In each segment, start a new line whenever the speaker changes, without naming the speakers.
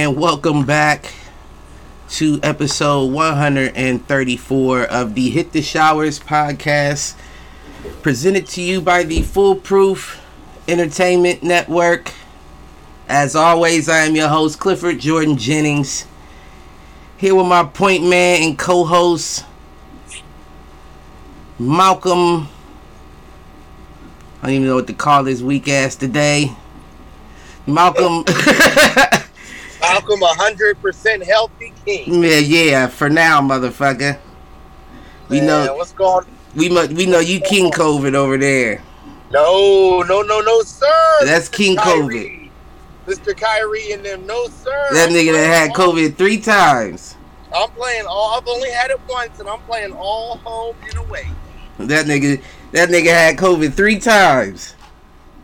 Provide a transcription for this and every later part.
and welcome back to episode 134 of the Hit the Showers podcast, presented to you by the Foolproof Entertainment Network. As always, I am your host, Clifford Jordan Jennings, here with my point man and co host, Malcolm. I don't even know what to call this weak ass today. Malcolm.
Malcolm, hundred percent healthy king.
Yeah, yeah. For now, motherfucker. We
Man,
know
what's going.
we mu- we know you King COVID over there.
No, no, no, no, sir.
That's King
Kyrie. Mr. Kyrie and them, no, sir.
That nigga that had COVID three times.
I'm playing all. I've only had it once, and I'm playing all home and away.
That nigga that nigga had COVID three times.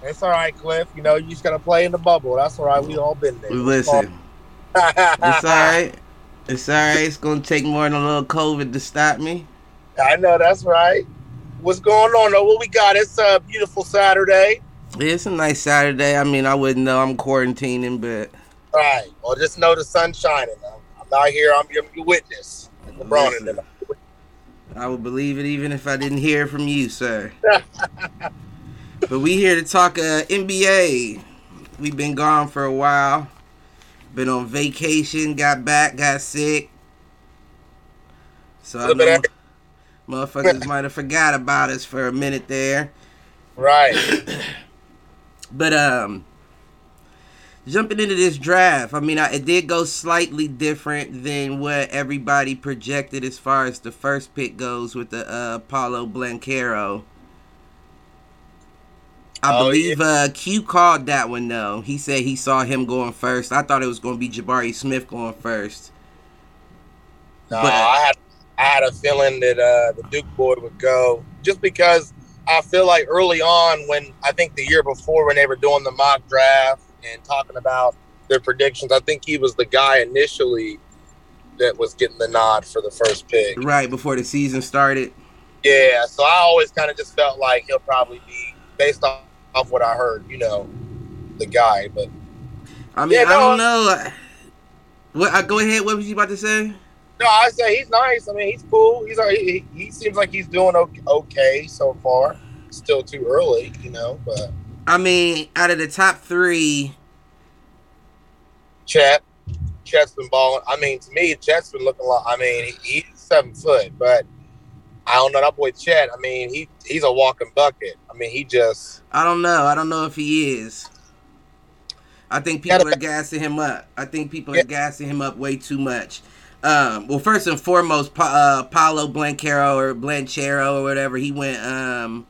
It's all right, Cliff. You know, you just gotta play in the bubble. That's all right. We all been there.
Listen, it's alright. It's alright. It's gonna take more than a little COVID to stop me.
I know that's right. What's going on? though? what we got? It's a beautiful Saturday.
It's a nice Saturday. I mean, I wouldn't know I'm quarantining, but
All right. Well, just know the sun's shining. I'm, I'm not here. I'm your, your witness. LeBron and them.
I would believe it even if I didn't hear from you, sir. but we here to talk uh, NBA. We've been gone for a while. Been on vacation, got back, got sick. So I know motherfuckers might have forgot about us for a minute there.
Right.
But um jumping into this draft, I mean I, it did go slightly different than what everybody projected as far as the first pick goes with the uh Paolo Blancaro. I
Oh,
believe uh Q called that one though. He said he saw him going first. I thought it was going to be Jabari Smith going first.
No,
But-
I had I had a feeling that uh, the Duke boy would go just because I feel like early on when I think the year before when they were doing the mock draft and talking about their predictions, I think he was the guy initially that was getting the nod for the first pick.
Right before the season started.
Yeah, so I always kind of just felt like he'll probably be based off, off what I heard, you know, the guy. But
I mean,
Yeah,
I
no,
don't know. What uh, go ahead, what was you about to say?
no, I say he's nice. I mean, he's cool. He's he, he seems like he's doing okay, so far. Still too early, you know, but.
I mean, out of the top 3,
Chet. Chet's been balling. I mean, to me, Chet's been looking like. I mean, he, he's seven foot, but I don't know that boy Chet. I mean, he he's a walking bucket. I mean, he just
I don't know. I don't know if he is. I think people are gassing him up. I think people are
Yeah.
gassing him up way too much. Um, well, first and foremost, pa- uh, Paolo Blancaro or Blanchero or whatever, he went um,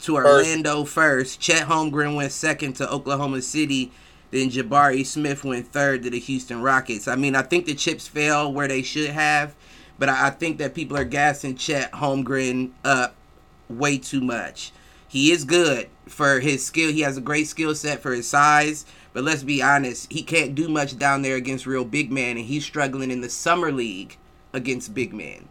to
First.
Orlando first. Chet Holmgren went second to Oklahoma City. Then Jabari Smith went third to the Houston Rockets. I mean, I think the chips fell where they should have, but I, I think that people are gassing Chet Holmgren up way too much. He is good for his skill. He has a great skill set for his size. But let's be honest, he can't do much down there against real big men, and he's struggling in the summer league against big men.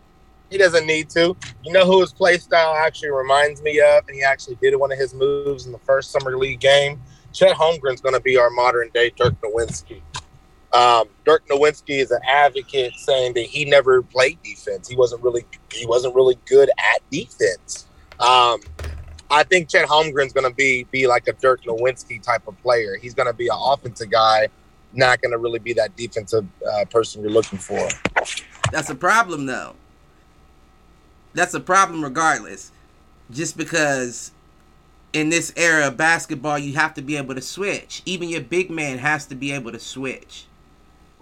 he doesn't need to. You know who his play style actually reminds me of, and he actually did one of his moves in the first summer league game. Chet Holmgren's going to be our modern day Dirk Nowitzki. Um, Dirk Nowitzki is an advocate saying that he never played defense. He wasn't really he wasn't really good at defense. Um, I think Chet Holmgren's going to be be like a Dirk Nowitzki type of player. He's going to be an offensive guy, not going to really be that defensive uh, person you're looking for.
That's a problem, though. That's a problem, regardless. Just because in this era of basketball, you have to be able to switch. Even your big man has to be able to switch.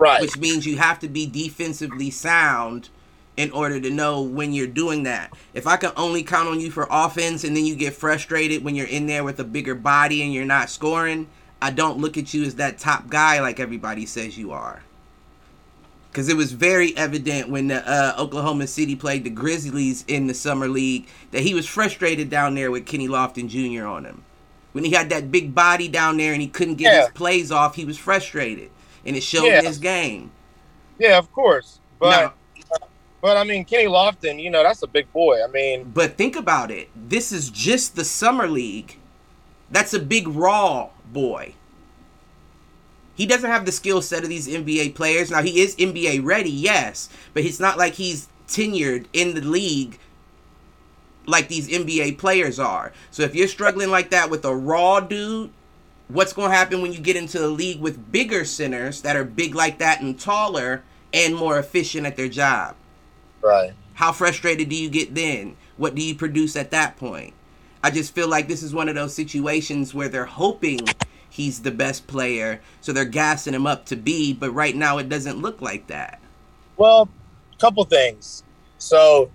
Right.
which means you have to be defensively sound in order to know when you're doing that. If I can only count on you for offense and then you get frustrated when you're in there with a bigger body and you're not scoring, I don't look at you as that top guy like everybody says you are. Because it was very evident when the, uh, Oklahoma City played the Grizzlies in the summer league that he was frustrated down there with Kenny Lofton Jr. on him. When he had that big body down there and he couldn't get
Yeah.
his plays off, he was frustrated, and it showed
Yeah.
in his game.
Yeah, of course. But
Now-
but I mean Kenny Lofton, you know, that's a big boy. I mean,
But think about it. This is just the summer league. That's a big raw boy. He doesn't have the skill set of these NBA players. Now he is NBA ready, yes, but it's not like he's tenured in the league like these NBA players are. So if you're struggling like that with a raw dude, what's going to happen when you get into the league with bigger centers that are big like that and taller and more efficient at their job?
Right.
How frustrated do you get then? What do you produce at that point? I just feel like this is one of those situations where they're hoping he's the best player, so they're gassing him up to be, but right now it doesn't look like that.
Well, a couple things. So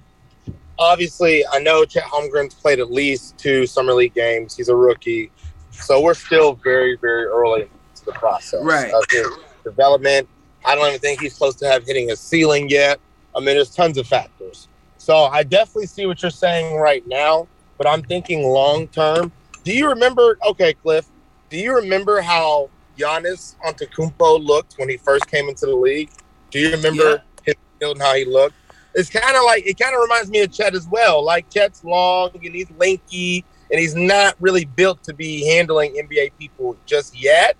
obviously, I know Chet Holmgren's played at least two summer league games. He's a rookie, so we're still very, very early into the process
Right.
of his development. I don't even think he's close to have hitting a ceiling yet. I mean, there's tons of factors. So I definitely see what you're saying right now, but I'm thinking long term. Do you remember? Okay, Cliff. Do you remember how Giannis Antetokounmpo looked when he first came into the league? Do you remember his field and how he looked? It's kind of like it kind of reminds me of Chet as well. Like Chet's long and he's lanky and he's not really built to be handling NBA people just yet.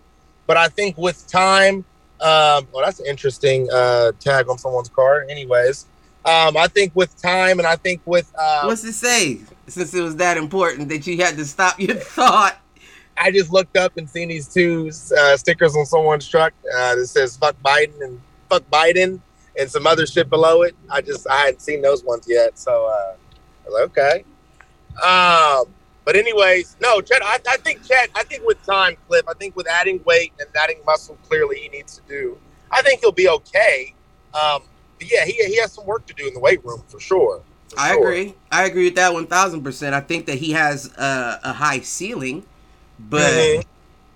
But I think with time, um, well, that's an interesting uh, tag on someone's car. Anyways, um, I think with time and I think with uh,
What's it say? Since it was that important that you had to stop your thought.
I just looked up and seen these two uh, stickers on someone's truck uh, that says "fuck Biden" and "fuck Biden" and some other shit below it. I just I hadn't seen those ones yet, so uh, I was like, okay. Um, but anyways, no, Chet. I, I think Chet. I think with time, Cliff. I think with adding weight and adding muscle, clearly he needs to do. I think he'll be okay. Um, but yeah, he he has some work to do in the weight room for sure. For
I
sure.
agree. I agree with that one thousand percent. I think that he has a, a high ceiling, but
Mhm.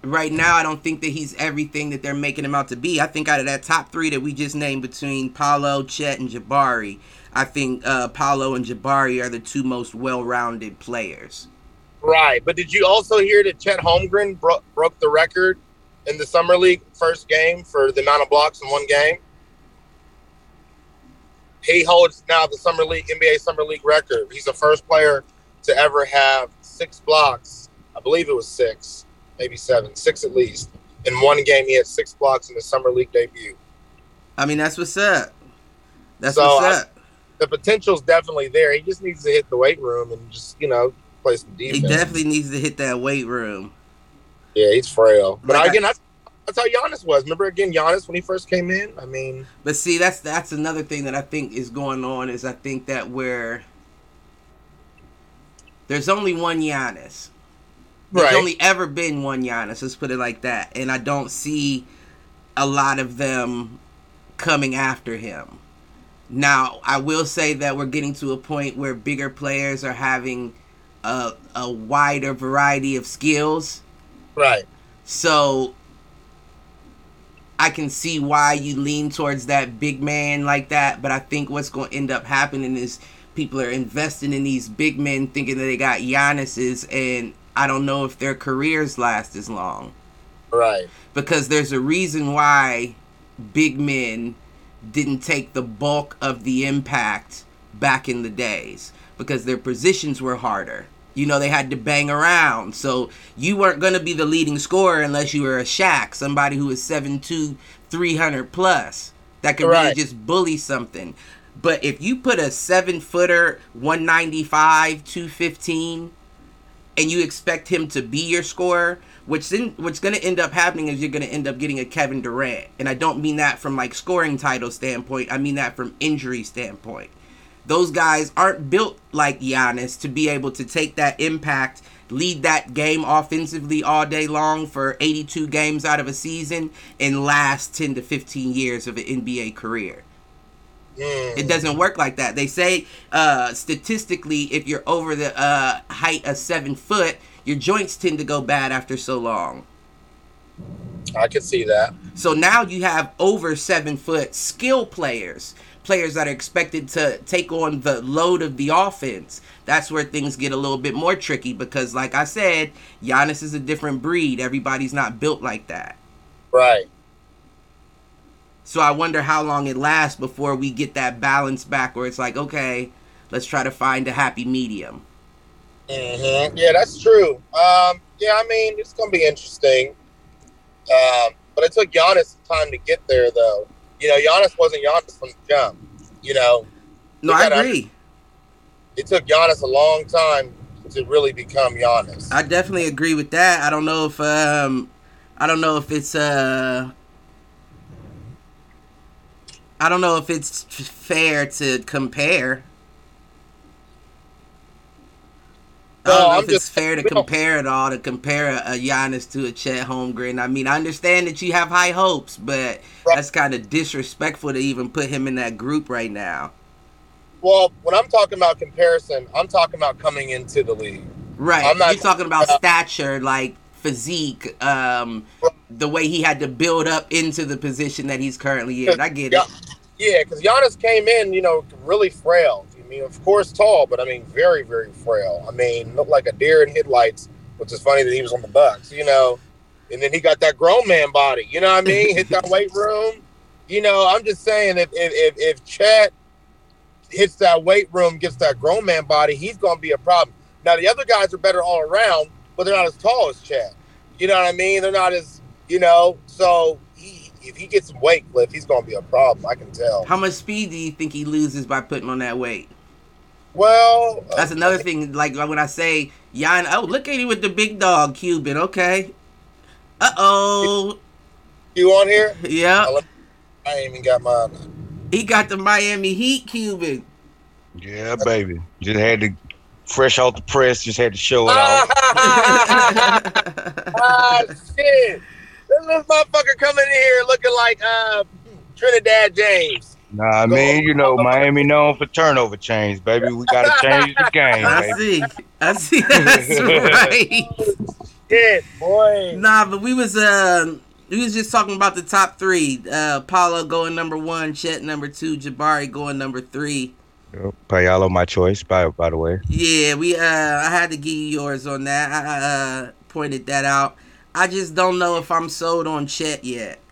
right now I don't think that he's everything that they're making him out to be. I think out of that top three that we just named between Paolo, Chet, and Jabari, I think uh, Paolo and Jabari are the two most well-rounded players.
Right, but did you also hear that Chet Holmgren bro- broke the record in the summer league first game for the amount of blocks in one game? He holds now the summer league NBA summer league record. He's the first player to ever have six blocks. I believe it was six, maybe seven, six at least. In one game, he had six blocks in the summer league debut.
I mean, that's what's up. That's
So,
what's
I-
up.
The potential's definitely there. He just needs to hit the weight room and just you know play some defense.
He definitely needs to hit that weight room.
Yeah, he's frail. But
Like I-
again, that's, that's how Giannis was. Remember again, Giannis when he first came in. I mean,
But see, that's that's another thing that I think is going on is I think that where there's only one Giannis. There's
Right.
only ever been one Giannis. Let's put it like that. And I don't see a lot of them coming after him. Now, I will say that we're getting to a point where bigger players are having a, a wider variety of skills.
right,
So I can see why you lean towards that big man like that, but I think what's going to end up happening is people are investing in these big men thinking that they got Giannis's, and I don't know if their careers last as long
right,
because there's a reason why big men didn't take the bulk of the impact back in the days because their positions were harder. You know, they had to bang around. So you weren't going to be the leading scorer unless you were a Shaq, somebody who is 7'2, 300 plus that could really just bully something. But if you put a seven footer, 195, 215, and you expect him to be your scorer, which then what's going to end up happening is you're going to end up getting a Kevin Durant. And I don't mean that from like scoring title standpoint. I mean that from injury standpoint. Those guys aren't built like Giannis to be able to take that impact, lead that game offensively all day long for 82 games out of a season, and last 10 to 15 years of an NBA career.
Mm.
It doesn't work like that. They say uh, statistically, if you're over the uh, height of seven foot, your joints tend to go bad after so long.
I could see that.
So now you have over seven foot skill players, players that are expected to take on the load of the offense. That's where things get a little bit more tricky because, like I said, Giannis is a different breed. Everybody's not built like that.
Right.
So I wonder how long it lasts before we get that balance back where it's like, okay, let's try to find a happy medium.
hmm Yeah, that's true. Um, yeah, I mean, it's gonna be interesting. Um, But it took Giannis time to get there, though. You know, Giannis wasn't Giannis from the jump. You know,
No, I agree.
it took Giannis a long time to really become Giannis.
I definitely agree with that. I don't know if um I don't know if it's uh I don't know if it's fair to compare. I don't know
I'm
if it's
just-
fair to compare it all to compare a, a Giannis to a Chet Holmgren. I mean, I understand that you have high hopes, but
Right.
that's kind of disrespectful to even put him in that group right now.
well, when I'm talking about comparison, I'm talking about coming into the league.
Right.
I'm not-
You're talking about
uh,
stature, like physique, um, the way he had to build up into the position that he's currently in. I get
Yeah.
it.
Yeah, because Giannis came in, you know, really frail. I mean, of course, tall, but I mean, very, very frail. I mean, looked like a deer in headlights, which is funny that he was on the Bucks, you know. And then he got that grown man body, you know what I mean? Hit that weight room. You know, I'm just saying, if if if, if Chet hits that weight room, gets that grown man body, he's going to be a problem. Now the other guys are better all around, but they're not as tall as Chet. You know what I mean? They're not as, you know. So he, if he gets some weight, Cliff, he's going to be a problem. I can tell.
How much speed do you think he loses by putting on that weight?
Well, uh,
That's another thing. Like when I say Jan, oh look at you with the big dog Cuban. Okay. Uh oh.
you on here?
Yeah.
I ain't even got mine.
He got the Miami Heat Cuban.
Yeah, baby. Just had to fresh off the press. Just had to show it off.
ah, shit! This little motherfucker coming in here looking like uh, Trinidad James.
Nah, I mean, you know, Miami known for turnover chains, baby. We gotta change the game,
I see. I see. That's right.
Shit, boy.
Nah, but we was uh we was just talking about the top three. Uh Paolo going number one, Chet number two, Jabari going number three.
Yep, Payalo, my choice, by by the way.
Yeah, we uh I had to give you yours on that. I uh pointed that out. I just don't know if I'm sold on Chet yet.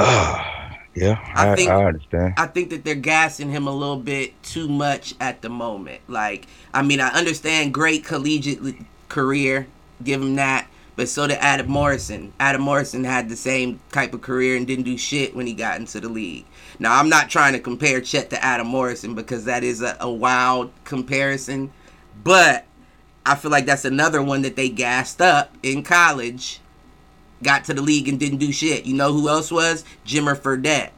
Ah, yeah,
I
I,
think-
I understand.
I think that they're gassing him a little bit too much at the moment. Like, I mean, I understand great collegiate career, give him that, but so did Adam Morrison. Adam Morrison had the same type of career and didn't do shit when he got into the league. Now, I'm not trying to compare Chet to Adam Morrison because that is a, a wild comparison, but I feel like that's another one that they gassed up in college, got to the league and didn't do shit. You know who else was? Jimmer Fredette.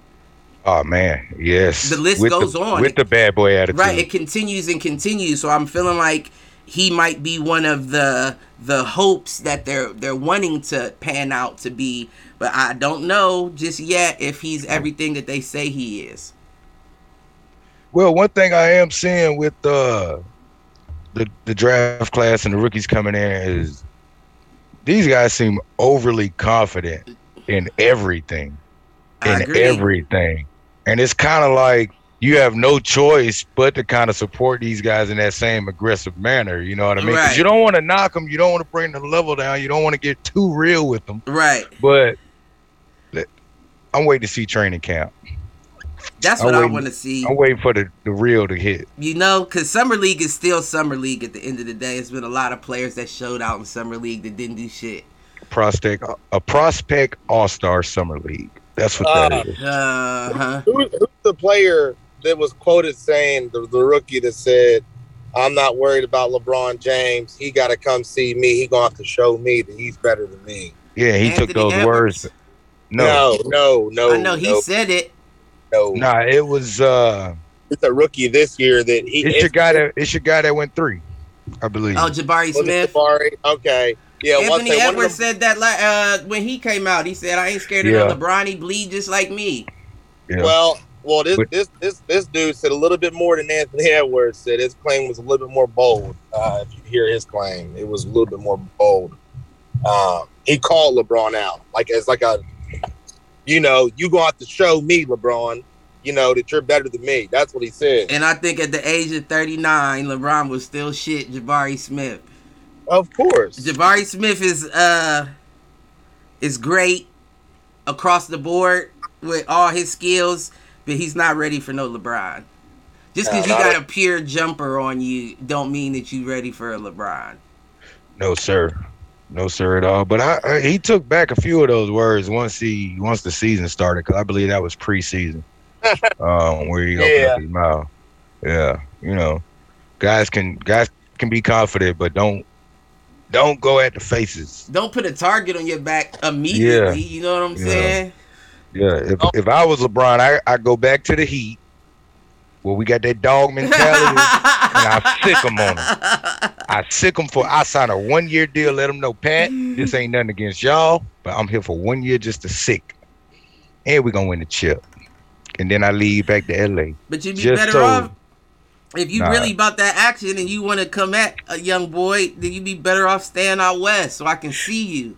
Oh man, yes.
The list
With
goes
the,
on.
with the bad boy attitude.
Right, it continues and continues. So I'm feeling like he might be one of the the hopes that they're they're wanting to pan out to be, but I don't know just yet if he's everything that they say he is.
Well, one thing I am seeing with uh, the the draft class and the rookies coming in is these guys seem overly confident in everything, in everything, and it's kind of like you have no choice but to kind of support these guys in that same aggressive manner. You know what I mean? 'Cause
Right.
you don't want to knock them, you don't want to bring the level down, you don't want to get too real with them.
right.
But I'm waiting to see training camp.
That's
I'm
what I want to see.
I'm waiting for the, the real to hit.
You know, because Summer League is still Summer League at the end of the day. It's been a lot of players that showed out in Summer League that didn't do shit.
prospect a prospect all star summer league. That's what
Uh,
that is.
Uh huh.
Who, who's the player that was quoted saying the, the rookie that said, "I'm not worried about LeBron James. He got to come see me. He gonna have to show me that he's better than me."
Yeah, he
Anthony
took those
Edwards.
words. No,
no, no, no.
I know he
no,
said it.
No.
nah, it was uh,
It's a rookie this year that he.
it's your guy that it's your guy that went three, I believe.
Oh, Jabari
Was
Smith.
Jabari? Okay, yeah.
Anthony
they-
Edwards
them-
said that like uh when he came out. He said, "I ain't scared of
Yeah.
no LeBron. He bleed just like me."
yeah.
Well, well, this this this this dude said a little bit more than Anthony Edwards said. His claim was a little bit more bold. Uh, if you hear his claim, it was a little bit more bold. Uh, he called LeBron out like as like a, you know, you gonna have to show me, LeBron, you know that you're better than me. That's what he said.
And I think at the age of 39, LeBron was still shit Jabari Smith.
Of course,
Jabari Smith is uh is great across the board with all his skills, but he's not ready for no LeBron. Just because
No,
you got a pure jumper on you, don't mean that you're ready for a LeBron.
no, sir. No sir at all. But I, I, he took back a few of those words once he once the season started because I believe that was preseason, um, where he opened
Yeah.
up his mouth. Yeah, you know, guys can guys can be confident, but don't don't go at the faces.
Don't put a target on your back immediately. You know what I'm
Yeah.
saying?
Yeah, if
Oh.
if I was LeBron, I I go back to the Heat, where we got that dog mentality, and I sick them on him. I sick them for I sign a one year deal. Let them know, Pat, this ain't nothing against y'all, but I'm here for one year just to sick, and we gonna win the chip, and then I leave back to LA.
But you'd be
Just
better
so-
off if you
Nah.
really about that action and you want to come at a young boy. Then you'd be better off staying out west so I can see you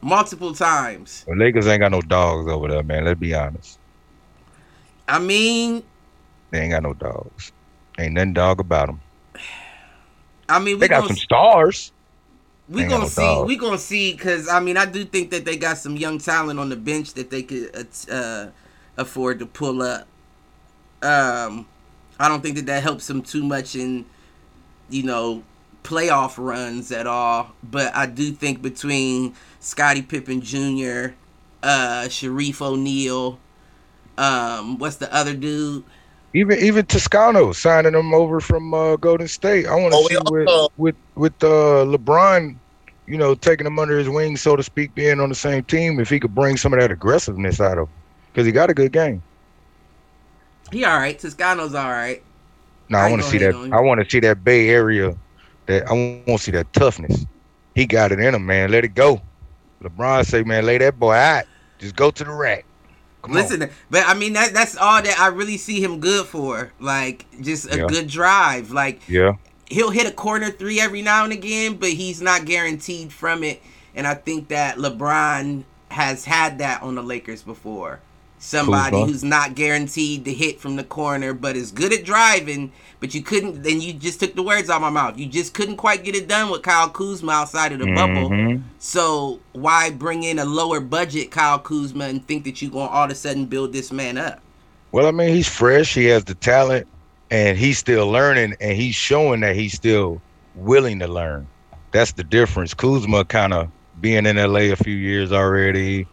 multiple times.
The Lakers ain't got no dogs over there, man. Let's be honest,
I mean,
they ain't got no dogs. Ain't nothing dog about them.
I mean, we
They got some stars.
we gonna
no
see.
dog.
We gonna see because I mean, I do think that they got some young talent on the bench that they could uh, uh, afford to pull up. Um, I don't think that that helps them too much in, you know, playoff runs at all. But I do think between Scottie Pippen Jr., uh, Shareef O'Neal, um, what's the other dude?
Even even Toscano signing them over from uh, Golden State. I want to
Oh,
see with
also-
with with uh, LeBron, you know, taking them under his wing, so to speak, being on the same team. If he could bring some of that aggressiveness out of, because he got a good game.
He all right. Toscano's all right.
Now
I
I, want to see that.
hate on him.
I want to see that Bay Area. That I want to see that toughness. He got it in him, man. Let it go. LeBron say, man, lay that boy out. Just go to the rack. Come
Listen, but I mean that that's all that I really see him good for. Like just a
Yeah.
good drive. Like.
Yeah.
he'll hit a corner three every now and again, but he's not guaranteed from it. And I think that LeBron has had that on the Lakers before. Somebody who's not guaranteed to hit from the corner, but is good at driving. But you couldn't. Then you just took the words out of my mouth. You just couldn't quite get it done with Kyle Kuzma outside of the bubble.
Mhm.
So why bring in a lower budget Kyle Kuzma and think that you're going to all of a sudden build this man up?
Well, I mean, he's fresh. He has the talent, and he's still learning, and he's showing that he's still willing to learn. That's the difference. Kuzma kind of being in LA a few years already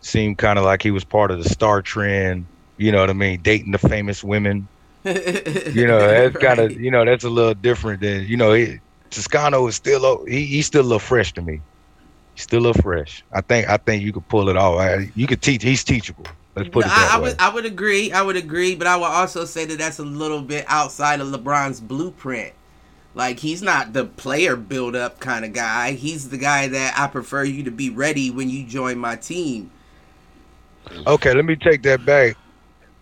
seemed kind of like he was part of the star trend. You know what I mean? Dating the famous women. You know, that's kind of you know that's a little different than you know. Toscano is still oh, he, he's still a little fresh to me. He's still a little fresh. I think I think you could pull it off. I, you could teach. He's teachable. Let's put it
I,
that
I
way.
would I would agree. I would agree, but I would also say that that's a little bit outside of LeBron's blueprint. Like he's not the player build up kind of guy. He's the guy that I prefer you to be ready when you join my team.
Okay, let me take that back.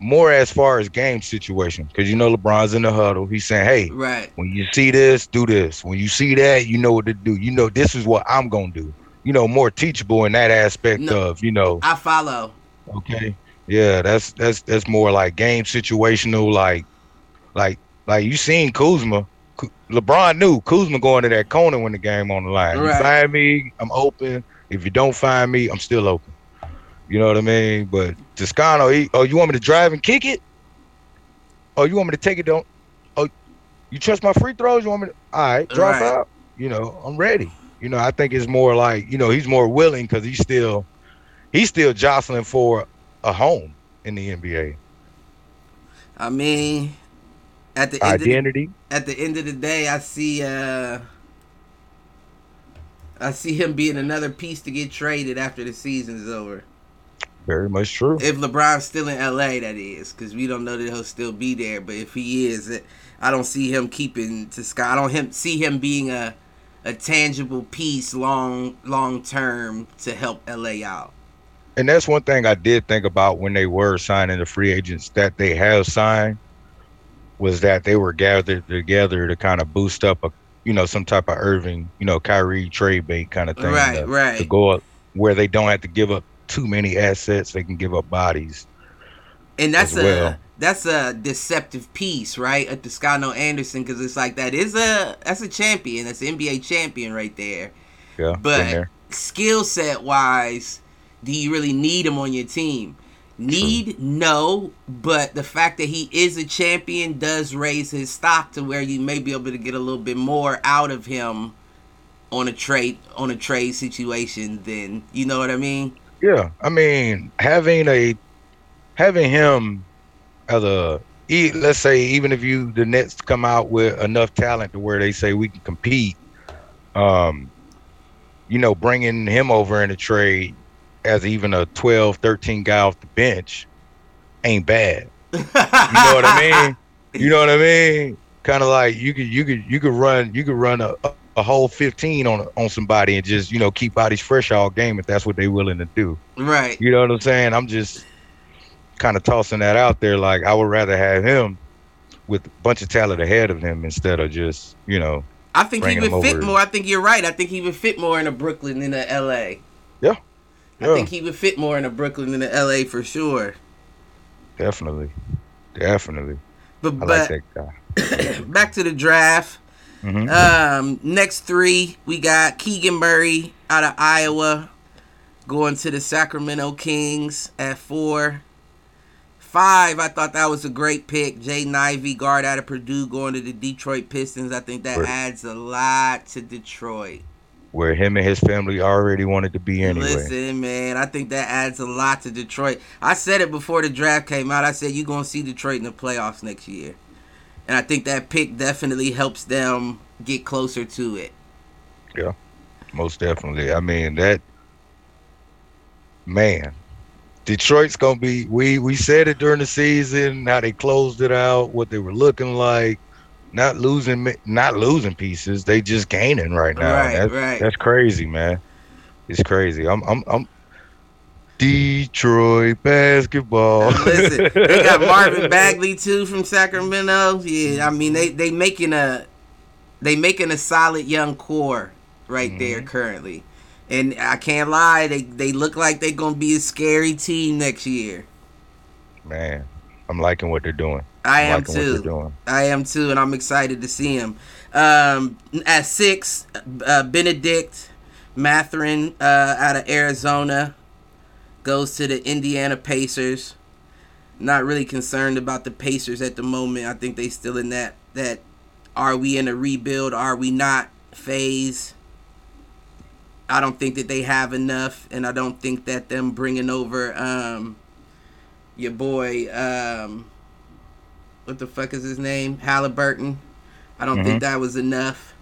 More as far as game situation, because you know LeBron's in the huddle. He's saying, "Hey,
Right.
when you see this, do this. When you see that, you know what to do. You know this is what I'm gonna do. You know, more teachable in that aspect
No.
of you know.
I follow.
Okay, yeah, that's that's that's more like game situational, like like like you seen Kuzma. LeBron knew Kuzma going to that corner when the game on the line.
Right.
You find me, I'm open. If you don't find me, I'm still open. You know what I mean? But Toscano, he, oh, you want me to drive and kick it? Oh, you want me to take it? Don't. Oh, you trust my free throws? You want me to? All right, drop
Right.
out. You know, I'm ready. You know, I think it's more like you know he's more willing because he's still he's still jostling for a home in the NBA.
I mean, at the end of the,
Identity.
at the end of the day, I see uh I see him being another piece to get traded after the season's over.
Very much true.
If LeBron's still in LA, that is, because we don't know that he'll still be there. But if he is, I don't see him keeping to Sky. I don't him see him being a a tangible piece long long term to help LA out.
And that's one thing I did think about when they were signing the free agents that they have signed was that they were gathered together to kind of boost up a you know some type of Irving, you know, Kyrie trade bait kind of thing.
Right,
to,
right.
To go up where they don't have to give up too many assets, they can give up bodies.
And that's
as
a that's a deceptive piece, right? At Toscano Anderson, because it's like that is a that's a champion. That's an NBA champion right there.
Yeah,
But skill set wise, do you really need him on your team? Need no, but the fact that he is a champion does raise his stock to where you may be able to get a little bit more out of him on a trade on a trade situation then you know what I mean?
Yeah, I mean having a having him as a let's say even if you the Nets come out with enough talent to where they say we can compete, um, you know, bringing him over in a trade as even a 12, 13 guy off the bench ain't bad. You know what I mean? You know what I mean? Kind of like you could you could you could run you could run a, a whole 15 on on somebody and just you know keep bodies fresh all game if that's what they're willing to do.
Right.
You know what I'm saying? I'm just kind of tossing that out there. Like I would rather have him with a bunch of talent ahead of him instead of just you know.
I think he would fit more. I think you're right. I think he would fit more in a Brooklyn than a LA.
Yeah.
I think he would fit more in a Brooklyn than a LA for sure.
Definitely, definitely.
But
I
but
like that guy.
back to the draft.
Mhm.
Um, next three we got Keegan Murray out of Iowa, going to the Sacramento Kings at four. Five, I thought that was a great pick. Jaden Ivey, guard out of Purdue, going to the Detroit Pistons. I think that
Right.
adds a lot to Detroit.
Where him and his family already wanted to be anyway.
Listen, man, I think that adds a lot to Detroit. I said it before the draft came out. I said you're gonna see Detroit in the playoffs next year, and I think that pick definitely helps them get closer to it.
Yeah, most definitely. I mean that man. Detroit's gonna be we we said it during the season, how they closed it out, what they were looking like. Not losing not losing pieces, they just gaining right now.
Right,
that's,
right.
that's crazy, man. It's crazy. I'm I'm I'm Detroit basketball.
Listen, they got Marvin Bagley too from Sacramento. Yeah, I mean they they making a they making a solid young core right there currently, and I can't lie, they they look like they're gonna be a scary team next year.
man, I'm liking what they're doing.
I am too. I am too, and I'm excited to see him. Um, at six, uh, Bennedict Mathurin uh, out of Arizona goes to the Indiana Pacers. Not really concerned about the Pacers at the moment. I think they still in that that are we in a rebuild? Are we not phase? I don't think that they have enough, and I don't think that them bringing over um, your boy um, what the fuck is his name? Halliburton. I don't think that was enough.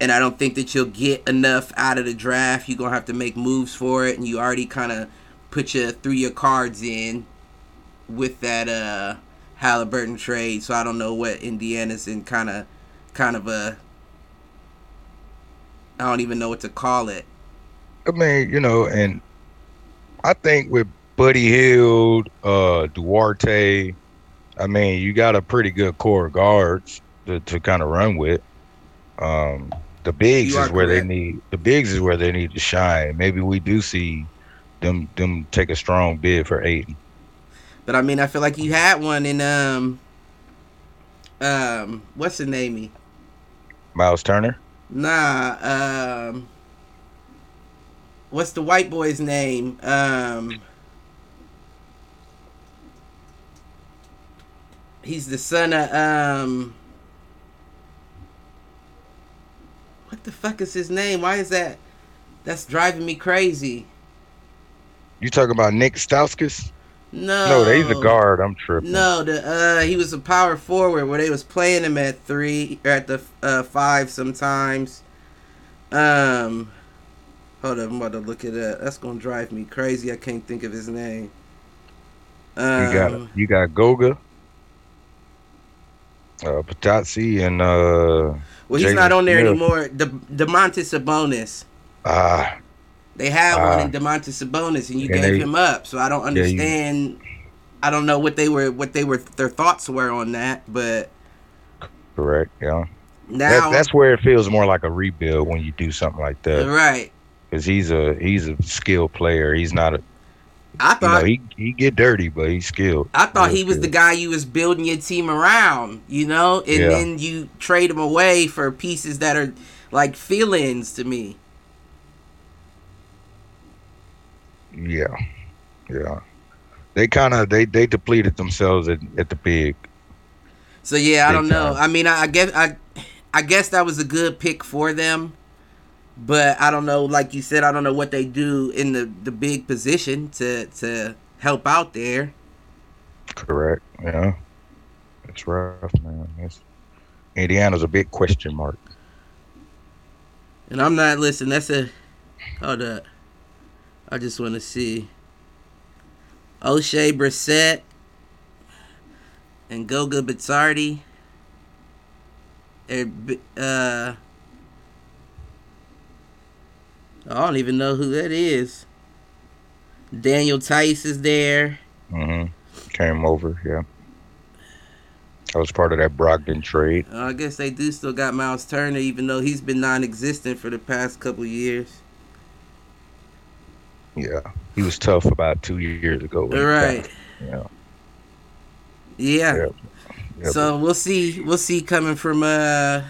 And I don't think that you'll get enough out of the draft. You're gonna have to make moves for it, and you already kind of put your threw your cards in with that uh Halliburton trade. So I don't know what Indiana's in kind of kind of a I don't even know what to call it.
I mean, you know, and I think with Buddy Hield, uh, Duarte, I mean, you got a pretty good core of guards to, to kind of run with. Um, the bigs is where
correct.
they need the bigs is where they need to shine. Maybe we do see them them take a strong bid for Ayton.
But I mean, I feel like you had one in um um what's the name?
Miles Turner.
Nah, um what's the white boy's name? Um He's the son of um What the fuck is his name? Why is that that's driving me crazy?
You talking about Nick Stauskas?
No.
No, he's a guard. I'm tripping.
No, the uh, he was a power forward where they was playing him at three or at the uh, five sometimes. Um, hold up, I'm about to look it up. That's gonna drive me crazy. I can't think of his name. Um,
You got you got Goga, uh, Patazzi, and uh,
well, he's
Jalen
not on there
Smith.
anymore. De- Domantas Sabonis.
ah,
They had one
Ah.
in Domantas Sabonis, and you
And
gave
they-
him up. So I don't
Yeah, you-
understand. I don't know what they were, what they were, their thoughts were on that. But
correct. Yeah,
now,
that, that's where it feels more like a rebuild when you do something like that.
right.
Because he's a he's a skilled player. He's not a
I
you
thought
know he he get dirty, but he's skilled.
I thought
Real
he was the guy you was building your team around, you know, and
Yeah.
then you trade him away for pieces that are like fill-ins to me.
Yeah, yeah. They kind of they they depleted themselves at, at the big.
So yeah, I don't know. I mean, I, I guess I I guess that was a good pick for them. But I don't know, like you said, I don't know what they do in the, the big position to to help out there.
Correct. Yeah. It's rough, man. It's, Indiana's a big question mark.
And I'm not listening. That's a hold up. I just want to see Oshae Brissett and Goga Bitzardi. Uh, I don't even know who that is. Daniel Theis is there.
Mm-hmm. Came over, yeah. I was part of that Brogdon trade.
Uh, I guess they do still got Miles Turner, even though he's been non-existent for the past couple years.
Yeah, he was tough about two years ago.
Right.
Yeah.
Yeah. Yep. Yep. So we'll see. We'll see coming from uh,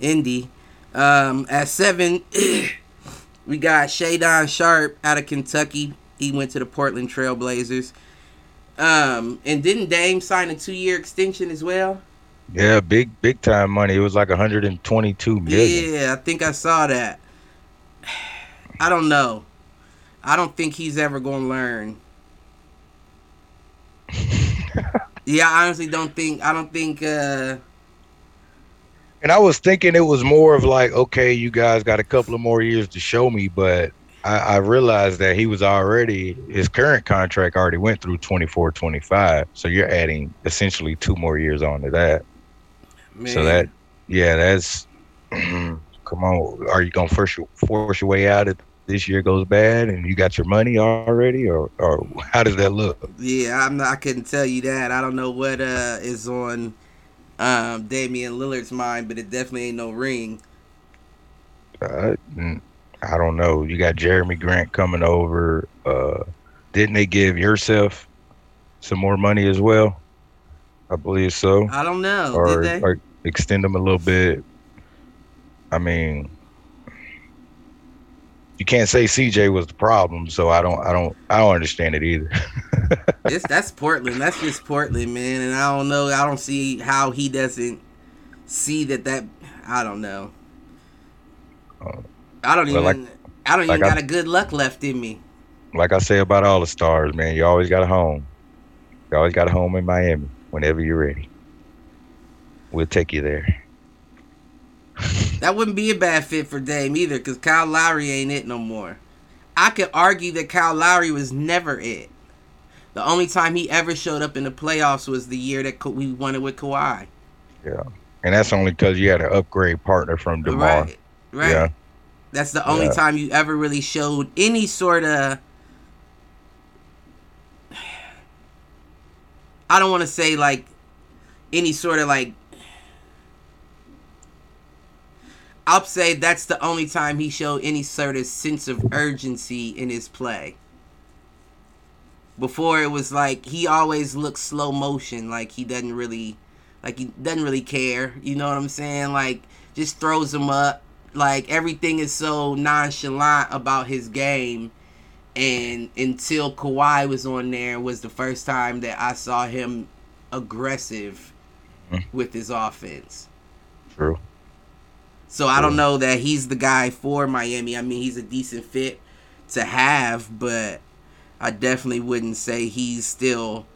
Indy. Um, at seven, we got Shaedon Sharpe out of Kentucky. He went to the Portland Trailblazers. Um, and didn't Dame sign a two-year extension as well?
Yeah, big big time money. It was like 122 million.
Yeah, I think I saw that. I don't know. I don't think he's ever going to learn. yeah, I honestly don't think. I don't think. uh
And I was thinking it was more of like, okay, you guys got a couple of more years to show me, but I, I realized that he was already his current contract already went through 24, 25. So you're adding essentially two more years on to that. Man. So that, yeah, that's. come on, are you gonna force your, force your way out if this year goes bad and you got your money already, or or how does that look?
Yeah, I'm not. I couldn't tell you that. I don't know what uh is on um Damian Lillard's mind, but it definitely ain't no ring.
Uh, I don't know. You got Jerami Grant coming over. Uh, didn't they give yourself some more money as well? I believe so.
I don't know.
Or, or extend them a little bit. I mean, you can't say CJ was the problem, so I don't, I don't, I don't understand it either.
it's that's Portland. That's just Portland, man. And I don't know. I don't see how he doesn't see that. That I don't know. I don't even. Like, I don't like even got a good luck left in me.
Like I say about all the stars, man, you always got a home. You always got a home in Miami whenever you're ready. We'll take you there.
That wouldn't be a bad fit for Dame either, because Kyle Lowry ain't it no more. I could argue that Kyle Lowry was never it. The only time he ever showed up in the playoffs was the year that we won it with Kawhi.
Yeah, and that's only because you had an upgrade partner from Demar.
Right. Right. Yeah. That's the only yeah. time you ever really showed any sort of. I don't want to say like any sort of like. I'll say that's the only time he showed any sort of sense of urgency in his play. Before it was like he always looks slow motion, like he doesn't really, like he doesn't really care. You know what I'm saying? Like just throws him up like everything is so nonchalant about his game. And until Kawhi was on there was the first time that I saw him aggressive mm-hmm. with his offense.
True.
So I don't know that he's the guy for Miami. I mean, he's a decent fit to have, but I definitely wouldn't say he's still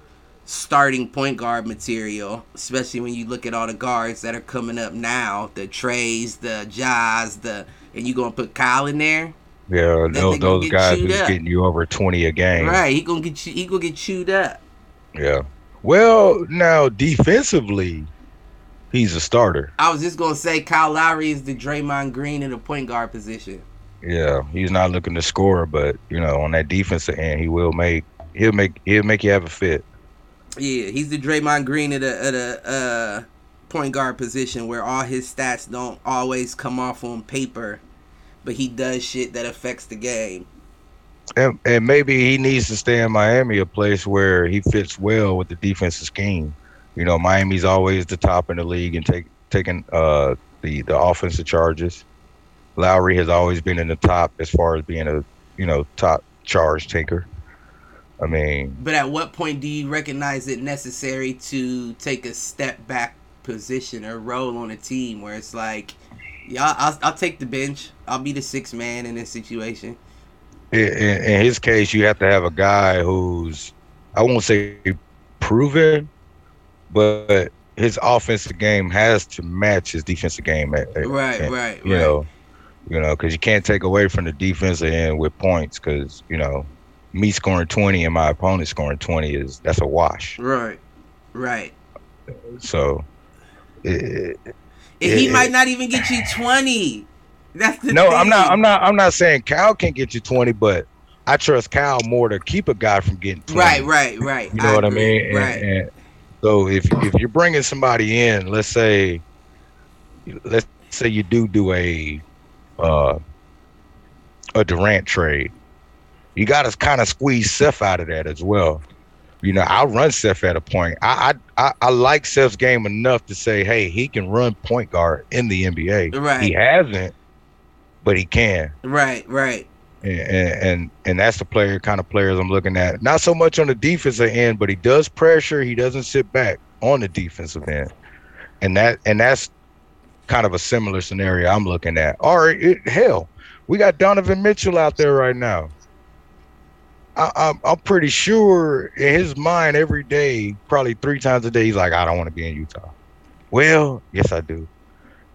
starting point guard material, especially when you look at all the guards that are coming up now, the Trays, the Jaws, the and you gonna put Kyle in there.
Yeah, those, those guys is getting you over twenty a game.
Right, he gonna get you, he gonna get chewed up.
Yeah. Well, now defensively, he's a starter.
I was just gonna say Kyle Lowry is the Draymond Green in the point guard position.
Yeah, he's not looking to score, but you know, on that defensive end, he will make he'll make he'll make you have a fit.
Yeah, he's the Draymond Green at a at a uh, point guard position where all his stats don't always come off on paper, but he does shit that affects the game.
And, and maybe he needs to stay in Miami, a place where he fits well with the defensive scheme. You know, Miami's always the top in the league and take taking uh, the the offensive charges. Lowry has always been in the top as far as being a you know top charge taker. I mean,
but at what point do you recognize it necessary to take a step back position or role on a team where it's like, yeah, I'll, I'll take the bench. I'll be the sixth man in this situation.
In, in, in his case, you have to have a guy who's, I won't say proven, but his offensive game has to match his defensive game. At, at-
Right,
at-
right,
You
right.
know, you know, because you can't take away from the defensive end with points. Because you know, me scoring twenty and my opponent scoring twenty is that's a wash.
Right, right.
So, it,
And he
Yeah.
might not even get you twenty. That's the
no,
thing.
I'm not. I'm not. I'm not saying Cal can't get you twenty, but I trust Cal more to keep a guy from getting 20.
Right, right, right.
You know what I mean? And-
Right.
and so if if you're bringing somebody in, let's say, let's say you do do a uh, a Durant trade, you got to kind of squeeze Seth out of that as well. You know, I'll run Seth at a point. I, I I I like Seth's game enough to say, hey, he can run point guard in the NBA.
Right.
He hasn't, but he can
Right, right.
And and that's the player kind of players I'm looking at. Not so much on the defensive end, but he does pressure. He doesn't sit back on the defensive end, and that and that's kind of a similar scenario I'm looking at. Or it, hell, we got Donovan Mitchell out there right now. I, I'm I'm pretty sure in his mind every day, probably three times a day, he's like, I don't want to be in Utah. Well, yes, I do.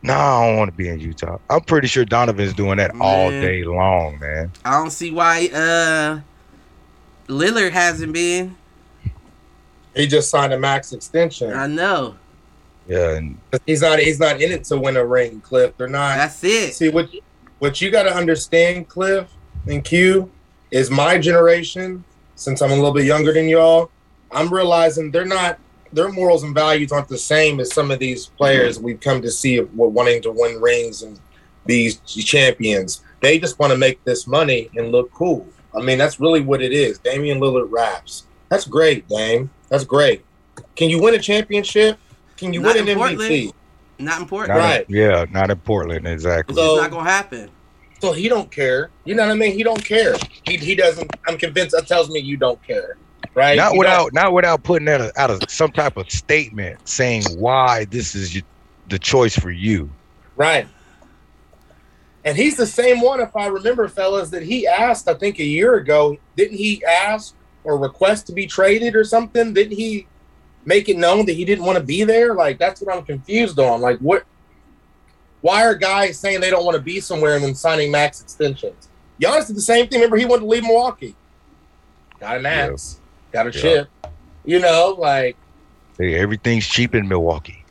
No, I don't want to be in Utah. I'm pretty sure Donovan's doing that all day long, man.
I don't see why uh Lillard hasn't been.
He just signed a max extension.
I know.
Yeah, and
He's not. He's not in it to win a ring, Cliff. They're not.
That's it.
See what what you got to understand, Cliff and Q, is my generation. Since I'm a little bit younger than y'all, I'm realizing they're not. Their morals and values aren't the same as some of these players we've come to see of wanting to win rings and be champions. They just want to make this money and look cool. I mean, that's really what it is. Damian Lillard raps. That's great, Dame. That's great. Can you win a championship? Can you
Not
win an
in
MVP?
Not important.
not in-
Right.
yeah, not in Portland exactly.
It's
So-
just not gonna happen.
So he don't care. You know what I mean? He don't care. He, he doesn't. I'm convinced. That tells me you don't care, right?
not
You
without not without putting out, a, out of some type of statement saying why this is the choice for you.
right. And he's the same one, if I remember, fellas, that he asked. I think a year ago, didn't he ask or request to be traded or something? Didn't he make it known that he didn't want to be there? Like that's what I'm confused on. Like what? Why are guys saying they don't want to be somewhere and then signing max extensions? Giannis did the same thing. Remember, he wanted to leave Milwaukee. Got a max. Got a
Yeah.
chip. You know, like
Hey, everything's cheap in Milwaukee.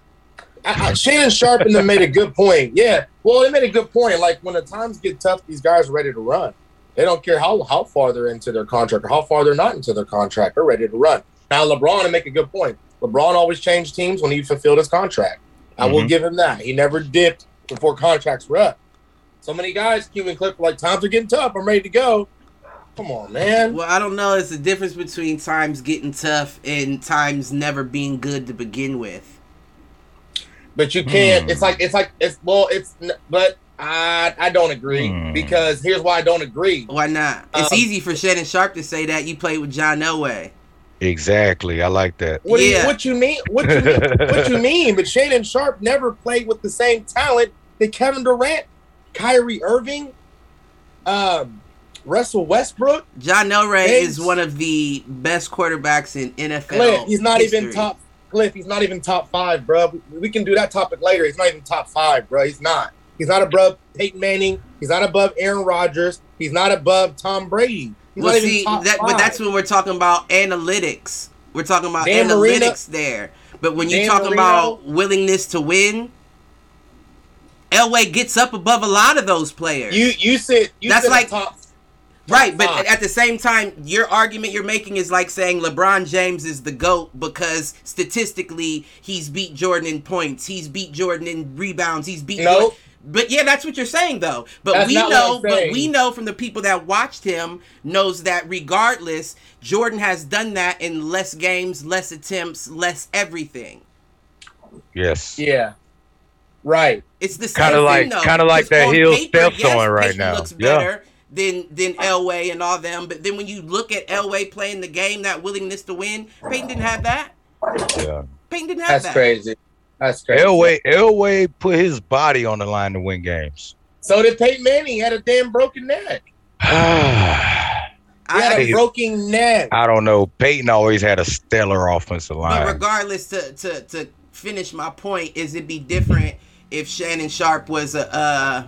I, I, Shannon Sharpe and them made a good point. Yeah, well, they made a good point. Like when the times get tough, these guys are ready to run. They don't care how how far they're into their contract or how far they're not into their contract. They're ready to run. Now, LeBron, to make a good point, LeBron always changed teams when he fulfilled his contract. I will
Mhm.
give him that. He never dipped before contracts were up. So many guys, Cuban Clip, like times are getting tough. I'm ready to go. Come on, man.
Well, I don't know. It's the difference between times getting tough and times never being good to begin with.
But you can't.
Hmm.
It's like it's like it's well. It's but I I don't agree
Hmm.
because here's why I don't agree.
Why not? It's
Um,
easy for Shannon Sharpe to say that you played with John Elway.
Exactly. I like that.
What do you,
Yeah.
what you mean? What you mean? what you mean? But Shannon Sharpe never played with the same talent that Kevin Durant, Kyrie Irving, um, Russell Westbrook.
John Elway is one of the best quarterbacks in NFL.
Cliff, he's not even top. Cliff, he's not even top five, bro. We, we can do that topic later. He's not even top five, bro. He's not. He's not above Peyton Manning. He's not above Aaron Rodgers. He's not above Tom Brady. He's
Well, see, that, but that's when we're talking about analytics. We're talking about
Dan
analytics
Marino-
there. But when you
Marino-
about willingness to win, Elway gets up above a lot of those players.
you you said you
That's
said
like-
top.
Right, but
five.
at the same time, your argument you're making is like saying LeBron James is the GOAT because statistically he's beat Jordan in points, he's beat Jordan in rebounds, he's beat
No.
Jordan- But yeah, that's what you're saying though. But
That's
we know, but we know from the people that watched him knows that regardless, Jordan has done that in less games, less attempts, less everything.
Yes.
Yeah. Right.
It's the same
Kinda
thing,
like-
though.
kinda like that
heel
Hill Steph's
yes,
on right
Peyton
now.
Looks
Yeah.
Better than than Elway and all them, but then when you look at Elway playing the game, that willingness to win, Peyton didn't have that.
Yeah.
Peyton didn't have that.
That's
that.
crazy. That's crazy.
Elway Elway put his body on the line to win games.
So did Peyton Manning. He had a damn broken neck.
I
He had a
I-
broken neck.
I don't know. Peyton always had a stellar offensive line.
But regardless, to to to finish my point, is it be different if Shannon Sharpe was a uh,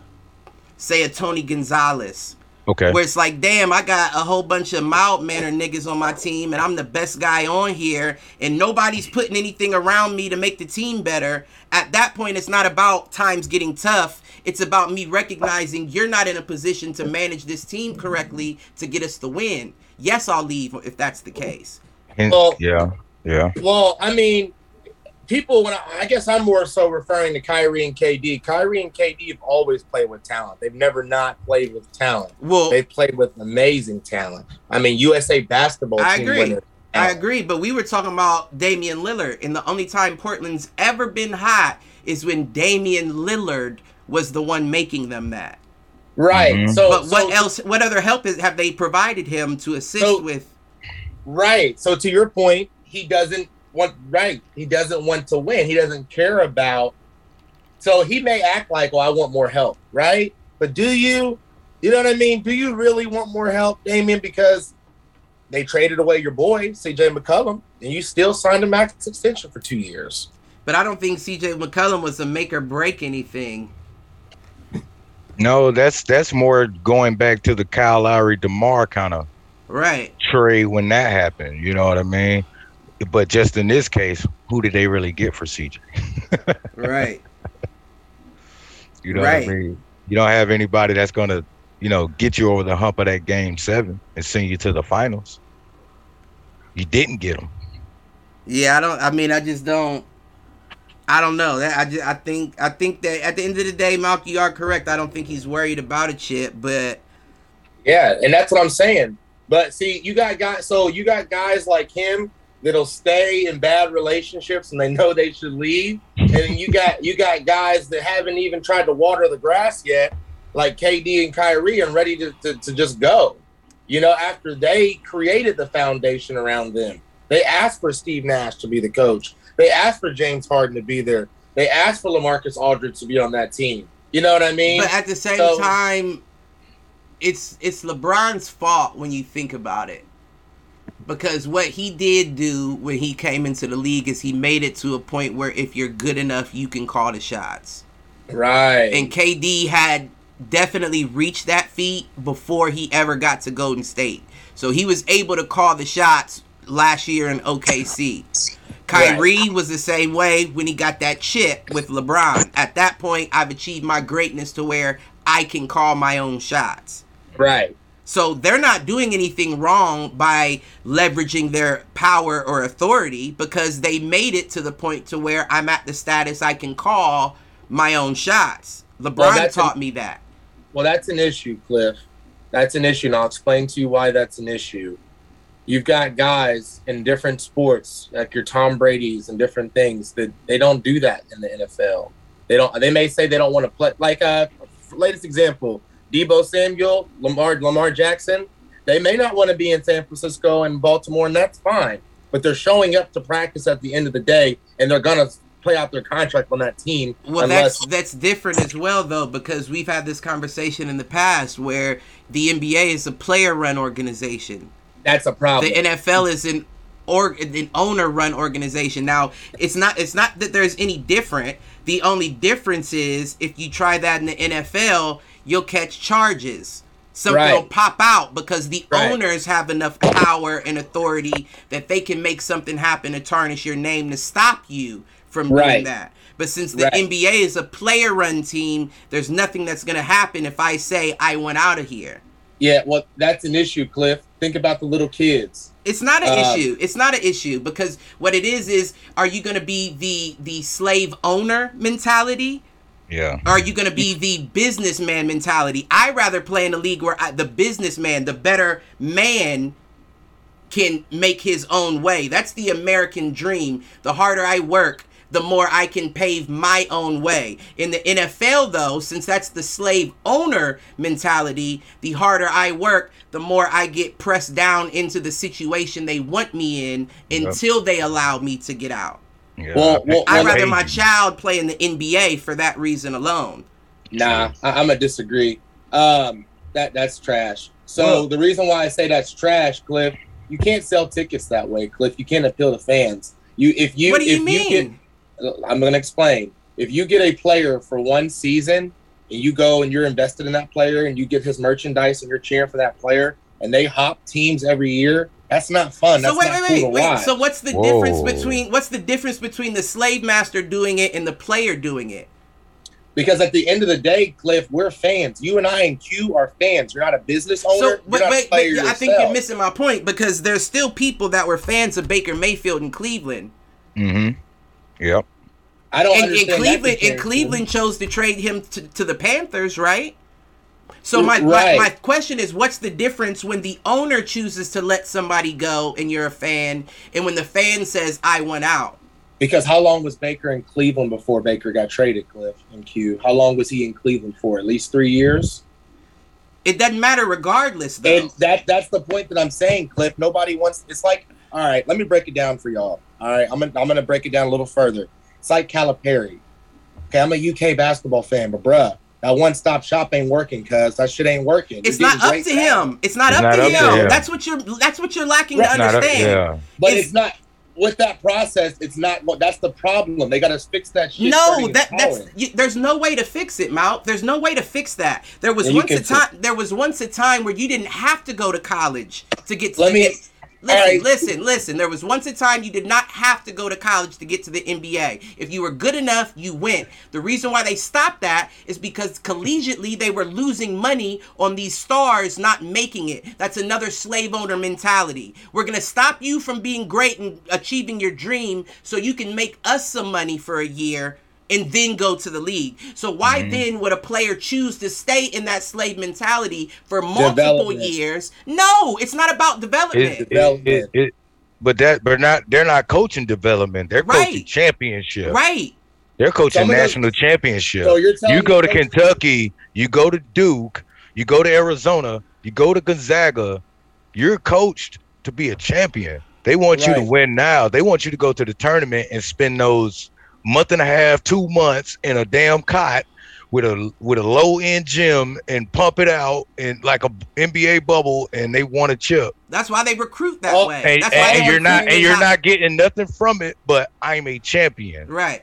say a Tony Gonzalez,
Okay.
where it's like, damn, I got a whole bunch of mild mannered niggas on my team, and I'm the best guy on here, and nobody's putting anything around me to make the team better. At that point, it's not about times getting tough. It's about me recognizing you're not in a position to manage this team correctly to get us the win. Yes, I'll leave if that's the case.
Well-
yeah. Yeah.
Well, I mean, people. When I, I guess I'm more so referring to Kyrie and KD. Kyrie and KD have always played with talent. They've never not played with talent.
Well,
They've played with amazing talent. I mean, USA basketball
I
team
agree.
winner.
I agree, but we were talking about Damian Lillard, and the only time Portland's ever been hot is when Damian Lillard was the one making them that.
Right.
Mhm.
So,
But what
so-
else? What other help is, have they provided him to assist
So-
with?
Right. So to your point, he doesn't want right. He doesn't want to win. He doesn't care about. So he may act like, "Well, I want more help," right? But do you? You know what I mean? Do you really want more help, Damian? Because they traded away your boy C.J. McCollum, and you still signed a max extension for two years.
But I don't think C.J. McCollum was a make or break anything.
No, that's that's more going back to the Kyle Lowry Demar kind of
Right.
trade when that happened. You know what I mean? But just in this case, who did they really get for CJ?
Right.
You know
Right.
what I mean? You don't have anybody that's gonna, you know, get you over the hump of that game seven and send you to the finals. You didn't get them.
Yeah, I don't. I mean, I just don't. I don't know. That I just. I think. I think that at the end of the day, Malky, you are correct. I don't think he's worried about it shit. But
Yeah, and that's what I'm saying. But see, you got guys. So you got guys like him that'll stay in bad relationships, and they know they should leave. And you got you got guys that haven't even tried to water the grass yet, like KD and Kyrie, and ready to, to, to just go. You know, after they created the foundation around them, they asked for Steve Nash to be the coach. They asked for James Harden to be there. They asked for LaMarcus Aldridge to be on that team. You know what I mean?
but at the same
so-
time, it's it's LeBron's fault when you think about it. Because what he did do when he came into the league is he made it to a point where if you're good enough, you can call the shots.
right.
And KD had definitely reached that feat before he ever got to Golden State. So he was able to call the shots last year in OKC. Kyrie was the same way when he got that chip with LeBron. At that point, I've achieved my greatness to where I can call my own shots.
right.
So they're not doing anything wrong by leveraging their power or authority because they made it to the point to where I'm at the status I can call my own shots. LeBron
that's
taught
an-
me that.
Well, that's an issue, Cliff. That's an issue, and I'll explain to you why that's an issue. You've got guys in different sports, like your Tom Brady's and different things, that they don't do that in the NFL. They don't. They may say they don't want to play. Like uh, latest example, Deebo Samuel, Lamar Lamar Jackson. They may not want to be in San Francisco and Baltimore, and that's fine. But they're showing up to practice at the end of the day, and they're gonna play out their contract on that team.
Well,
unless
that's that's different as well, though, because we've had this conversation in the past where the NBA is a player-run organization.
that's a problem.
The NFL is an or an owner-run organization. Now, it's not it's not that there's any different. The only difference is if you try that in the NFL, you'll catch charges. Something
Right.
will pop out because the
Right.
owners have enough power and authority that they can make something happen to tarnish your name to stop you from doing
Right.
that. But since the. NBA is a player run team, there's nothing that's going to happen if I say I went out of here.
Yeah, well, that's an issue, Cliff. Think about the little kids.
It's not an
Uh,
issue. It's not an issue because what it is is are you going to be the the slave owner mentality
Yeah.
are you going to be the businessman mentality? I rather play in a league where I, the businessman, the better man can make his own way. That's the American dream. The harder I work, the more I can pave my own way. In the NFL, though, since that's the slave owner mentality, the harder I work, the more I get pressed down into the situation they want me in until they allow me to get out.
Yeah,
Well,
I
well,
picked
I'd
well,
rather
Peyton.
my child play in the NBA for that reason alone.
Nah, I, I'm gonna disagree. Um, that that's trash. So
Well-
the reason why I say that's trash, Cliff, you can't sell tickets that way, Cliff. You can't appeal to fans. You if you
what do you
if
mean?
you get, I'm gonna explain. If you get a player for one season and you go and you're invested in that player and you get his merchandise and you're cheering for that player and they hop teams every year, that's not fun. That's
so wait,
not
wait,
cool
wait,
to
wait.
watch.
So what's the
Whoa.
difference between what's the difference between the slave master doing it and the player doing it?
because at the end of the day, Cliff, we're fans. You and I and Q are fans. You're not a business owner.
So,
you're
but,
not a
wait, but
player
I think you're missing my point because there's still people that were fans of Baker Mayfield in Cleveland,
Mm-hmm. Yep.
I don't
and, and
understand that
Cleveland and. Cleveland chose to trade him to, to the Panthers, right? So my,
Right.
my my question is, what's the difference when the owner chooses to let somebody go and you're a fan, and when the fan says I want out?
Because how long was Baker in Cleveland before Baker got traded, Cliff and Q? How long was he in Cleveland for? At least three years.
It doesn't matter regardless, though.
And that that's the point that I'm saying, Cliff. Nobody wants. It's like, all right, let me break it down for y'all. All right, I'm gonna I'm gonna break it down a little further. It's like Calipari. Okay, I'm a UK basketball fan, but bruh, that one stop shop ain't working, cuz that shit ain't working.
it's
You're
not
getting
up to
talent.
him. It's not,
It's
up,
not
to,
up to
him.
him.
That's what you're. That's what you're lacking
Right.
to
Not a-
understand.
yeah.
But
It's-
it's, not with that process. It's not. Well, that's the problem. They got to fix that shit.
No, that that's you, there's no way to fix it, Mount. There's no way to fix that. There was
Yeah, you
once a
can
time. There was once a time where you didn't have to go to college to get to
Let
the
me-
N- Listen,
right.
listen, listen. There was once a time you did not have to go to college to get to the NBA. If you were good enough, you went. The reason why they stopped that is because collegiately they were losing money on these stars not making it. That's another slave owner mentality. We're going to stop you from being great and achieving your dream so you can make us some money for a year and then go to the league. So why
Mhm.
then would a player choose to stay in that slave mentality for multiple years? No, it's not about development.
It, it,
Development.
it, it, but that, but not. They're not coaching development. They're
Right.
coaching championship.
right.
They're coaching
Some of those-
national championship.
So you're telling
you go to Kentucky, you go to Duke, you go to Arizona, you go to Gonzaga, you're coached to be a champion. They want you to win now. They want you to go to the tournament and spend those month and a half, two months in a damn cot with a with a low end gym and pump it out in like a NBA bubble, and they want a chip.
That's why they recruit that
Oh,
way.
And,
That's why
and you're not and you're
top-
not getting nothing from it. But I'm a champion.
right.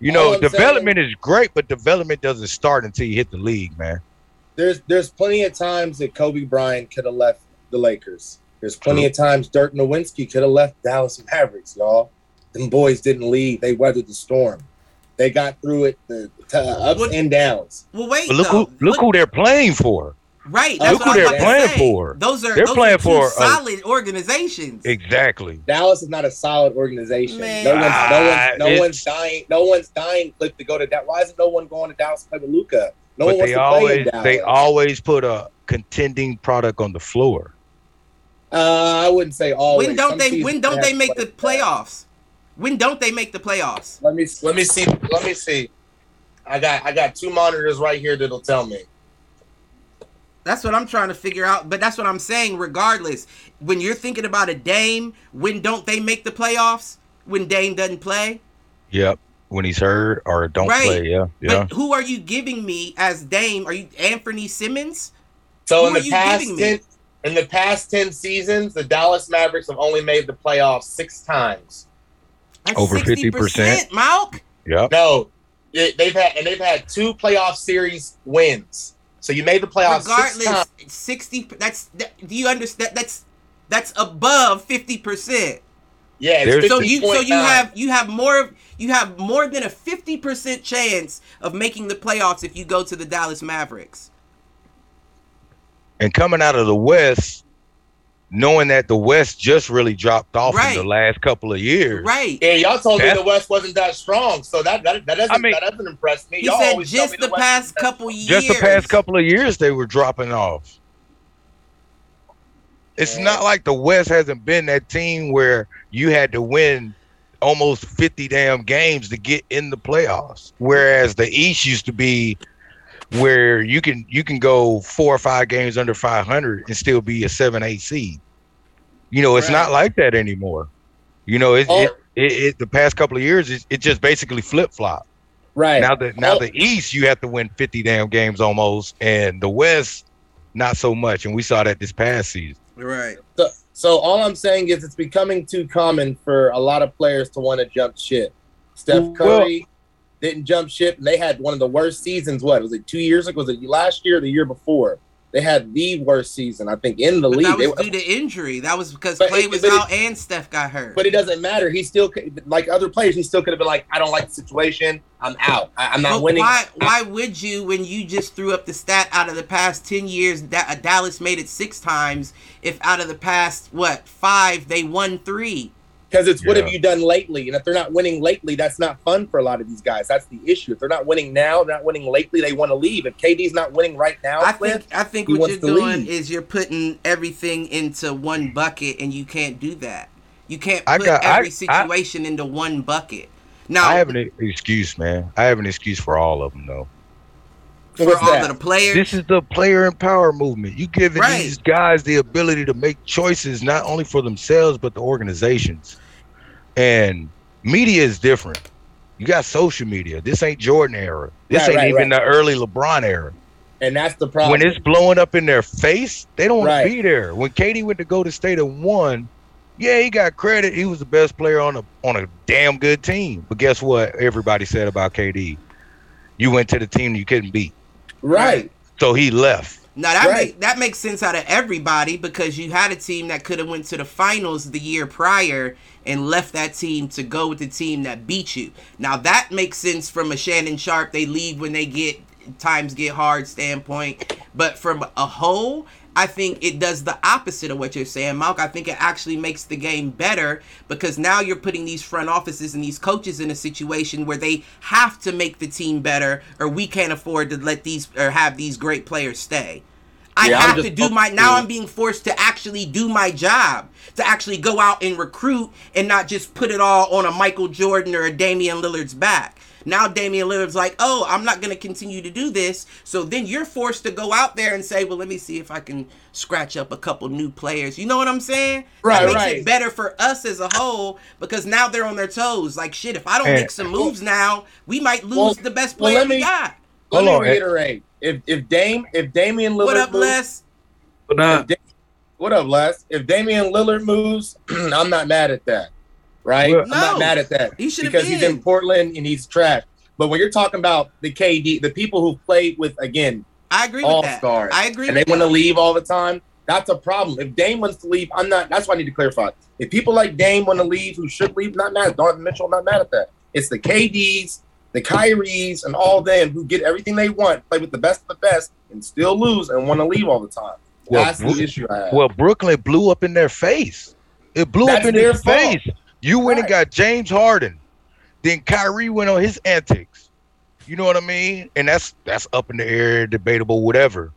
You
All
know,
I'm
development is great, but development doesn't start until you hit the league, man.
there's there's plenty of times that Kobe Bryant could have left the Lakers. There's plenty
True.
of times Dirk Nowitzki could have left Dallas Mavericks, y'all. Them boys didn't leave. They weathered the storm. They got through it, the, the ups
What-
and downs.
Well, wait.
But look
though.
who look who they're playing for.
Right.
Look
That's
who
what I was
they're
about
playing
say.
for.
Those are
They're
those
playing
are two
for a-
solid organizations.
Exactly.
Dallas is not a solid organization.
Man.
No one's no
Ah,
one's no
it's-
one's dying. No one's dying Cliff to go to that. Why isn't no one going to Dallas to play with Luka? No
but
one wants
they
to play in
always
Dallas.
they always put a contending product on the floor.
Uh, I wouldn't say always.
when don't
Some
they when don't they make the
played bad.
playoffs? When don't they make the playoffs?
Let me let me see. Let me see. I got I got two monitors right here that'll tell me.
That's what I'm trying to figure out. But that's what I'm saying. Regardless, when you're thinking about a Dame, when don't they make the playoffs? When Dame doesn't play?
Yep. When he's hurt or don't
Right.
play, yeah, yeah.
But who are you giving me as Dame? Are you Anthony Simmons?
So
Who
in
are
the
you
past
giving
ten in the past ten seasons, the Dallas Mavericks have only made the playoffs six times.
That's
Over 50%.
Malk.
Yep.
No, they- they've had and they've had two playoff series wins. So you made the playoffs six
Regardless,
times.
60 that's that, do you understand that's that's above 50%.
Yeah, it's
So you so you have you have more you have more than a 50% chance of making the playoffs if you go to the Dallas Mavericks.
And coming out of the West, knowing that the West just really dropped off
Right.
in the last couple of years.
Right.
Yeah, y'all told me the West wasn't that strong, so that that, that doesn't
I mean-
that doesn't impress me.
He
y'all
said just
me
the
West
past couple years.
Just the past couple of years, they were dropping off. It's
Yeah.
not like the West hasn't been that team where you had to win almost 50 damn games to get in the playoffs. Whereas the East used to be where you can you can go four or five games under 500 and still be a 7 8 seed. You know, it's
Right.
not like that anymore. You know, it,
Oh,
it it, it the past couple of years, it, it just basically flip flop.
Right.
Now the now
Oh.
the East, you have to win fifty damn games almost, and the West, not so much. And we saw that this past season.
Right.
So, so all I'm saying is it's becoming too common for a lot of players to want to jump shit. Steph
Well-
Curry didn't jump ship, and they had one of the worst seasons. What was it? Two years ago? Was it last year? or The year before? They had the worst season, I think, in the
But
league.
that was
They-
due to injury. That was because Clay
it-
was
but it-
out and Steph got hurt.
but it doesn't matter. He still, could- like other players, he still could have been like, "I don't like the situation. I'm out. I, I'm not
But
winning."
Why? Why would you, when you just threw up the stat out of the past ten years, da- uh, Dallas made it six times? If out of the past what five, they won three.
Because it's what have you done lately? And if they're not winning lately, that's not fun for a lot of these guys. That's the issue. If they're not winning now, they're not winning lately, they want to leave. If KD's not winning right now,
I
Cliff,
think I think what you're doing
leave.
is you're putting everything into one bucket, and you can't do that. You can't
I
put
got-
every
I-
situation into one bucket. Now,
I have an excuse, man. I have an excuse for all of them, though.
for
What's
all
that?
of the players,
This is the player empower movement. You giving
Right.
these guys the ability to make choices not only for themselves but the organizations. And media is different. You got social media. This ain't Jordan era. This
Right,
ain't
right,
even
right.
the early LeBron era.
and that's the problem.
when it's blowing up in their face, they don't want to be there. When KD went to go to state and won, yeah, he got credit. He was the best player on a on a damn good team. But guess what? Everybody said about KD. You went to the team you couldn't beat,
right.
so he left.
Now that
Right.
make, that makes sense out of everybody because you had a team that could have went to the finals the year prior and left that team to go with the team that beat you. Now that makes sense from a Shannon Sharpe. They leave when they get times get hard standpoint, but from a whole, I think it does the opposite of what you're saying, Malk. I think it actually makes the game better because now you're putting these front offices and these coaches in a situation where they have to make the team better, or we can't afford to let these or have these great players stay. I
Yeah,
have to do my now. I'm being forced to actually do my job, to actually go out and recruit and not just put it all on a Michael Jordan or a Damian Lillard's back. Now Damian Lillard's like, oh, I'm not going to continue to do this. So then you're forced to go out there and say, well, let me see if I can scratch up a couple new players. You know what I'm saying?
Right,
that makes
right.
it better for us as a whole because now they're on their toes. Like shit, if I don't
And-
make some moves now, we might lose
Well-
the best
well,
player
let
we
me-
got.
Let
Hold
me
on, Ed.
reiterate: if if Dame if Damian Lillard
What up,
moves,
Les?
if Da- what up, Les? If Damian Lillard moves, I'm not mad at that. Right?
Well-
I'm not mad at that
He should
because he's
been.
in Portland and he's trash. But when you're talking about the KD, the people who played with again
I agree with
all
that.
stars,
I agree
and they want to leave all the time, that's a problem. If Dame wants to leave, I'm not. That's why I need to clarify. If people like Dame want to leave, who should leave, not mad. Donovan Mitchell, not mad at that. It's the KDs, the Kyries, and all them who get everything they want, play with the best of the best, and still lose and want to leave all the time.
Well,
that's
Bru-
the issue I have.
Well, Brooklyn blew up in their face. It blew
That's
up in
their fault.
face. You went and got James Harden. Then Kyrie went on his antics. You know what I mean? And that's that's up in the air, debatable, whatever.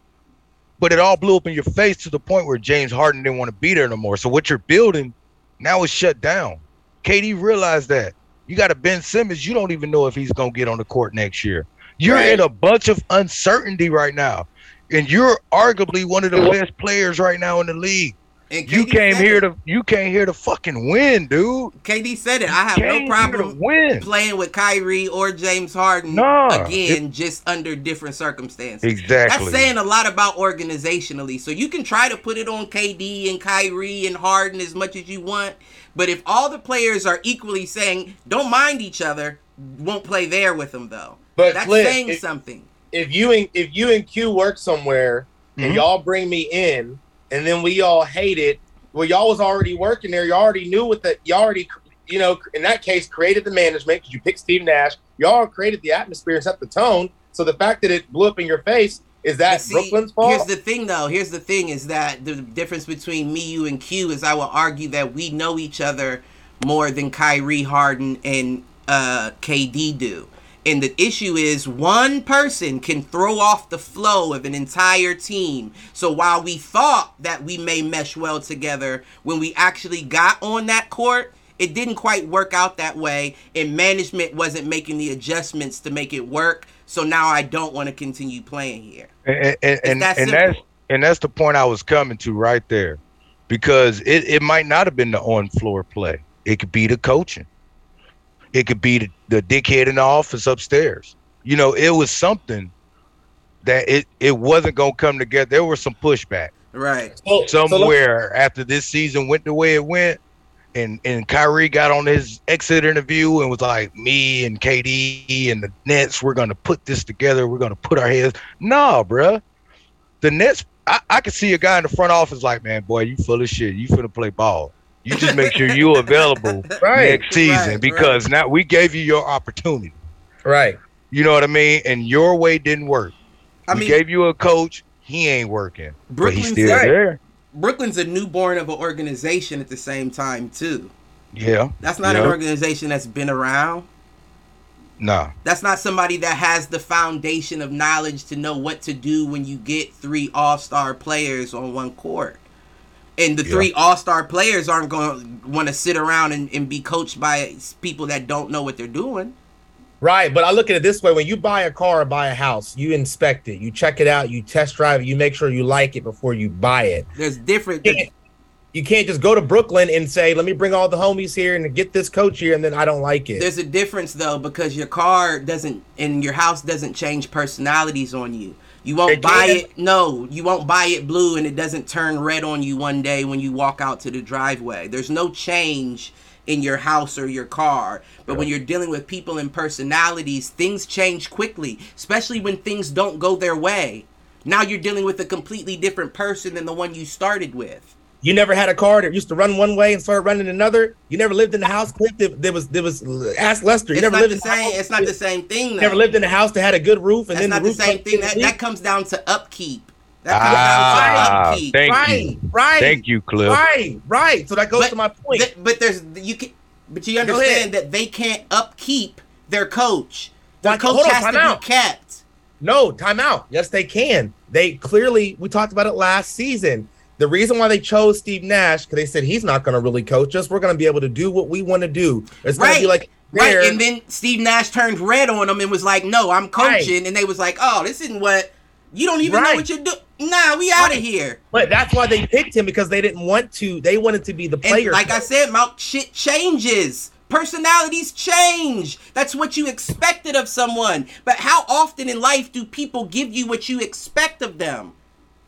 But it all blew up in your face to the point where James Harden didn't want to be there no more. So what you're building now is shut down. KD realized that. You got a Ben Simmons. You don't even know if he's gonna get on the court next year. You're
Right.
in a bunch of uncertainty right now. And you're arguably one of the best players right now in the league.
And
You came here
it.
to you came here to fucking win, dude.
KD said it. I have no problem
win.
playing with Kyrie or James Harden
Nah,
again, just under different circumstances.
Exactly.
That's saying a lot about organizationally. So you can try to put it on KD and Kyrie and Harden as much as you want, but if all the players are equally saying don't mind each other, won't play there with them though.
But
That's
Cliff,
saying
if-
something.
if you and if you and Q work somewhere and
Mhm.
y'all bring me in and then we all hated. well, y'all was already working there. You already knew what the you already you know in that case created the management because you picked Steve Nash. Y'all created the atmosphere and set the tone. So the fact that it blew up in your face is that
see,
Brooklyn's fault?
Here's the thing, though. Here's the thing: is that the difference between me, you, and Q is I will argue that we know each other more than Kyrie, Harden, and uh, KD do. And the issue is one person can throw off the flow of an entire team. So while we thought that we may mesh well together, when we actually got on that court, it didn't quite work out that way. And management wasn't making the adjustments to make it work. So now I don't want to continue playing here.
and and, and,
that
and that's and that's the point I was coming to right there, because it, it might not have been the on floor play. It could be the coaching. It could be the, the dickhead in the office upstairs. You know, it was something that it it wasn't gonna come together. There was some pushback
Right.
So, so
somewhere after this season went the way it went, and and Kyrie got on his exit interview and was like, "Me and KD and the Nets, we're gonna put this together. We're gonna put our heads." Nah, bruh. The Nets, I, I could see a guy in the front office like, "Man, boy, you full of shit. You finna play ball. You just make sure you are available
right,
next season
right,
because now we gave you your opportunity.
right.
You know what I mean? And your way didn't work.
I
we
mean,
gave you a coach. He ain't working, but he's
Brooklyn's
still
right.
there.
Brooklyn's a newborn of an organization at the same time too.
Yeah,
That's not an organization that's been around.
nah.
That's not somebody that has the foundation of knowledge to know what to do when you get three all-star players on one court. And the
Yeah.
three all-star players aren't going to want to sit around and, and be coached by people that don't know what they're doing.
Right, but I look at it this way: when you buy a car or buy a house, you inspect it, you check it out, you test drive it, you make sure you like it before you buy it.
There's different.
You can't, you can't just go to Brooklyn and say, "Let me bring all the homies here and get this coach here," and then I don't like it.
There's a difference though because your car doesn't and your house doesn't change personalities on you. You won't buy it. No, you won't buy it blue and it doesn't turn red on you one day when you walk out to the driveway. There's no change in your house or your car. But when you're dealing with people and personalities, things change quickly, especially when things don't go their way. Now you're dealing with a completely different person than the one you started with.
You never had a car that used to run one way and started running another. You never lived in a house, Cliff. That, there was there was ask Lester. You
It's
never
not
lived
the
in a
same.
house-
It's not the same thing. Though.
never lived in a house that had a good roof, and
That's
then
not
the
the
roof
same
started
thing.
getting
That, that comes down to upkeep. That comes
Ah,
down to upkeep.
thank
right,
you,
right,
thank you, Cliff.
right, right. So that goes
But
to my point.
Th- but there's you can, but you understand that they can't upkeep their coach. Their
Why-
coach
hold on,
has to
out.
be kept.
No, timeout. Yes, they can. They clearly, we talked about it last season. The reason why they chose Steve Nash, because they said he's not going to really coach us. We're going to be able to do what we want to do. It's going to be
Right.
like,
Right,
there-
and then Steve Nash turned red on them and was like, "No, I'm coaching," and they was like, "Oh, this isn't what you don't even know what you're doing." Nah, we out of
Right.
here.
but that's why they picked him because they didn't want to. They wanted to be the
And
player.
like I said, Mount shit changes. Personalities change. That's what you expected of someone. But how often in life do people give you what you expect of them?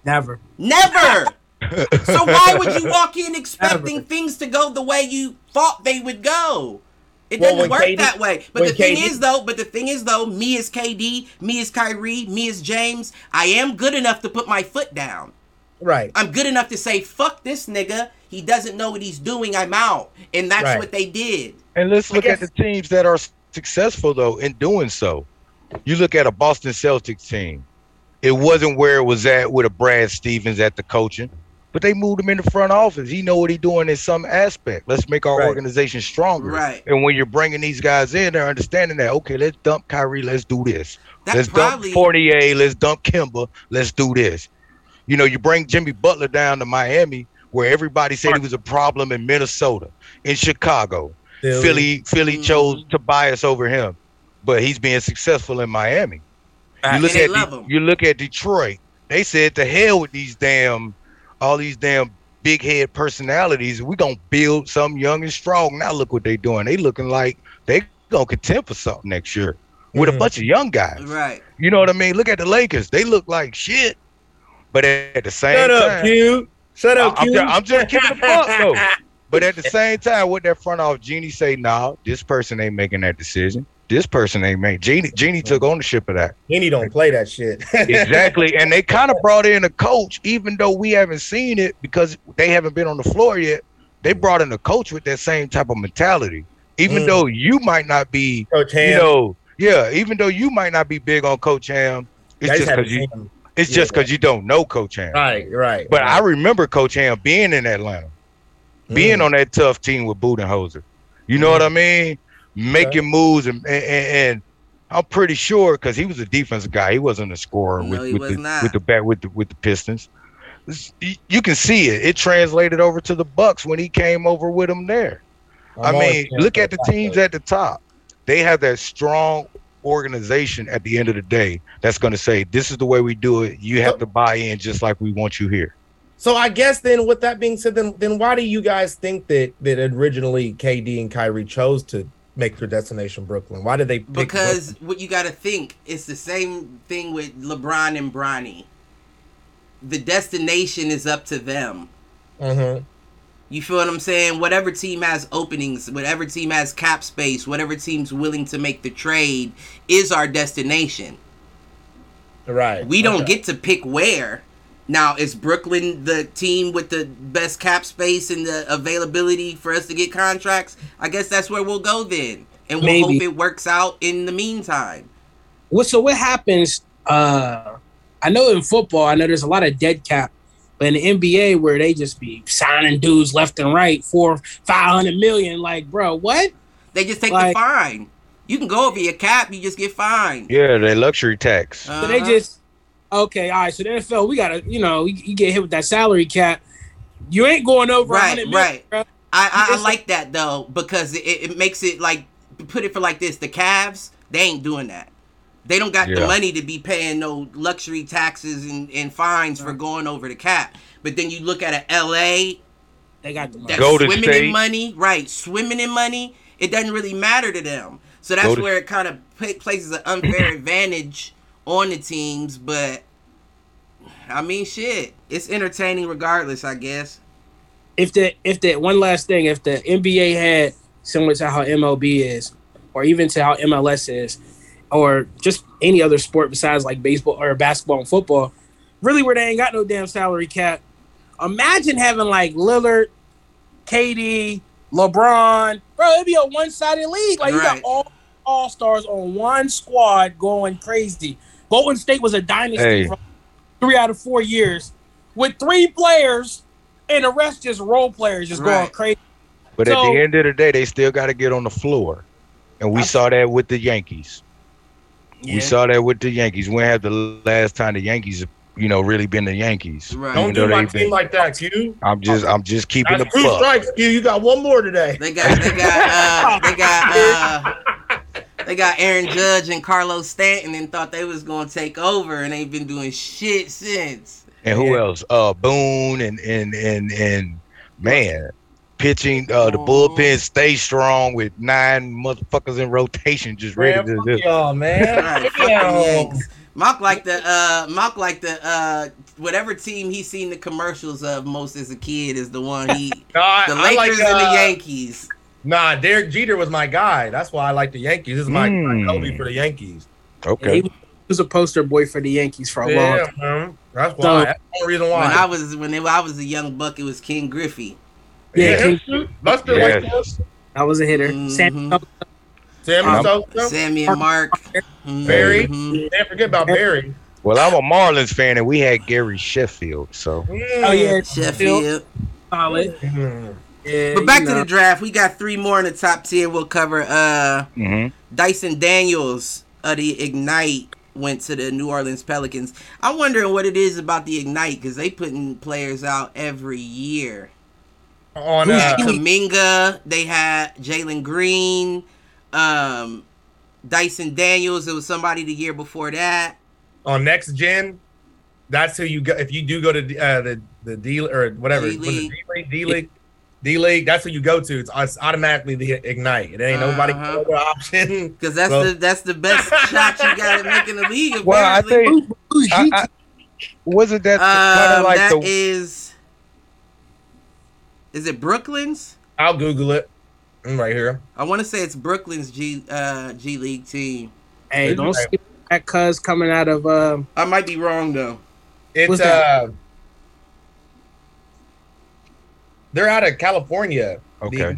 never.
Never. So why would you walk in expecting
Never.
things to go the way you thought they would go? It
Well,
doesn't
when
work
KD
that way. But the thing
KD
is though, but the thing is though, me as KD, me as Kyrie, me as James, I am good enough to put my foot down.
Right.
I'm good enough to say, fuck this nigga. He doesn't know what he's doing. I'm out. And that's
Right.
what they did.
And let's
I
look at the teams that are successful though in doing so. You look at a Boston Celtics team. It wasn't where it was at with a Brad Stevens at the coaching, but they moved him in the front office. He know what he's doing in some aspect. Let's make our
Right.
organization stronger.
Right.
And when you're bringing these guys in, they're understanding that okay, let's dump Kyrie, let's do this.
That
let's
probably
dump Fournier, let's dump Kemba, let's do this. You know, you bring Jimmy Butler down to Miami, where everybody said he was a problem in Minnesota, in Chicago.
Philly.
Philly Philly
Mhm.
chose Tobias over him, but he's being successful in Miami. You look at De- you look at Detroit. They said to hell with these damn all these damn big head personalities. We gonna build something young and strong. Now look what they're doing. They looking like they gonna contend for something next year with
Mhm.
a bunch of young guys.
Right.
You know what I mean? Look at the Lakers. They look like shit, but at the same
Shut up,
time,
Q. Shut up,
I'm
Q.
ju- I'm just keeping it a buck, though. But at the same time, what that front off Jeanie say, nah, this person ain't making that decision. This person ain't made. Jeanie Jeanie took ownership of that.
Henny don't play that shit.
Exactly. and they kind of brought in a coach, even though we haven't seen it because they haven't been on the floor yet. They brought in a coach with that same type of mentality. Even
Mm.
though you might not be,
Coach Ham.
you know, yeah, even though you might not be big on Coach Ham, it's
I
just because you
him.
it's
Yeah,
just because you don't know Coach Ham.
Right, right.
But I remember Coach Ham being in Atlanta, being
Mm.
on that tough team with Budenholzer. You know what I mean? Making moves and and, and I'm pretty sure because he was a defensive guy. He wasn't a scorer
No,
with,
he
with
was
the
not.
with the bat with the with the Pistons. You- You can see it. It translated over to the Bucks when he came over with them there. i
I'm always
mean, look at the teams
that-
at the top. They have that strong organization at the end of the day that's going to say, "This is the way we do it. You have to buy in just like we want you here."
So I guess then, with that being said, then then why do you guys think that that originally KD and Kyrie chose to
make their destination Brooklyn? Why did they pick
Because what you got to think, it's the same thing with LeBron and Bronny. The destination is up to them.
Brooklyn?
You feel what I'm saying? Whatever team has openings, whatever team has cap space, whatever team's willing to make the trade is our destination.
Right.
We don't
Okay.
get to pick where. Now, is Brooklyn the team with the best cap space and the availability for us to get contracts? I guess that's where we'll go then. And we'll
Maybe.
hope it works out in the meantime.
What so what happens? Uh, I know in football, I know there's a lot of dead cap, but in the NBA where they just be signing dudes left and right for five hundred million, like bro, what?
They just take
Like-
the fine. You can go over your cap, you just get fined.
Yeah, they luxury tax.
So they
Uh-huh.
just okay, all right. So the NFL, we gotta, you know, you, you get hit with that salary cap. You ain't going over
Right,
100 million,
right.
bro.
I, I, I
It's-
like that though because it, it makes it like put it for like this: the Cavs they ain't doing that. They don't got the money to be paying no luxury taxes and, and fines for going over the cap. But then you look at a LA
They got the money.
that's
Golden
swimming
State.
in money, right? Swimming in money. It doesn't really matter to them. So that's
Golden-
where it kind of pla- places an unfair advantage on the teams. But I mean, shit, it's entertaining regardless, I guess.
if the if the one last thing, if the NBA had similar to how MLB is, or even to how MLS is, or just any other sport besides like baseball or basketball and football, really where they ain't got no damn salary cap. Imagine having like Lillard, KD, LeBron, bro. It'd be a one sided league. Like you got all all stars on one squad going crazy. Golden State was a dynasty
Hey.
for three out of four years with three players and the rest just role players just going crazy.
But at the end of the day, they still got to get on the floor, and we
I-
saw that with the Yankees. We saw that with the Yankees. We had the last time the Yankees, you know, really been the Yankees?
Right.
Don't do
though
my team
been-
like that, Q.
I'm just, I'm just keeping
That's
the
two
buck.
strikes, Q. You got one more today.
They got they got uh they got uh they got Aaron Judge and Carlos Stanton and thought they was gonna take over and they've been doing shit since.
And who
Yeah.
else? Uh, Boone and and and and man, pitching. Uh, the bullpen stay strong with nine motherfuckers in rotation, just ready
Man,
to.
fuck
just-
y'all, man.
Right, fuck
Damn.
them Mock like the uh Mock like the uh whatever team he seen the commercials of most as a kid is the one he
No, I,
the Lakers
like,
and the
uh,
Yankees.
Nah, Derek Jeter was my guy. That's why I like the Yankees. This is my, my
Mm.
Kobe for the Yankees.
Okay.
He was a poster boy for the Yankees for a long
Yeah,
time.
man. That's why.
So-
That's the reason why.
When I was when I was a young buck, it was Ken Griffey.
Yeah,
yeah,
King-
Buster
Yes.
like that.
I was a hitter.
Mhm.
Sam,
Sammy
Um,
Sosa.
Sammy and Mark.
Barry.
Mhm.
Can't forget about Barry.
Well, I'm a Marlins fan, and we had Gary Sheffield. So
oh yeah,
Sheffield.
solid.
Mm.
Yeah,
But back
you
to the draft, we got three more in the top ten. We'll cover. Uh,
mhm.
Dyson Daniels of the Ignite went to the New Orleans Pelicans. I'm wondering what it is about the Ignite because they putting players out every year.
On
They
uh,
Kuminga, they had Jalen Green, um, Dyson Daniels. It was somebody the year before that.
on next gen, that's who you go. If you do go to uh, the the D or whatever,
D
was it
League.
D league, D league, That's who you go to. It's, it's automatically the ignite. It ain't nobody
Uh-huh.
other option.
Because that's
Well-
the that's the best shot you got to make in the league.
Well, I think
Who's
I,
G-
I, wasn't that
Um,
kind of like
that
the
is- is it Brooklyn's?
I'll Google it. I'm right here.
I want to say it's Brooklyn's G uh, G League team.
hey, don't skip that cuz coming out of um
I might be wrong though.
It's
What's that?
uh, they're out of California.
Okay.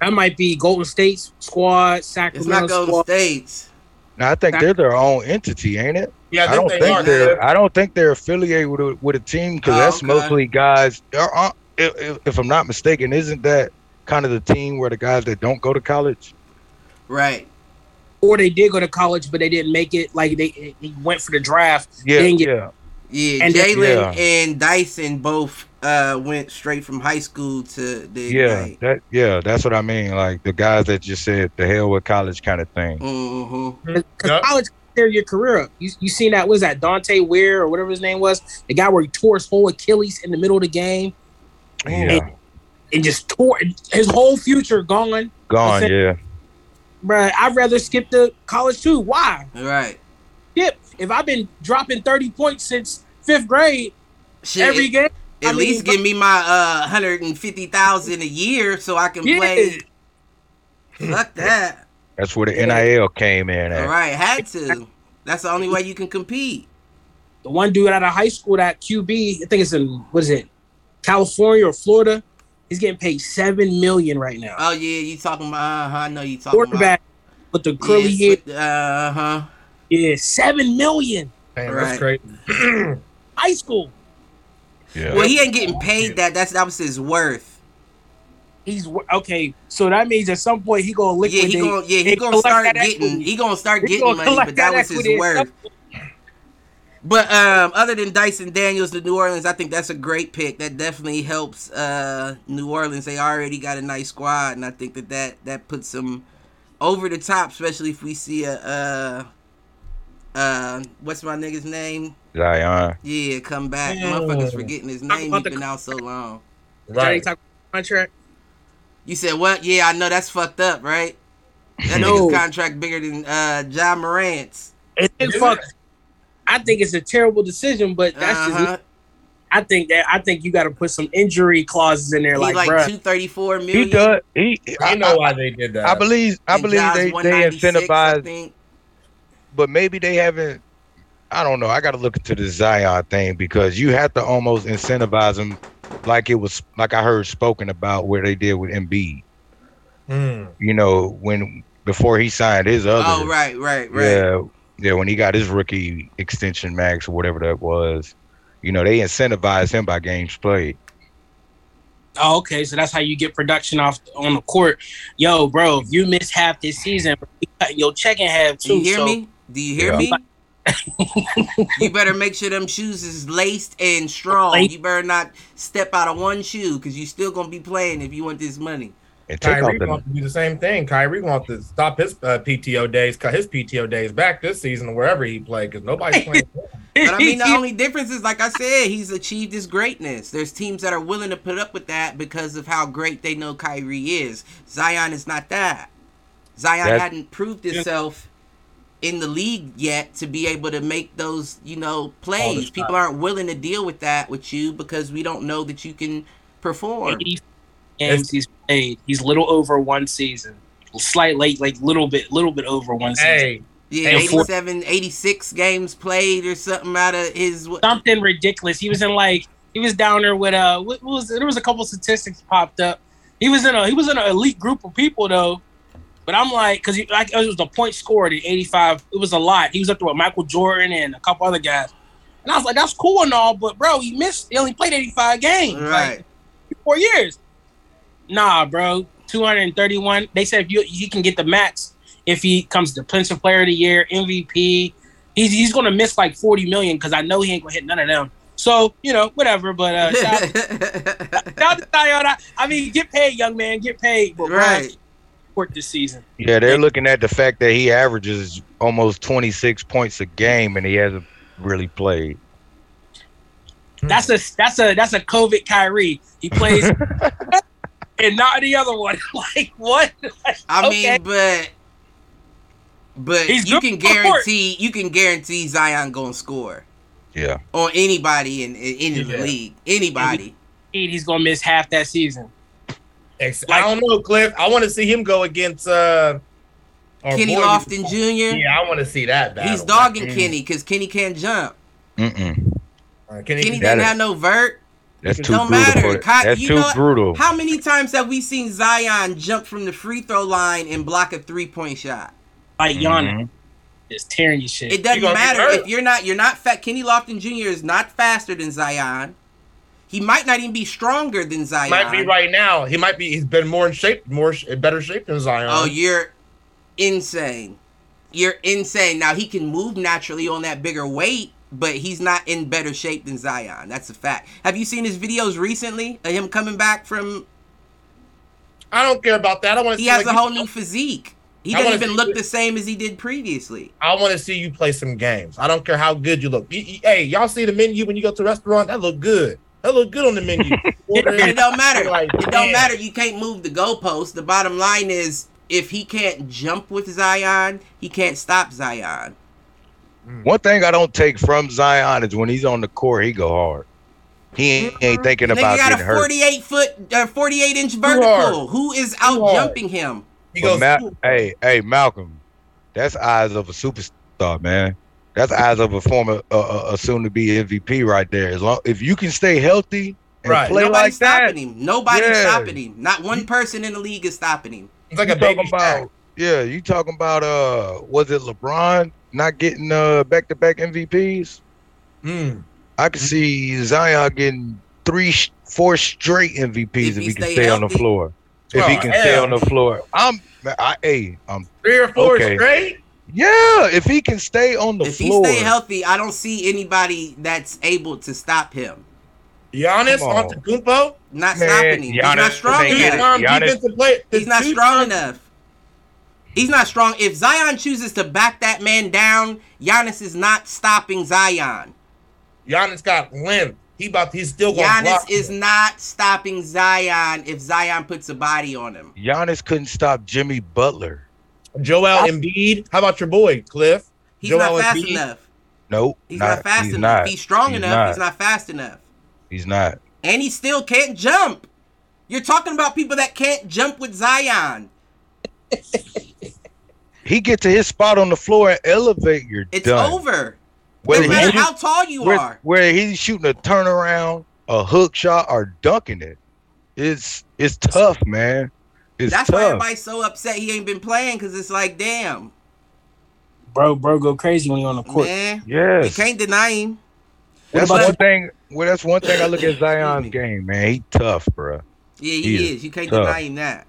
That might be Golden State's squad,
It's
Sacramento
not Golden
squad.
States.
Now I think they're their own entity, ain't it?
Yeah,
I don't
they
think
are.
they're. I don't think they're affiliated with a, with a team because
Oh,
that's
okay.
mostly guys. there are- If, if- if I'm not mistaken, isn't that kind of the team where the guys that don't go to college?
Right.
Or they did go to college, but they didn't make it. Like they, they went for the draft.
Yeah,
get-
yeah.
Yeah,
And
Jalen
Yeah.
and Dyson both uh, went straight from high school to the
Yeah,
Ignite.
that yeah, that's what I mean. Like the guys that just said the hell with college kind of thing.
Mhm.
Because
Yep.
college tear your career up. You, you seen that? Was that Dante Weir or whatever his name was? The guy where he tore his whole Achilles in the middle of the game
Yeah,
and just tore his whole future gone.
gone.
That's
Yeah,
bruh, I'd rather skip the college too. Why?
Right.
Skip. If I've been dropping 30 points since fifth grade
Shit,
every
at,
game,
at
I mean,
least give me my uh hundred and fifty thousand a year so I can
Yeah.
play. Fuck that.
That's where the NIL came in
All
at.
right, had to. That's the only way you can compete.
the one dude out of high school that QB, I think it's in what is it, California or Florida, he's getting paid seven million right now.
Oh yeah, you talking about? Uh-huh, I know you talking about
Quarterback with the
about.
curly hair,
Uh huh.
yeah, seven million.
Man,
Right.
that's crazy.
High school.
Yeah.
Well, he ain't getting paid that. That's that was his worth.
He's okay, so that means at some point he gonna
Yeah,
liquidate.
he gonna yeah he gonna start getting
equity.
he gonna start getting
gonna
money, but that was his worth. But um, other than Dyson Daniels to New Orleans, I think that's a great pick. That definitely helps uh, New Orleans. They already got a nice squad, and I think that that, that puts them over the top, especially if we see a uh, uh, what's my nigga's name?
Zion.
Yeah, come back.
Yeah.
Motherfuckers forgetting his
Talk
name.
about
He's
the-
been out so long.
Right.
talk contract.
You said what? Yeah, I know that's fucked up, right? That
No.
nigga's contract bigger than uh, John Morant's.
It, it fuck. I think it's a terrible decision, but that's
Uh-huh.
just. I think that I think you got to put some injury clauses in there,
He's
like,
like, two thirty four million.
He does. He. I,
You know
I,
why they did that.
I believe. I
And
believe
Ja's
they they
196, I
incentivize,
think.
But maybe they haven't. I don't know. I got to look into the Zion thing because you have to almost incentivize them, like it was like I heard spoken about where they did with Embiid.
Hmm.
You know when before he signed his other.
Oh right, right, right.
Yeah, yeah. When he got his rookie extension max or whatever that was, you know they incentivized him by games played.
Oh, okay, so that's how you get production off on the court. Yo, bro, if you miss half this season, you cutting your check in half too.
you hear
so
me? Do you hear
Yeah.
me? you better make sure them shoes is laced and strong.
Laced.
You better not step out of one shoe because you still gonna be playing if you want this money.
And take
Kyrie wants to do the same thing. Kyrie wants to stop his uh, PTO days, cut his PTO days back this season or wherever he played because nobody's playing.
But I mean, the only difference is, like I said, he's achieved his greatness. There's teams that are willing to put up with that because of how great they know Kyrie is. Zion is not that. Zion
That's-
hadn't proved himself in the league yet to be able to make those, you know, plays. People aren't willing to deal with that with you because we don't know that you can perform.
80 games he's played. He's little over one season. Slight late, like little bit, little bit over one season.
hey,
Yeah,
And
87, 86 games played or something out of his. what-
Something ridiculous. He was in like he was down there with uh what was there was a couple statistics popped up. He was in a he was in an elite group of people though. But I'm like, because like it was the point scored in 85. It was a lot. He was up there with Michael Jordan and a couple other guys. And I was like, that's cool and all, but bro, he missed. He only played 85 games.
Right.
Like, four years. Nah, bro. 231. They said if you he can get the max if he comes to defensive player of the year, MVP. He's he's gonna miss like 40 million because I know he ain't gonna hit none of them. So, you know, whatever. But uh shout, shout out to. I, I mean, get paid, young man, get paid. But
right.
Right. Court this season.
Yeah, they're looking at the fact that he averages almost 26 points a game and he hasn't really played. Hmm.
That's a that's a that's a COVID Kyrie. He plays and not the other one. like what?
I
Okay.
mean, but but
He's
you can
for court.
guarantee you can guarantee Zion gonna score
Yeah.
on anybody in in, in the league. Anybody.
He's gonna miss half that season.
Ex- I don't know, Cliff. I want to see him go against uh,
Kenny
boy-
Lofton Jr.
Yeah, I want to see that. Battle.
He's dogging
Mm.
Kenny because Kenny can't jump.
Mm-mm.
Uh, Kenny,
Kenny
That
doesn't
is-
have no vert.
That's
It
too
don't
brutal.
matter.
For,
Ky-
that's
you
too
know
brutal.
How many times have we seen Zion jump from the free throw line and block a three point shot?
Like Giannis
Mhm.
is tearing your shit.
It doesn't matter if you're not you're not fat. Kenny Lofton Jr. is not faster than Zion. He might not even be stronger than Zion.
He might be right now. He might be. He's been more in shape, more in better shape than Zion.
Oh, you're insane. You're insane. Now he can move naturally on that bigger weight, but he's not in better shape than Zion. That's a fact. Have you seen his videos recently of him coming back from?
I don't care about that. I want to.
He
see
has
like,
a whole
you-
new physique. He doesn't even look
it.
the same as he did previously.
I want to see you play some games. I don't care how good you look. Hey, y'all see the menu when you go to a restaurant? That look good. That look good on the menu. Order
it don't matter.
Like,
It don't
man.
matter. You can't move the goalpost. The bottom line is if he can't jump with Zion, he can't stop Zion.
One thing I don't take from Zion is when he's on the court, he go hard. He ain't, ain't thinking
Nigga
about
got
getting
a
hurt.
48 foot, uh, 48 inch vertical. Who is out jumping him?
He goes,
Ma- hey, hey, Malcolm, that's eyes of a superstar, man. That's eyes of a former, uh, uh, a soon-to-be MVP right there. As long if you can stay healthy and
Right.
play
Nobody's
like that,
stopping him. Nobody's
Yeah.
stopping him. Not one person in the league is stopping him.
it's like
you
a baby
talking about, yeah, you talking about, uh, was it LeBron not getting uh back-to-back MVPs?
Mm.
I could see Zion getting three, four straight MVPs
If
if,
he
he can
stay
stay on the floor. If
Oh,
he can stay on the floor, I'm, I, hey, I'm,
Three or four
Okay.
straight?
Yeah. If he can stay on the floor.
if he stay healthy, I don't see anybody that's able to stop him.
Giannis
Come on.
Antetokounmpo?
Not
Man,
stopping him. He's not strong
ain't
Two-time
it.
enough.
Giannis-
player.
He's not
two-time-
strong enough. He's not strong. If Zion chooses to back that man down, Giannis is not stopping Zion.
Giannis got length. He about he's still going to
Giannis
block
is
him.
not stopping Zion if Zion puts a body on him.
Giannis couldn't stop Jimmy Butler.
Joel Embiid. How about your boy Cliff?
He's
Joel
not fast
Embiid?
enough.
Nope,
He's not, fast
he's
enough.
Not,
he's strong
He's
enough.
not.
He's not fast enough.
He's not.
And he still can't jump. You're talking about people that can't jump with Zion.
He get to his spot on the floor and elevate. You're
It's
done.
over.
Whether,
no
he
matter
shoot-
how tall you
where,
are.
where he's shooting a turnaround, a hook shot, or dunking it, it's it's tough, man. It's
That's why everybody's so upset he ain't been playing because it's like, damn,
Bro, bro, go crazy when you're on the court.
man. You can't deny him.
that's
What about
one thing. Well, that's one thing I look at Zion's game, man. He tough, bro.
Yeah, he,
He
is.
is
You can't
tough.
deny him that.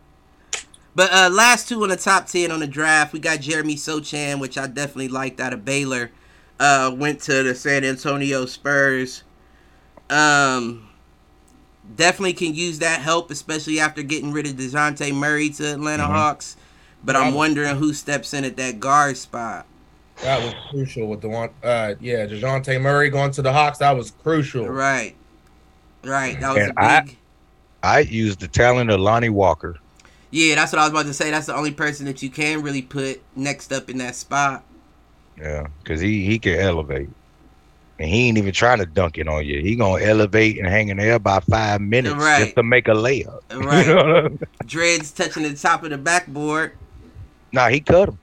But uh last two on the top ten on the draft, we got Jeremy Sochan, which I definitely liked out of Baylor. Uh went to the San Antonio Spurs. Um definitely can use that help, especially after getting rid of Dejounte Murray to Atlanta
Mhm.
Hawks. But I'm wondering who steps in at that guard spot.
That was crucial with the one. Uh, yeah, Dejounte Murray going to the Hawks. That was crucial.
Right. Right. That was
And
a
I-
big
I use the talent of Lonnie Walker.
Yeah, that's what I was about to say. That's the only person that you can really put next up in that spot.
Yeah, because he he can elevate, and he ain't even trying to dunk it on you. He gonna elevate and hang in there by five minutes
Right.
just to make a layup.
Right.
You know I mean?
Dreads touching the top of the backboard.
Nah, he cut him.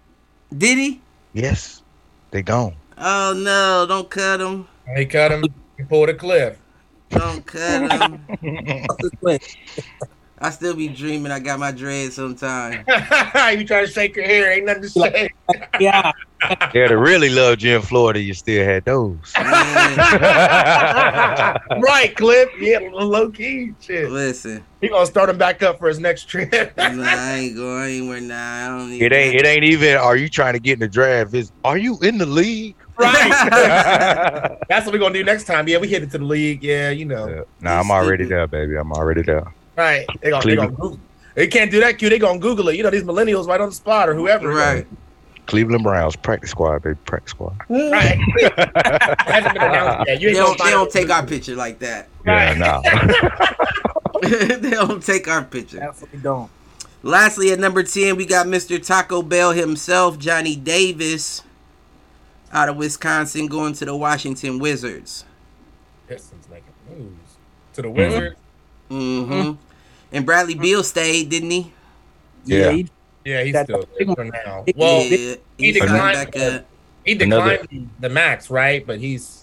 Did he?
Yes, they gone.
Oh no! Don't cut him!
He cut him. He pulled a cliff.
Don't cut him!
Wait,
I still be dreaming. I got my dreads sometime.
you try to shake your hair, ain't nothing to say.
yeah,
Yeah, to really love you in Florida, you still had those.
Right, Cliff. Yeah, low key shit.
listen,
He gonna start him back up for his next trip.
nah, I ain't going anywhere now. I don't need
it ain't.
that.
It ain't even. Are you trying to get in the draft? Is are you in the league?
right. That's what we're gonna do next time. Yeah, we hit it to the league. Yeah, you know.
Yeah. Nah, I'm already there, baby. I'm already there.
Right. They gonna, they gonna Google. They can't do that, Q. They gonna Google it. You know, these millennials right on the spot or whoever.
Right.
Cleveland Browns practice squad, baby. Practice squad.
Right. Hasn't been announced yet. You
They don't. They don't take our picture like that.
Yeah, nah.
they don't take our picture.
definitely don't.
Lastly, at number 10, we got Mr. Taco Bell himself, Johnny Davis, out of Wisconsin, going to the Washington Wizards.
Pistons making moves to the Wizards.
hmm And Bradley Beal stayed, didn't he?
Yeah.
he-
Yeah, he's
That-
still there for now. Well,
yeah,
he
he
declined.
back up.
he
Another-
the max, right? But he's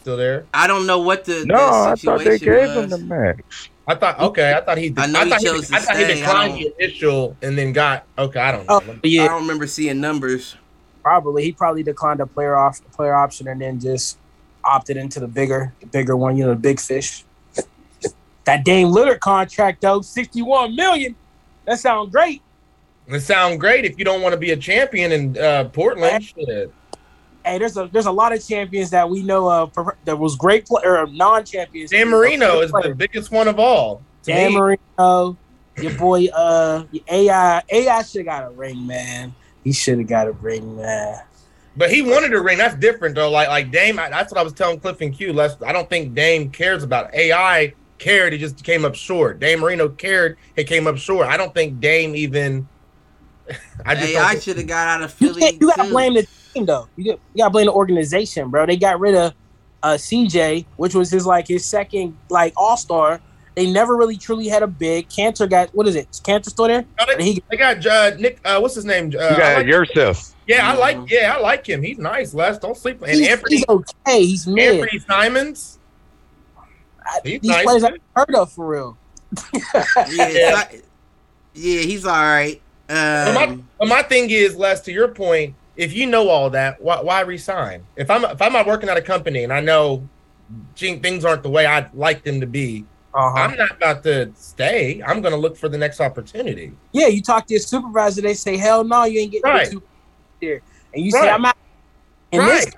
still there.
I don't know what the,
No,
the
I thought they
situation
gave him the max.
I thought okay. I thought he.
I know he
thought
chose to
I thought he
stay, I
declined
don't-
the initial and then got okay. I don't know.
Oh, yeah,
I don't remember seeing numbers.
probably he probably declined a player off player option and then just opted into the bigger the bigger one. You know, the big fish. That Dame Lillard contract though, sixty one million. That sounds great.
It sounds great if you don't want to be a champion in uh, Portland. Shit.
Hey, there's a there's a lot of champions that we know of that was great play or non champions.
Dan Marino is the biggest one of all.
Dan
me.
Marino, your boy, uh, your AI, AI should have got a ring, man. He should have got a ring, man.
But he wanted a ring. That's different though. Like like Dame. I, that's what I was telling Cliff and Q. Les, I don't think Dame cares about. AI. Cared. He just came up short. Dame Marino cared. He came up short. I don't think Dame even I just
Hey, I should have got out of Philly.
can't, you gotta blame the team though. You, got, gotta blame the organization, bro. They got rid of uh, CJ, which was his like his second like All Star. They never really truly had a big. Cancer got what is it? Is Cancer still there?
No, they,
He,
they got uh, Nick. Uh, what's his name? Uh,
You got
like-
yourself.
yeah, I like. Yeah, I like him. He's nice. Les, don't sleep. And
he's,
Anthony,
he's okay. He's mid.
Anthony Simons.
I-
he's
These
nice.
players I've heard of for real.
Yeah, si- yeah, he's all right. Um,
But my thing is, Les, to your point, if you know all that, why, why resign? If I'm if I'm not working at a company and I know gee, things aren't the way I'd like them to be,
Uh-huh.
I'm not about to stay. I'm going to look for the next opportunity.
Yeah, you talk to your supervisor, they say, "Hell no, you ain't getting
Right.
right. there," and you say, "I'm out." And
Right.
this,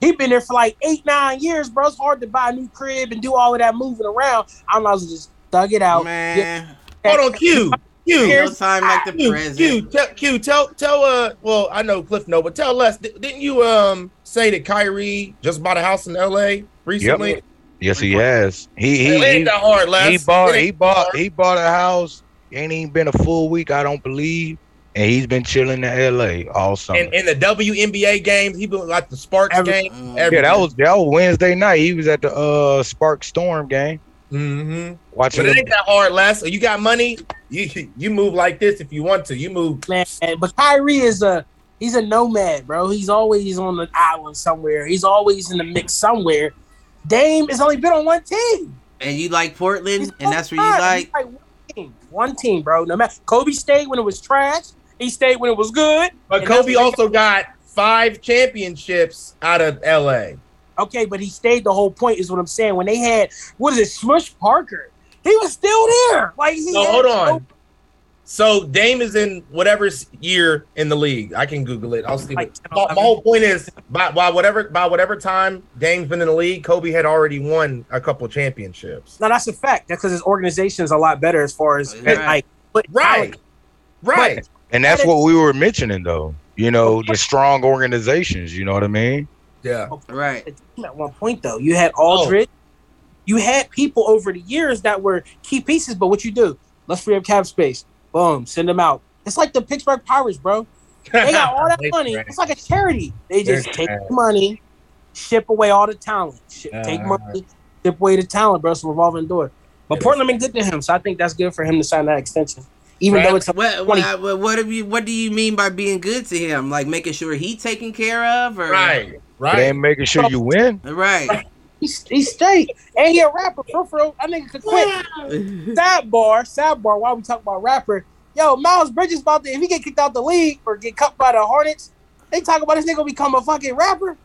he been there for like eight, nine years, bro. It's hard to buy a new crib and do all of that moving around. I'm not just thug it out.
man,
Hold on, Q. Q.
no time like the
Q,
present.
Q, tell, Q, tell, tell, uh, well, I know Cliff know, but tell Les, di- didn't you, um, say that Kyrie just bought a house in LA recently?
Yes, he has. He he he,
hard,
he bought
It ain't
he bought he bought a house. Ain't even been a full week, I don't believe. And he's been chilling in LA all summer.
in, in the WNBA games, he been like the Sparks
Every-
game.
Mm.
yeah, that was that was Wednesday night. He was at the uh Spark Storm game
Mm-hmm.
watching.
But it
them-
ain't that hard, Les. You got money, you you move like this if you want to. You move.
man. But Kyrie is a he's a nomad, bro. He's always on the island somewhere. He's always in the mix somewhere. Dame has only been on one team.
and you like Portland,
He's
and that's where you
fine.
like.
He's one team. One team, bro. No matter Kobe stayed when it was trash. He stayed when it was good.
But Kobe also got five championships out of LA.
Okay, but he stayed the whole point, is what I'm saying. When they had what is it, Smush Parker, he was still there. Like he
No, hold on. So Dame is in whatever year in the league. I can Google it. I'll see.
Like
my, my whole point is by, by whatever by whatever time Dame's been in the league, Kobe had already won a couple championships.
No, that's a fact. That's because his organization is a lot better as far as
Right.
like but
Right, right.
And that's what we were mentioning though. You know, the strong organizations, you know what I mean?
Yeah.
Right.
at one point though. You had Aldridge. You had people over the years that were key pieces, but what you do? Let's free up cap space. Boom, send them out. It's like the Pittsburgh Pirates, bro. They got all that money.
trash.
It's like a charity. They just
They're
take
trash.
the money, ship away all the talent. Ship, take
Uh-huh.
money, ship away the talent, bro. It's a revolving door. But Portland been good to him, so I think that's good for him to sign that extension. Even
Right.
though it's
What,
20
what, what, what, have you, what do you mean by being good to him? Like making sure he taken care of, or
Right, right.
and making sure you win.
right?
he's, he's straight. And he a rapper, for real. I nigga could quit. sidebar, sidebar, while we talk about rapper, yo, Miles Bridges about to if he get kicked out the league or get cut by the Hornets, they talk about this nigga become a fucking rapper.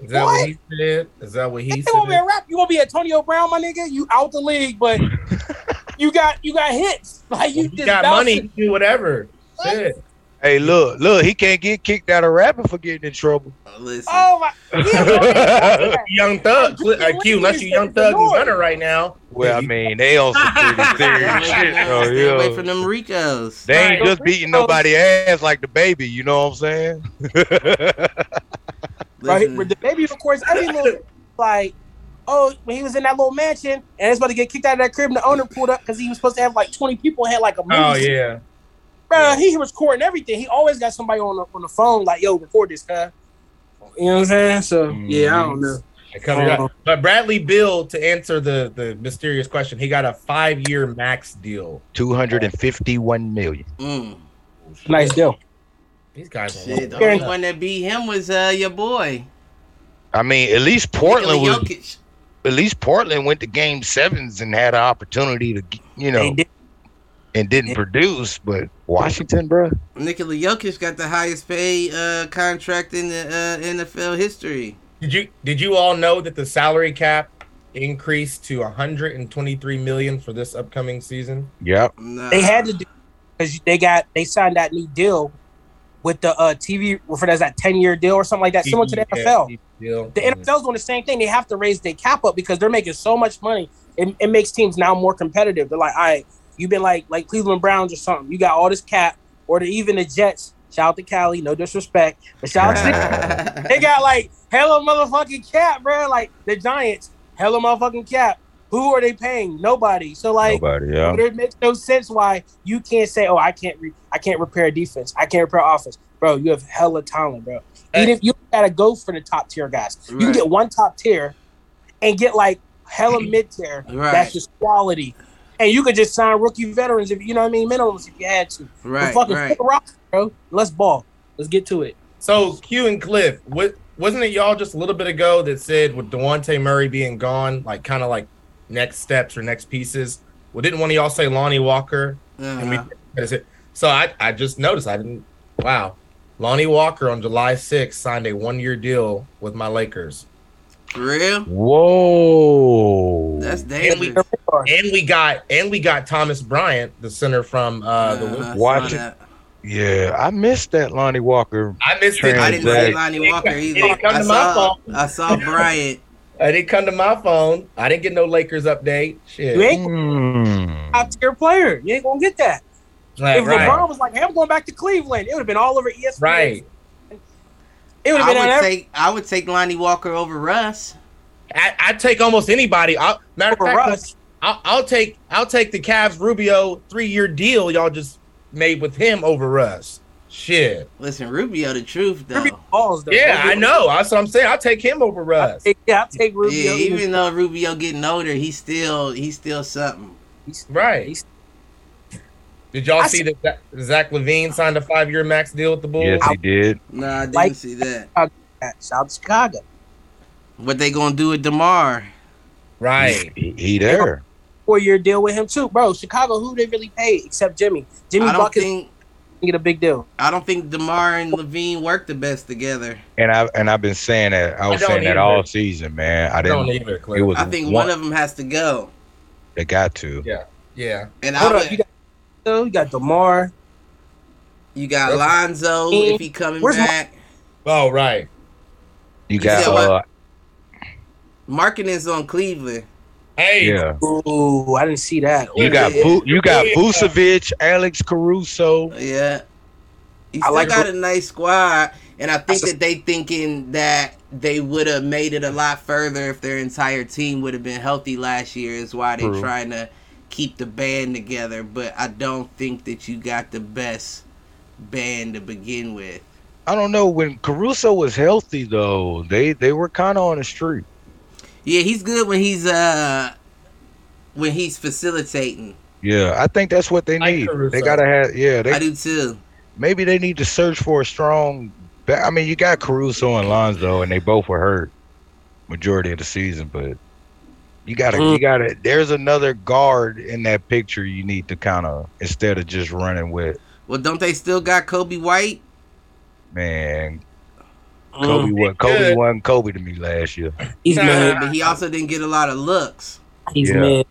Is that what he said? Is that what he said?
You gonna be a rapper. You gonna be Antonio Brown, my nigga? You out the league, but you got you got hits. Like you
You got
bouncing.
money, do whatever. Shit.
Hey, look, look, he can't get kicked out of rapping for getting in trouble.
Listen,
Oh my! Yeah,
Young Thug,
Hey,
uh, Q, unless you Young Thug and Gunna right now.
Well, I mean, they on some pretty
stay
serious
away
shit,
from
though,
them- stay away from them Ricos.
They ain't
Right.
just beating nobody ass like the baby, you know what I'm saying?
right.
Listen,
But the baby, of course, every little like, oh, when he was in that little mansion and it's about to get kicked out of that crib, and the owner pulled up because he was supposed to have like twenty people and had like a movie.
Oh yeah.
Bro, he was recording everything. He always got somebody on the on the phone, like, "Yo, record this, guy." You know what I'm saying? So yeah, I don't know.
It comes up. But Bradley Beal, to answer the the mysterious question, he got a five year max deal.
251 million.
mm,
Nice deal.
These guys are
shit, the
Fair
only
enough.
one that beat him was uh, your boy
I mean, at least Portland was
Jokic.
At least Portland went to game sevens and had an opportunity to you know
did.
and didn't produce, but Washington, bro.
Nikola Jokic got the highest paid uh, contract in the uh, NFL history.
Did you did you all know that the salary cap increased to 123 million for this upcoming season?
Yep.
Nah.
They had to do because they got they signed that new deal with the uh TV for that's that ten year deal or something like that, similar to the
Yeah,
NFL.
deal.
The NFL's doing the same thing. They have to raise their cap up because they're making so much money. It, it makes teams now more competitive. They're like, all right, you've been like like Cleveland Browns or something. You got all this cap, or the, even the Jets. Shout out to Cali, no disrespect, but shout out to they got like hella motherfucking cap, bro. Like the Giants, hella motherfucking cap. Who are they paying? Nobody. So like,
Nobody, yeah.
it makes no sense why you can't say, "Oh, I can't, re- I can't repair defense. I can't repair offense." Bro, you have hella talent, bro. Even if you gotta go for the top tier guys, you can get one top tier and get like hella mid tier.
Right.
That's just quality. And you could just sign rookie veterans if you know what I mean, minimums if you had to. But
Right,
fucking
right.
full roster, bro. Let's ball. Let's get to it.
So Q and Cliff, what wasn't it y'all just a little bit ago that said with Dejounte Murray being gone, like kind of like next steps or next pieces? Well, didn't one of y'all say Lonnie Walker? And
Uh-huh.
is it- so I, I just noticed I didn't. Wow, Lonnie Walker on July 6th signed a one year deal with my Lakers,
For real?
Whoa.
That's
And we- and we got and we got Thomas Bryant, the center from uh, the.
Uh, I
Wizards.
saw
Watch it. yeah, I missed that Lonnie Walker.
I missed it.
I didn't
Transact.
see Lonnie Walker
It
either.
didn't come
I
to my
saw,
phone.
I saw Bryant.
I didn't come to my phone. I didn't get no Lakers update. Shit.
You ain't
Hmm.
top tier player. You ain't gonna get that.
Right,
if
right.
LeBron was like, "Hey, I'm going back to Cleveland," it would have been all over ESPN.
Right.
It would have
I
been on
would
every
take I would take Lonnie Walker over Russ.
I, I'd take almost anybody. I'll, matter of
for
fact,
Russ.
I'll, I'll take I'll take the Cavs Rubio three year deal y'all just made with him over Russ. Shit.
Listen, Rubio, the truth though.
Rubio balls though.
Yeah, I know. That's what I'm saying. I'll take him over
I'll
Russ.
take, yeah, I'll take Rubio.
Yeah, even though Rubio getting older, he's still he's still something.
Right.
He's-
Did y'all
I
see that Zach- Zach LaVine signed a five year max deal with the Bulls?
Yes, he did.
Nah, I didn't
Like-
see that.
Uh, Shout out to Chicago.
What they gonna do with DeMar?
Right.
He, he there.
Four year deal with him too, bro. Chicago, who they really paid except Jimmy. Jimmy
I don't think
get a big deal.
I don't think DeMar and Levine work the best together.
And I and I've been saying that. I was
I don't
saying that all season, man. I
Don't
didn't.
either,
It was
I think one of them has to go.
They got to.
Yeah. Yeah.
And
Hold
I
up,
would,
you got so you got DeMar.
you got Lonzo if he coming
Where's Mar-
back.
Oh, right.
You
You
got.
said what?
Uh,
Markkanen's on Cleveland.
Hey.
yeah.
Ooh, I didn't see that.
You
Ooh,
got
yeah.
Bu- you got
Yeah.
Vucevic, Alex Caruso.
Yeah. You
I
still
like
got
Bru-
a nice squad. And I think
That's a-
that they thinking that they would have made it a lot further if their entire team would have been healthy last year is why they
True.
trying to keep the band together. But I don't think that you got the best band to begin with.
I don't know when Caruso was healthy though. They they were kind of on the street.
Yeah, he's good when he's uh when he's facilitating.
Yeah, I think that's what they need.
Caruso.
They gotta have. Yeah,
I do too.
maybe they need to search for a strong. I mean, you got Caruso and Lonzo, and they both were hurt majority of the season. But you gotta,
Mm.
you gotta. There's another guard in that picture. You need to kind of instead of just running with
Well, don't they still got Coby White?
man.
Mm,
Coby was Coby
good.
wasn't Coby to me last year.
he's
Nah.
mid.
But he also didn't get a lot of looks.
He's
Yeah.
mid.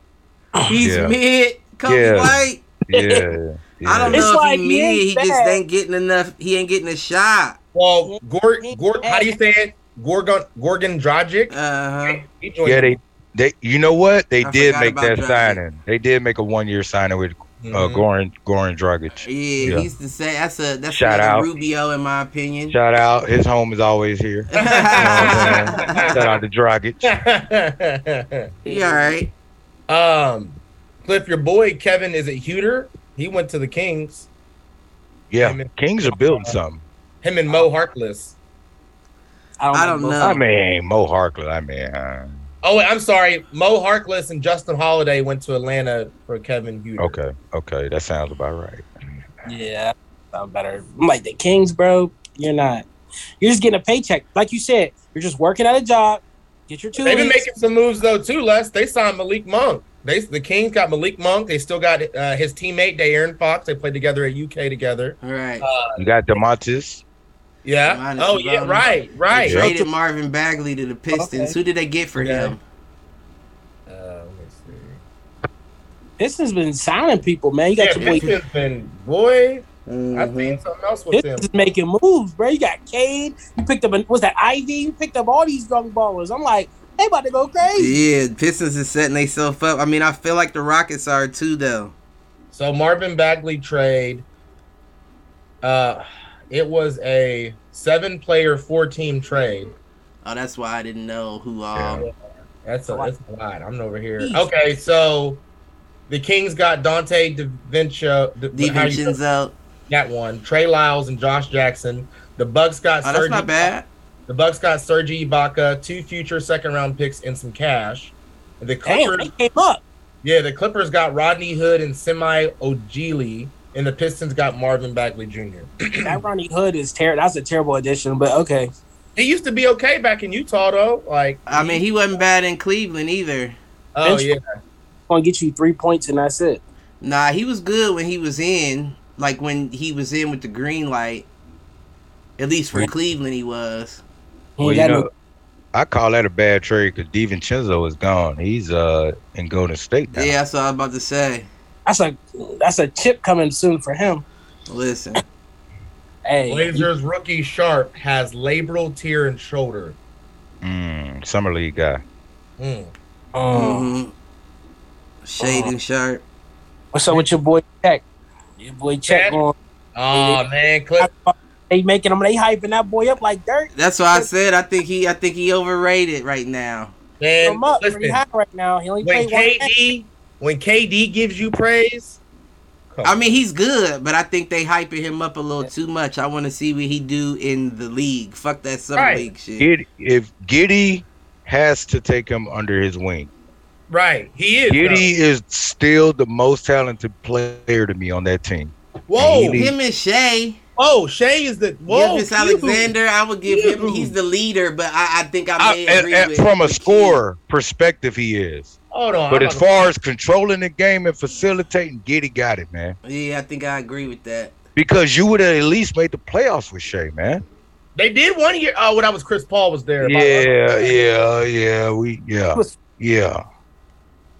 He's
Yeah.
mid. Coby
Yeah.
White.
Yeah,
I don't.
It's
know if
like
he
he
mid.
ain't
He just ain't getting enough. He ain't getting a shot.
Well, Gor, Gor, how do you say it? Gorgon, Gorgon Dragic?
Uh huh.
He joined
Yeah, they they. You know what? They
I
did make that
Dragic.
signing. They did make a one year signing with uh,
Mhm.
Goran Goran Dragic.
Yeah,
Yeah.
he's the same. That's a that's
Shout
another
out.
Rubio in my opinion.
Shout out, his home is always here. You know what I'm saying? Shout out to Dragic.
he all right.
um, Cliff, your boy Kevin is it Huerter? He went to the Kings.
Yeah, Kings are building something.
Him and Mo Harkless.
I don't know.
I mean, Mo Harkless. I mean, uh,
Oh, wait, I'm sorry. Mo Harkless and Justin Holiday went to Atlanta for Kevin Huerter.
okay, okay, that sounds about right.
Yeah, sound better. I'm like the Kings, bro. You're not. You're just getting a paycheck, like you said. You're just working at a job. Get your two.
They've been making some moves though too, Les. They signed Malik Monk. They the Kings got Malik Monk. They still got uh, his teammate De'Aaron Fox. They played together at UK together.
All right.
You got Domantas.
Yeah.
Minus
oh
the
yeah.
bonus.
Right. Right.
They
Yep.
traded Marvin Bagley to the Pistons.
Okay.
Who did they get for
Okay.
him?
Uh, let me see.
Pistons been signing people, man. You got
Yeah,
your boy.
Pistons been boy. I
Mhm.
seen something else with them.
Pistons is making moves, bro. You got Cade. You picked up. A, what's that? Ivey. You picked up all these young ballers. I'm like, they about to go crazy.
Yeah, Pistons is setting themselves up. I mean, I feel like the Rockets are too, though.
So Marvin Bagley trade. Uh, it was a seven-player, four-team trade.
Oh, that's why I didn't know who all.
Um, that's a,
That's
that's a lot. I'm over here.
Jeez.
Okay, so the Kings got Donte DiVincenzo. D- how you-
DiVincenzo.
That one. Trey Lyles and Josh Jackson. The Bucks got
Oh, that's not bad.
The Bucks got Serge Ibaka, two future second round picks, and some cash. And the
Damn,
Clippers,
they came up.
yeah, the Clippers got Rodney Hood and Semi Ojeleye, and the Pistons got Marvin Bagley Jr.
that Ronnie Hood is terrible. That's a terrible addition, but okay.
He used to be okay back in Utah though. Like,
I mean, he wasn't bad in Cleveland either.
oh
bench-
yeah,
Gonna get you three points and that's it.
Nah, he was good when he was in. Like when he was in with the green light. At least for Cleveland, he was.
Well,
ain't
you know, I call that a bad trade because DiVincenzo is gone. He's uh in Golden State now.
Yeah, that's what I was about to say.
That's a that's a chip coming soon for him.
Listen,
Hey,
Blazers rookie Sharpe has labral tear and shoulder.
Mm, summer league guy.
Mm.
um,
hmm Shaedon Sharpe.
what's up with your boy Chet? Your boy Chet
Chet?
going.
Oh man, Clip.
They making him. They hyping that boy up like dirt.
That's why I said I think he I think he overrated right now.
Man,
him up.
Listen,
high right now. He only
when
played one.
KD when KD gives you praise,
I mean, he's good, but I think they hyping him up a little too much. I want to see what he do in the league. Fuck that summer
Right.
league shit.
Giddey, if Giddey has to take him under his wing,
right, he is.
Giddey is still the most talented player to me on that team.
Whoa,
He-
Him and Shai,
Oh, Shai is the whoa.
Gilgis
cute.
Alexander, I would give him. He's the leader, but I, I think I
I-
may
and-
agree
and
with
from a
score
scorer perspective, he is.
Hold on,
But
I'm
as
about to-
far as controlling the game and facilitating, Giddey got it, man.
Yeah, I think I agree with that.
Because you would have at least made the playoffs with Shai, man.
they did one year. Oh, when I was Chris Paul was there.
Yeah, yeah, yeah. We yeah,
Was-
yeah.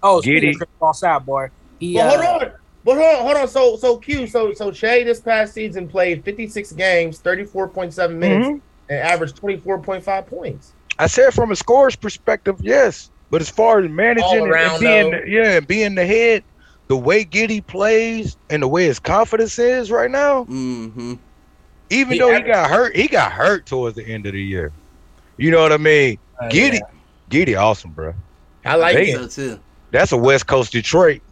Oh,
Giddey.
of Chris Paul sidebar, he
Well,
uh,
hold on. But hold on, hold on. So, so Q, so so Shai this past season played 56 games, 34.7 minutes,
Mhm.
and averaged 24.5 points.
I said from a scorer's perspective, yes. But as far as managing
All
and being,
though.
yeah, and being the head, the way Giddey plays and the way his confidence is right now,
hmm
even
He
though he got hurt, he got hurt towards the end of the year. You know what I mean? Giddey, Giddey, awesome, bro.
I like
They-
it.
Too.
That's a West Coast Detroit.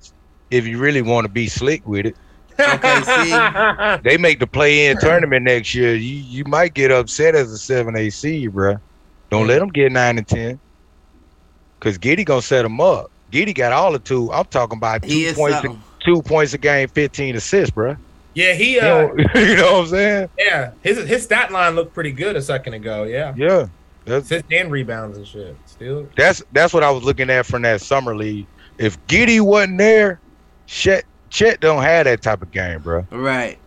If you really want to be slick with it,
Okay, see?
they make the play-in tournament next year. You you might get upset as a seven AC, seed, bro. Don't let them get nine and ten, cause Giddey gonna set him up. Giddey got all the two. I'm talking about two points, a, two points a game, fifteen assists, bro.
yeah, he.
You,
Uh,
know, you know what I'm saying?
yeah, his his stat line looked pretty good a second ago. Yeah,
Yeah, that's
assists and rebounds and shit. Still,
that's that's what I was looking at from that summer league. If Giddey wasn't there, Chet Chet don't have that type of game, bro.
Right.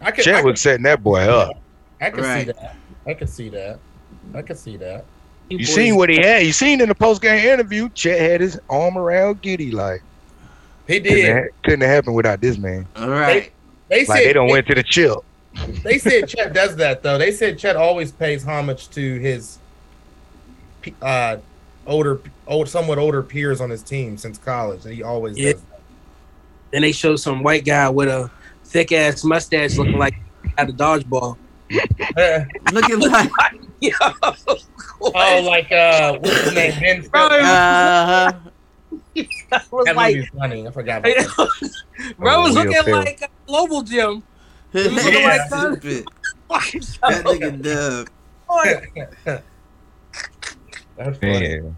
I could. I
Chet
could,
was setting that boy up.
I can
Right.
see that. I can see that. I can see that.
You seen what he had? You seen in the post game interview? Chet had his arm around Giddey like
He
couldn't,
did.
have, couldn't have happened without this man.
All right.
They
Like
said
they don't went to the chill.
They said Chet does that though. They said Chet always pays homage to his uh, older, old, somewhat older peers on his team since college, and he always
Yeah.
does.
Then they show some white guy with a thick ass mustache looking like at a dodgeball.
That.
Looking like
Yeah.
oh, like uh, what's his name? Ben.
Bro,
Stiller.
uh
was
that
like,
movie's funny. I forgot about that.
bro was
Oh, Will
looking
Ferrell.
like a Globo Gym.
that
looking like that.
stupid. That nigga dub.
That's funny.
Man.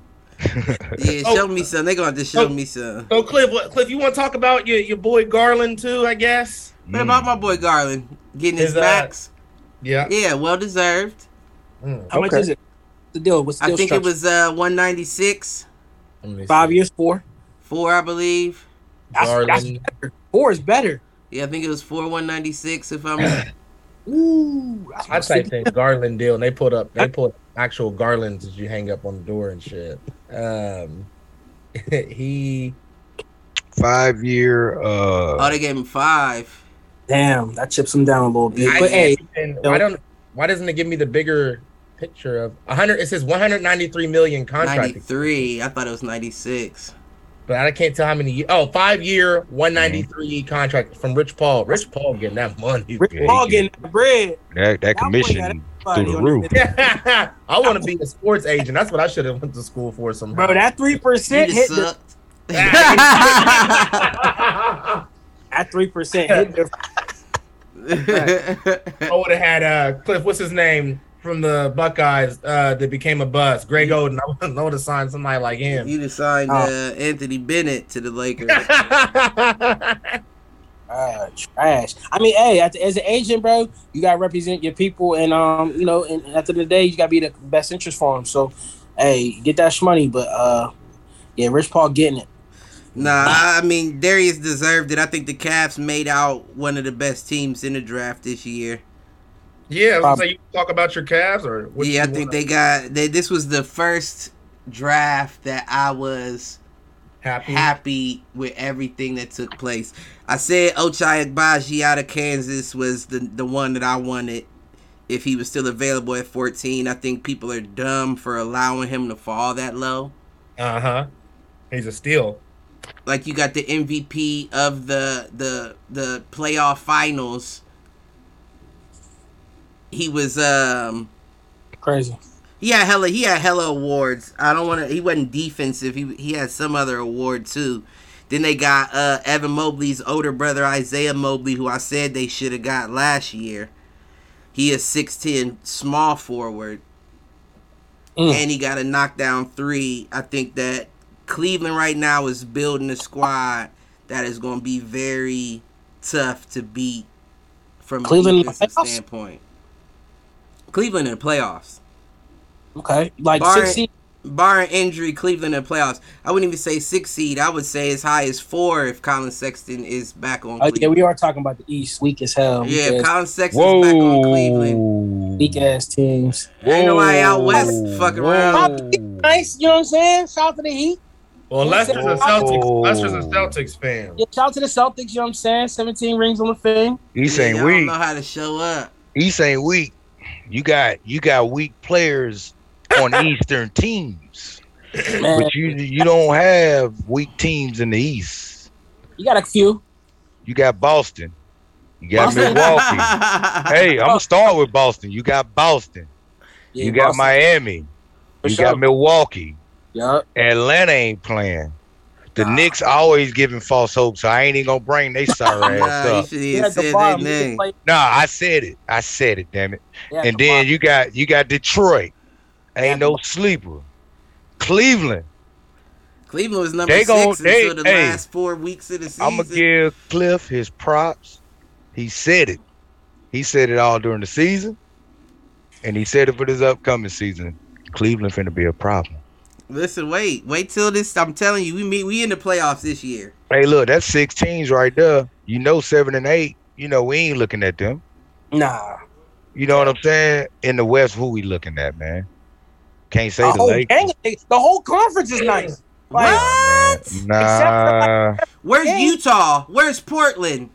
Yeah,
Oh.
show me some. They gonna have to show
Oh.
me some.
So Cliff, what, Cliff, you want to talk about your, your boy Garland too? I guess.
What about my boy Garland getting his
Is, uh,
max?
Yeah.
Yeah, well deserved.
Mm.
How much is it? The deal? What's the
I
deal
think it was uh 196,
five
see.
years, four.
four, I believe.
That's, that's
Garland.
Four is better.
Yeah, I think it was four 196 if I'm
Ooh,
I
what
typed in Garland deal, and they put up they put actual garlands that you hang up on the door and shit. Um, he
Five year
Oh,
uh
they gave him five.
Damn, that chips him down a little bit.
I
but hey,
and why don't why doesn't it give me the bigger picture of 100? It says 193 million contract,
93. I thought it was 96.
but I can't tell how many. ye- Oh, five year 193 mm-hmm. contract from Rich Paul. Rich Paul getting that money.
Rick
Yeah,
Paul getting that bread.
that, that
That
commission through the roof.
I want to be a sports agent. That's what I should have went to school for. Somehow.
Bro, that three percent hit the, that three percent hit the
I would have had uh Cliff. What's his name from the Buckeyes uh, that became a bust? Greg Oden. I would- I would have signed somebody like him.
you just signed
Oh.
uh, Anthony Bennett to the Lakers.
uh, trash. I mean, hey, at the- as an agent, bro, you gotta represent your people, and um, you know, and at the end of the day, you gotta be the best interest for them. So, hey, get that money, but uh, yeah, Rich Paul getting it.
Nah, I mean Darius deserved it. I think the Cavs made out one of the best teams in the draft this year.
yeah, I was
Um,
gonna say you talk about your Cavs or what
yeah, I think
wanna-
they got. They, this was the first draft that I was
happy.
happy with everything that took place. I said Ochai Agbaji out of Kansas was the the one that I wanted. If he was still available at 14, I think people are dumb for allowing him to fall that low.
Uh huh. He's a steal.
Like you got the MVP of the the the playoff finals. He was um
Crazy.
he had hella he had hella awards. I don't want to. He wasn't defensive. He he had some other award too. Then they got uh Evan Mobley's older brother Isaiah Mobley, who I said they should have got last year. He is six ten, small forward,
Mm.
and he got a knockdown three. I think that Cleveland right now is building a squad that is going to be very tough to beat from
Cleveland
a
in the
defensive
playoffs?
standpoint. Cleveland in the playoffs.
Okay, like
Barring-
six seed.
barring injury, Cleveland in the playoffs. I wouldn't even say six seed. I would say as high as four if Collin Sexton is back on.
Oh yeah, we are talking about the East, weak as hell.
yeah, if
weak, ass,
Collin Sexton's back on Cleveland.
Whoa.
weak ass teams.
Ain't nobody out west fucking around.
Nice, you know what I'm saying? Shout out to the Heat.
Well, Lester's a
Whoa.
Celtics. Oh. Lester's a Celtics fan.
Yeah, shout out to the Celtics. You know what I'm saying? 17 rings on the thing.
East
Yeah,
ain't
y'all don't know how to show up.
East ain't weak. You got you got weak players on Eastern teams,
Man,
but you you don't have weak teams in the East.
you got a few.
You got Boston. You got
Boston.
Milwaukee. hey, I'm gonna start with Boston. You got Boston.
Yeah,
you got
Boston,
Miami.
for
You
sure.
got Milwaukee.
Yup.
Atlanta ain't playing. The
Nah.
Knicks always giving false hope, so I ain't even gonna bring they sorry ass
Nah,
up.
should
He the
said that
bottom. He
name.
could play-
No, I said it. I said it. Damn it.
he had
And then you got you got Detroit. Ain't no sleeper. Cleveland.
Cleveland was number
They
six
gon-
until
they-
the
hey,
last four weeks of the season.
I'm gonna give Cliff his props. He said it. He said it all during the season, and he said it for this upcoming season. Cleveland finna be a problem.
Listen, wait, wait till this. I'm telling you, we meet. We in the playoffs this year.
Hey, look, that's six teams right there. You know, seven and eight. You know, we ain't looking at them.
Nah.
You know what I'm saying? In the West, who we looking at, man? Can't say uh,
The
the
whole,
Lakers.
gang, the whole conference is nice. Like,
What?
Nah,
Where's
Hey.
Utah? Where's Portland?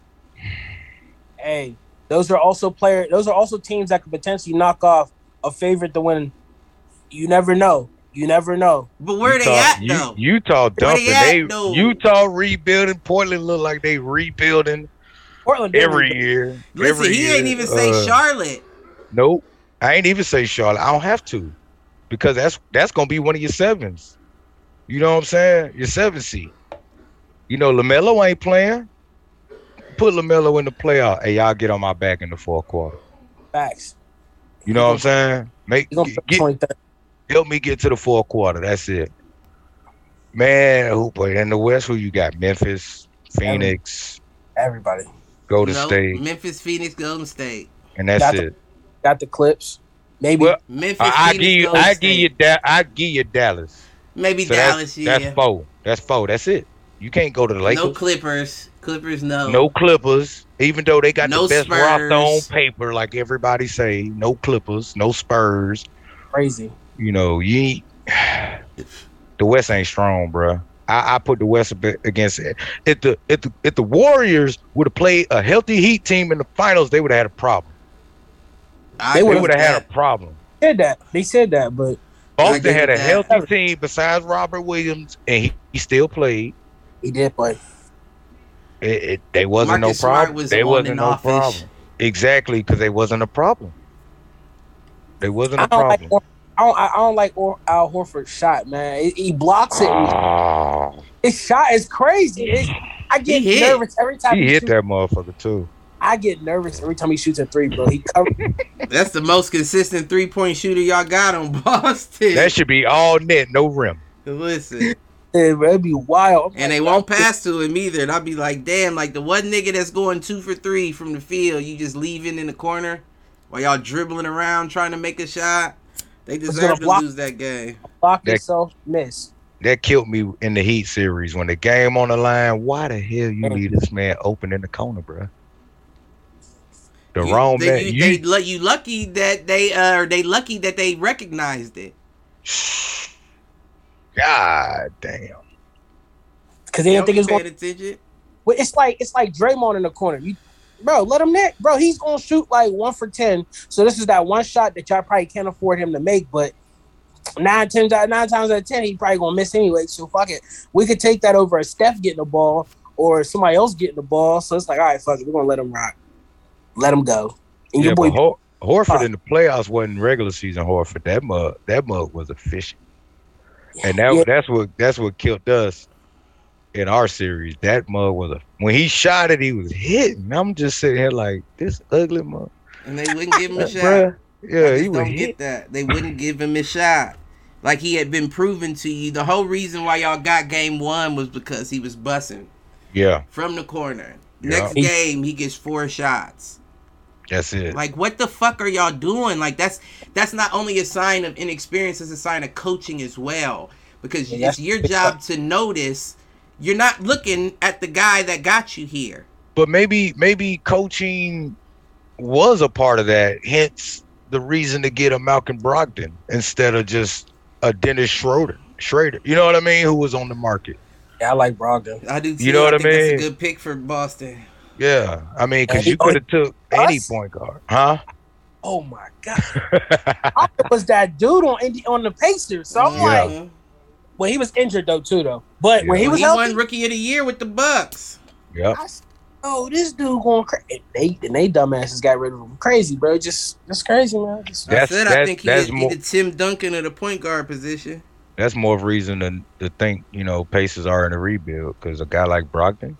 hey, those are also player. Those are also teams that could potentially knock off a favorite to win. You never know. You never know.
But where
Utah,
they at though?
Utah dumping.
at,
They,
though?
Utah rebuilding. Portland look like they rebuilding
Portland
every year.
Listen,
every
he
year.
ain't even say
Uh,
Charlotte.
Nope. I ain't even say Charlotte. I don't have to. Because that's that's gonna be one of your sevens. You know what I'm saying? Your seven seed. You know, LaMelo ain't playing. Put LaMelo in the playoff. Hey, y'all get on my back in the fourth quarter.
Facts.
You know what I'm saying? Make
He's gonna
get,
23rd.
Help me get to the fourth quarter. That's it. Man, who play in the West? Who you got? Memphis, Phoenix,
Everybody
Golden
Nope.
State,
Memphis, Phoenix, Golden State.
and that's
Got
it.
the- got the clips. Maybe
Well,
Memphis,
I, I
Phoenix,
give you,
Golden
I
State.
give you that. I give you Dallas.
Maybe
So
Dallas.
that's,
yeah.
that's four. That's four. That's it. You can't go to the Lakers.
no Clippers. Clippers, no.
No Clippers, even though they got
No
the best
Spurs.
roster on paper, like everybody say. No Clippers, no Spurs.
crazy.
You know, you ain't, the West ain't strong, bruh. I, I put the West against it. If the if the if the Warriors would have played a healthy Heat team in the finals, they would have had a problem.
I
They
They would have had a problem.
Said that. They said that, but
Boston had a
with that.
healthy team besides Robert Williams, and he, he still played.
he did play.
It, it, they wasn't
Marcus
no problem.
was
they wasn't no
offish.
problem. Exactly, because they wasn't a problem. They wasn't
I
a
don't like.
Problem.
Or, I don't. I I don't like or, Al Horford's shot, man. He, he blocks it. and
Oh,
His shot is crazy. It's, I get
He hit.
nervous every time
he hit
shoots-
that motherfucker too.
I get nervous every time he shoots a three, bro. He cover,
That's the most consistent three point shooter y'all got on Boston.
That should be all net, no rim.
Listen,
it, bro, it'd be wild. I'm
and they won't pass to him either. And I'll be like, damn, like the one nigga that's going two for three from the field, you just leaving in the corner while y'all dribbling around trying to make a shot. They deserve to
block-
lose that game.
Block
That-
yourself, miss.
That killed me in the Heat series when the game on the line. Why the hell you leave this man open in the corner, bro? The
You-
wrong
they,
man.
You,
You,
they, lu- you lucky that they uh, or they lucky that they recognized it.
God damn.
Because they
They
didn't think
be
it's going.
paying attention.
Well, It's like it's like Draymond in the corner. You, bro, let him net, bro. He's gonna shoot like one for ten. So this is that one shot that y'all probably can't afford him to make, but nine times out nine times out of ten, he probably gonna miss anyway. So fuck it. We could take that over a Steph getting the ball or somebody else getting the ball. So it's like, all right, fuck it, we're gonna let him rock, let him go. And
Yeah,
your boy,
Hor- Horford
Uh,
in the playoffs wasn't regular season Horford. That mug, that mug was efficient, and that
Yeah.
that's what that's what killed us in our series. That mug was a when he shot it, he was hitting. I'm just sitting here like this ugly mug,
And they wouldn't give him a shot.
bruh. Yeah,
I
he
just
was
don't
hit.
get that. They wouldn't give him a shot. Like he had been proven to you. The whole reason why y'all got game one was because he was bussing
Yeah,
from the corner.
Yeah.
Next
He-
game, he gets four shots.
that's it.
Like, what the fuck are y'all doing? Like, that's that's not only a sign of inexperience; it's a sign of coaching as well. Because
Yeah,
it's your job to notice. You're not looking at the guy that got you here.
but maybe maybe coaching was a part of that. Hence the reason to get a Malcolm Brogdon instead of just a Dennis Schroeder. Schrader, you know what I mean? Who was on the market?
yeah, I like Brogdon.
I do. Too.
You know what I
think That's
mean?
a good pick for Boston.
Yeah, I mean, because you could have took any point guard, huh?
Oh my god, I was that dude on Indi- on the Pacers. So I'm
Yeah.
like,
Mhm.
Well, he was injured though too though. But when he was
he
healthy,
won Rookie of the Year with the Bucks.
yep.
I oh, this dude going crazy. They and they dumbasses got rid of him. Crazy, bro. Just just crazy, man. Just,
That's-
I said I think he,
that's
he
more-
the Tim Duncan of the point guard position.
That's more of a reason to, to think, you know, Pacers are in a rebuild because a guy like Brogdon,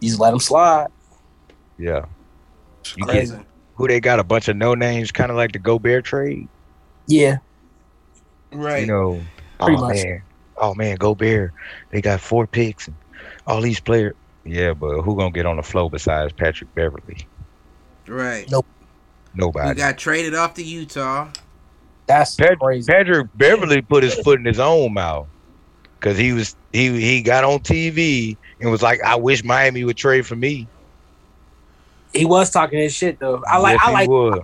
you just let him slide.
yeah. You get who they got a bunch of no names, kind of like the Gobert trade.
Yeah,
Right.
You know,
Pretty
oh
much.
man, oh man, Gobert, they got four picks and all these players. Yeah, but who gonna get on the floor besides Patrick Beverley?
right.
Nope.
He
Nobody.
got traded off to Utah.
that's
Pat-
crazy.
Patrick Beverley put his foot in his own mouth because he was he he got on TV and was like, "I wish Miami would trade for me."
He was talking his shit though. I like
Yes,
I like
would.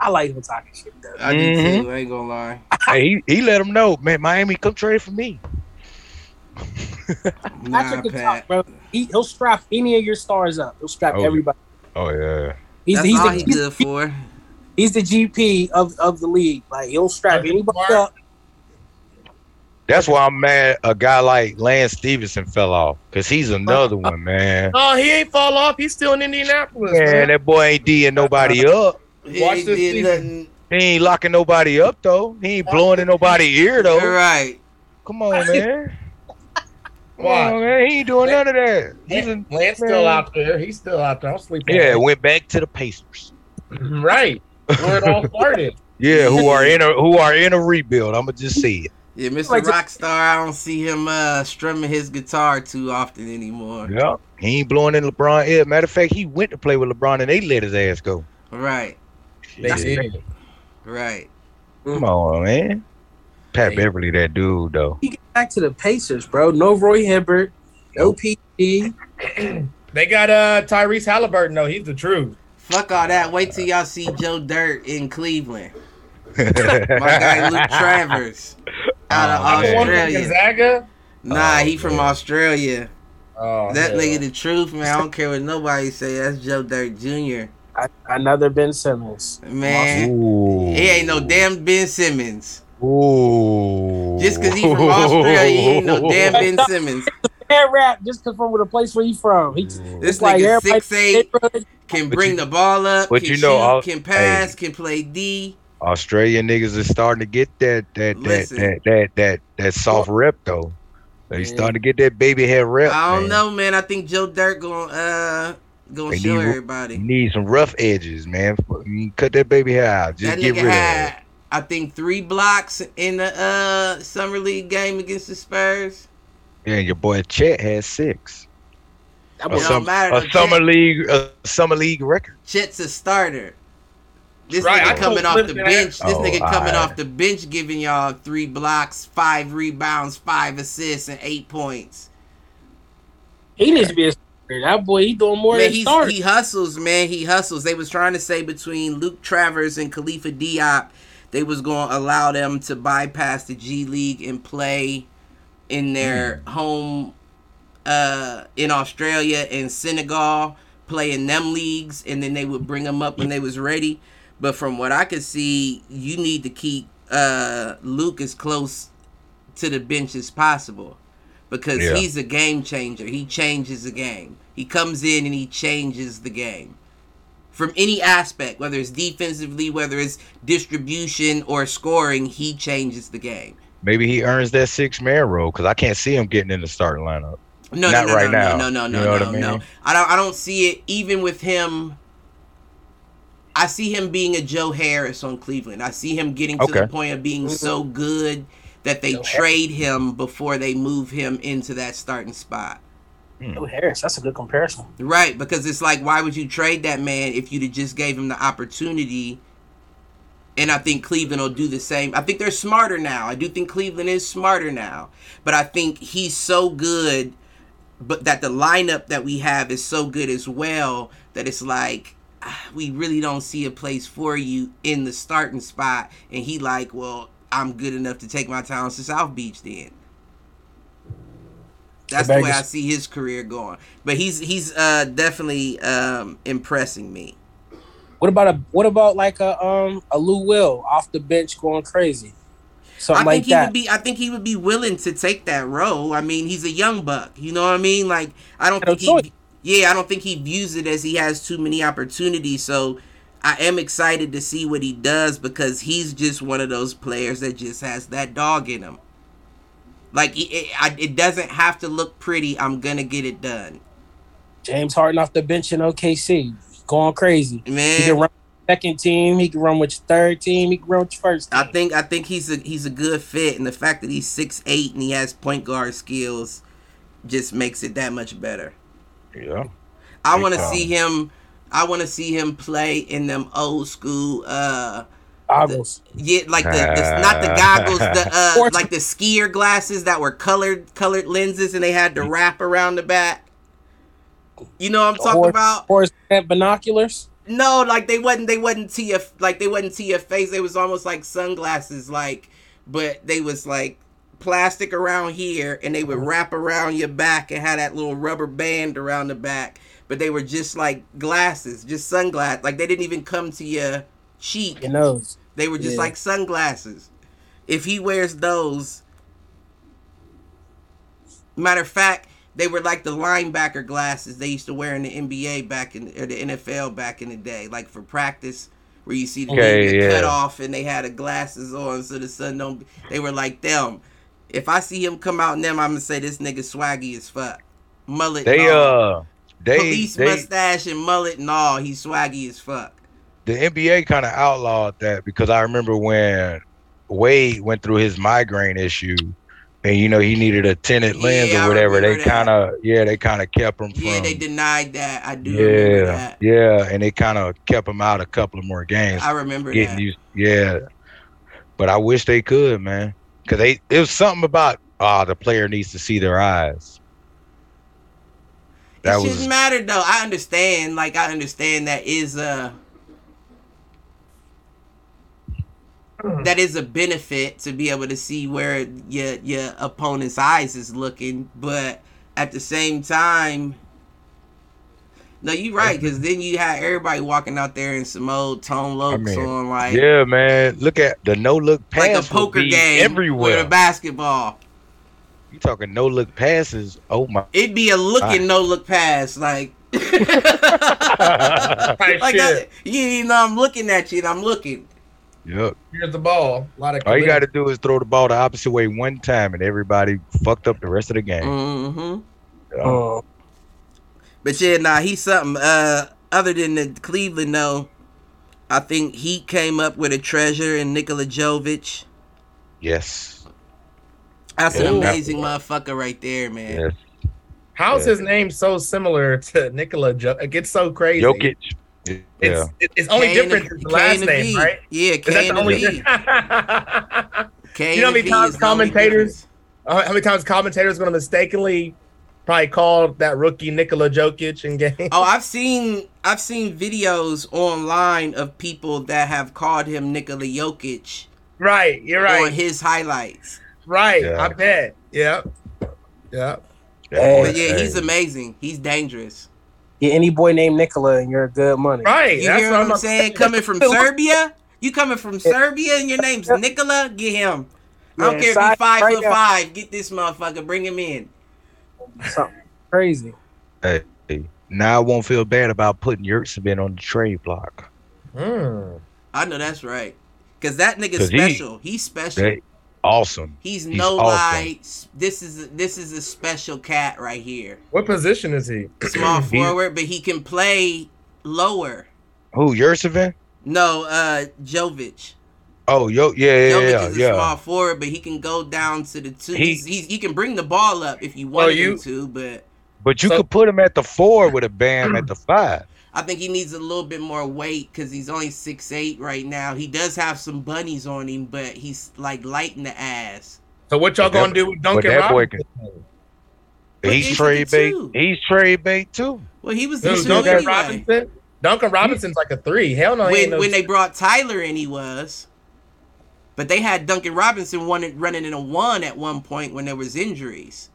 I like him talking shit though.
I do
Mhm.
too. I ain't gonna lie.
hey, he he let him know, man. Miami, come trade for me.
Nah,
Patrick can
Pat.
talk, bro. He, he'll strap any of your stars up. He'll strap
Oh,
everybody.
Oh yeah,
He's,
That's
he's,
all
the, he's,
good for.
he's the GP of, of the league. Like he'll strap
He's
anybody
smart.
up.
that's why I'm mad. A guy like Lance Stephenson fell off because he's another one, man.
Oh, he ain't fall off. He's still in Indianapolis.
Man,
Man,
that boy ain't D'ing nobody up.
He
Watch
ain't
this season.
nothing.
He ain't locking nobody up though. He ain't blowing in nobody's ear though.
You're right.
Come on, man. Come
Watch.
on, man. He ain't doing none of that. He's
Lance,
a,
Lance still out there. He's still out there. I'm sleeping.
yeah, went back to the Pacers.
right. Where it all started.
Yeah, who are in a who are in a rebuild. I'ma just say it.
Yeah, Mr.
Like the-
Rockstar, I don't see him uh, strumming his guitar too often anymore.
Yeah. He ain't blowing in LeBron ear. Matter of fact, he went to play with LeBron and they let his ass go.
Right,
They
That's
did.
right.
Come on, man. Pat
Hey.
Beverley, that dude though.
He get back to the Pacers, bro. No Roy Hibbert, no PD.
They got uh Tyrese Haliburton though. He's the truth.
Fuck all that. Wait till y'all see Joe Dirt in Cleveland. My guy Luke Travers out of
Oh,
The one from
Australia.
Gonzaga.
Nah,
Oh,
he from
man.
Australia.
Oh,
That
hell.
nigga the truth, man. I don't care what nobody say. That's Joe Dirt Jr.
I, another Ben Simmons.
Man,
Ooh.
he ain't no damn Ben Simmons.
Ooh.
Just cause he from Australia, he ain't no damn Ben Simmons.
Hair rap just cause from the place where he from. He
This
it's like
nigga six eight can bring
you-
the ball up,
but
can
you know, I'll-
can pass, can play D.
Australian niggas is starting to get that that that
Listen.
that that that, that soft rep though. They starting to get that baby head rep.
I don't
man.
know, man. I think Joe Dirt gonna uh gonna
They
show
need- You
everybody.
need some rough edges, man. You cut that baby hair out. Just
that
get
nigga
rid
had,
of it.
I think, three blocks in the uh summer league game against the Spurs.
Yeah, your boy Chet has six.
That was
don't matter,
a
though,
summer
Chet.
league, a summer league record.
Chet's a starter. This
Right,
nigga
told
coming off the bench. This
Oh,
nigga coming
alright.
off the bench, giving y'all three blocks, five rebounds, five assists, and eight points.
he needs to be a starter. That boy, he doing more
man,
than start.
he hustles, man. He hustles. They was trying to say between Luke Travers and Khalifa Diop, they was going to allow them to bypass the G League and play in their home uh, in Australia and Senegal, play in them leagues, and then they would bring them up when they was ready. But from what I could see, you need to keep uh, Luke as close to the bench as possible because
Yeah.
he's a game changer. He changes the game. He comes in and he changes the game from any aspect, whether it's defensively, whether it's distribution or scoring. He changes the game.
Maybe he earns that six man role because I can't see him getting in the starting lineup.
No,
Not
no, no,
right
no,
now.
no, no,
You
no,
know
no,
I mean?
no. I don't. I don't see it. Even with him, I see him being a Joe Harris on Cleveland. I see him getting to
Okay.
the point of being so good that they
Joe Harris.
trade him before they move him into that starting spot.
Oh, Harris, that's a good comparison.
Right, because it's like, why would you trade that man if you'd have just gave him the opportunity? And I think Cleveland will do the same. I think they're smarter now. I do think Cleveland is smarter now, but I think he's so good, but that the lineup that we have is so good as well that it's like ah, we really don't see a place for you in the starting spot. And he like, well, I'm good enough to take my talents to South Beach then. That's the way I see his career going. But he's he's uh definitely um impressing me.
What about a what about like a um a Lou Will off the bench going crazy,
I think
like
he
that?
would be I think he would be willing to take that role. I mean, he's a young buck. You know what I mean? Like I don't think he. Yeah, I don't think he views it as he has too many opportunities. So I am excited to see what he does because he's just one of those players that just has that dog in him. Like it, it, it doesn't have to look pretty. I'm gonna get it done,
James Harden off the bench in OKC, going crazy. Man, He can run with second team. He can run with your third team. He can run with your first team.
I think I think he's a he's a good fit, and the fact that he's six eight and he has point guard skills just makes it that much better.
Yeah.
I want to see him. I want to see him play in them old school. uh
Goggles.
Yeah, like the, the not the goggles, the uh
Sports-
like the skier glasses that were colored colored lenses, and they had the wrap around the back. You know what I'm talking
horse-
about?
Horse and binoculars.
No, like they wasn't they wasn't to your like they wasn't to your face. They was almost like sunglasses, like but they was like plastic around here and they would wrap around your back and had that little rubber band around the back. But they were just like glasses, just sunglasses. Like they didn't even come to your cheek.
Your nose.
They were just
Yeah.
like sunglasses. If he wears those, matter of fact, they were like the linebacker glasses they used to wear in the NBA back in or the NFL back in the day, like for practice, where you see the
Okay,
okay, get cut off and they had the glasses on so the sun don't. They were like them. If I see him come out in them, I'm gonna say this nigga swaggy as fuck. Mullet.
They
and
uh they
police
they
mustache and mullet and all. He's swaggy as fuck.
the NBA kind of outlawed that because I remember when Wade went through his migraine issue, and you know he needed a tinted lens
Yeah,
or whatever. They kind of yeah, they kind of kept him from
Yeah, they denied that. I do remember
yeah
that.
yeah, and they kind of kept him out a couple of more games.
I remember
getting
that.
used yeah, but I wish they could, man, because they it was something about ah the player needs to see their eyes. That
it
was
shouldn't matter though. I understand. Like I understand that is a hmm. that is a benefit to be able to see where your your opponent's eyes is looking, but at the same time. No, you're right, because then you had everybody walking out there in some old Tone Locs
mean,
on like
yeah, man. Look at the no look pass
like a poker game
everywhere.
with a basketball.
You talking no look passes? Oh my!
It'd be a looking
Right.
no look pass, like like
shit.
I, you, you know, I'm looking at you and I'm looking.
Yep.
Here's the ball. A lot of
All you got to do is throw the ball the opposite way one time, and everybody fucked up the rest of the game.
Mm-hmm.
Yeah.
Oh,
But yeah, nah, he's something. Uh, other than the Cleveland, though, I think he came up with a treasure in Nikola Jovic.
Yes.
That's
Yeah,
an
that-
amazing motherfucker right there, man.
Yes.
How's
Yeah.
his name so similar to Nikola? Jo- it gets so crazy.
Jokic. Yeah.
It's it's only
K
different
the-
is the last name,
V.
right?
Yeah,
Is
K
that the
and
only?
the V.
difference? You know how many times
is the only
commentators- Uh, how many times commentators going to mistakenly probably call that rookie Nikola Jokic in game?
Oh, I've seen I've seen videos online of people that have called him Nikola Jokic
right, you're
on
right,
his highlights.
Right.
Yeah.
I bet. Yeah, yeah.
Hey.
But yeah, he's amazing. He's dangerous.
get any boy named Nicola and you're good money.
Right.
You
that's
hear
what
what I'm saying? Coming from Serbia, you coming from Serbia and your name's Nikola? Get him. I don't
Yeah,
care if he's five
right
foot
now.
five. Get this motherfucker. Bring him in.
Something crazy.
Hey, now I won't feel bad about putting Yurtseven on the trade block.
Mm.
I know that's right. Cause that nigga's
'Cause he-
special. he's special.
They awesome.
he's,
he's
no
awesome.
lie. This is this is a special cat right here.
What position is he?
Small forward, but he can play lower.
Who Yurtseven?
No, uh, Jovic.
Oh, yo, yeah, yeah,
Jovic
yeah,
is a
yeah.
small forward, but he can go down to the two.
He-
he's, he's, he can bring the ball up if you want
you-
him to, but
But you
So-
could put him at the four with a Bam at the five.
I think he needs a little bit more weight because he's only six eight right now. He does have some bunnies on him, but he's like light in the ass.
So what y'all
But
gonna do with Duncan
that boy
Robinson?
But
He's
he's
trade bait.
two.
He's trade bait too.
Well, he was
Who,
the
Duncan
anyway.
Robinson? Duncan Robinson's like a three. Hell no.
When
no
when they brought Tyler in, he was. But they had Duncan Robinson running running in a one at one point when there was injuries.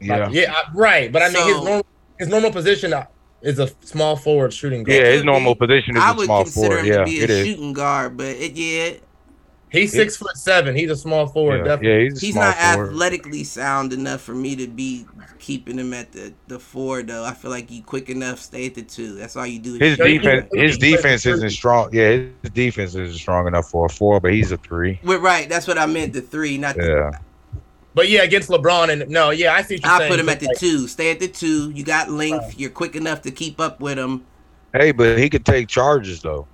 Yeah.
yeah, right. But I mean, his normal his normal position uh, is a small forward shooting guard.
Yeah, his normal
be.
position is
I
a
would
small
consider
forward.
him
Yeah,
to be
it
a
is.
shooting guard, but it, yeah,
He's six foot seven. He's a small forward.
Yeah,
definitely.
yeah, he's a
he's
small
not
forward.
athletically sound enough for me to be keeping him at the the four though. I feel like you quick enough, stay at the two. That's all you do.
His
shoot.
defense, his defense isn't strong. Yeah, his defense isn't strong enough for a four, but he's a three.
We're right. That's what I meant. The three, not the.
Yeah,
But yeah, against LeBron and no, yeah, I see
I
saying.
put him at the
Like,
two. Stay at the two. You got length. You're quick enough to keep up with him.
hey, but he could take charges though.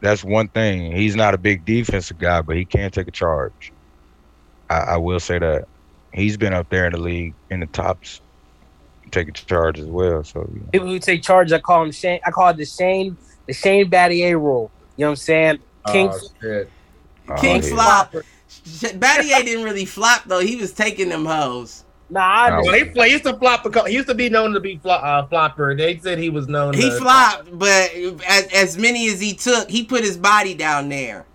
That's one thing. He's not a big defensive guy, but he can take a charge. I, I will say that he's been up there in the league in the tops, taking charge as well. So you know.
People who take charge, I call him Shane. I call it the Shane, the Shane Battier rule. You know what I'm saying? Oh, King,
Oh, shit.
Oh,
King
yeah.
Flop. Battier didn't really flop though. He was taking them hoes.
nah, I
No.
Well, he, play, he used to flop. A couple, he used to be known to be flo- uh, flopper. They said he was known.
He
to,
flopped, but as, as many as he took, he put his body down there.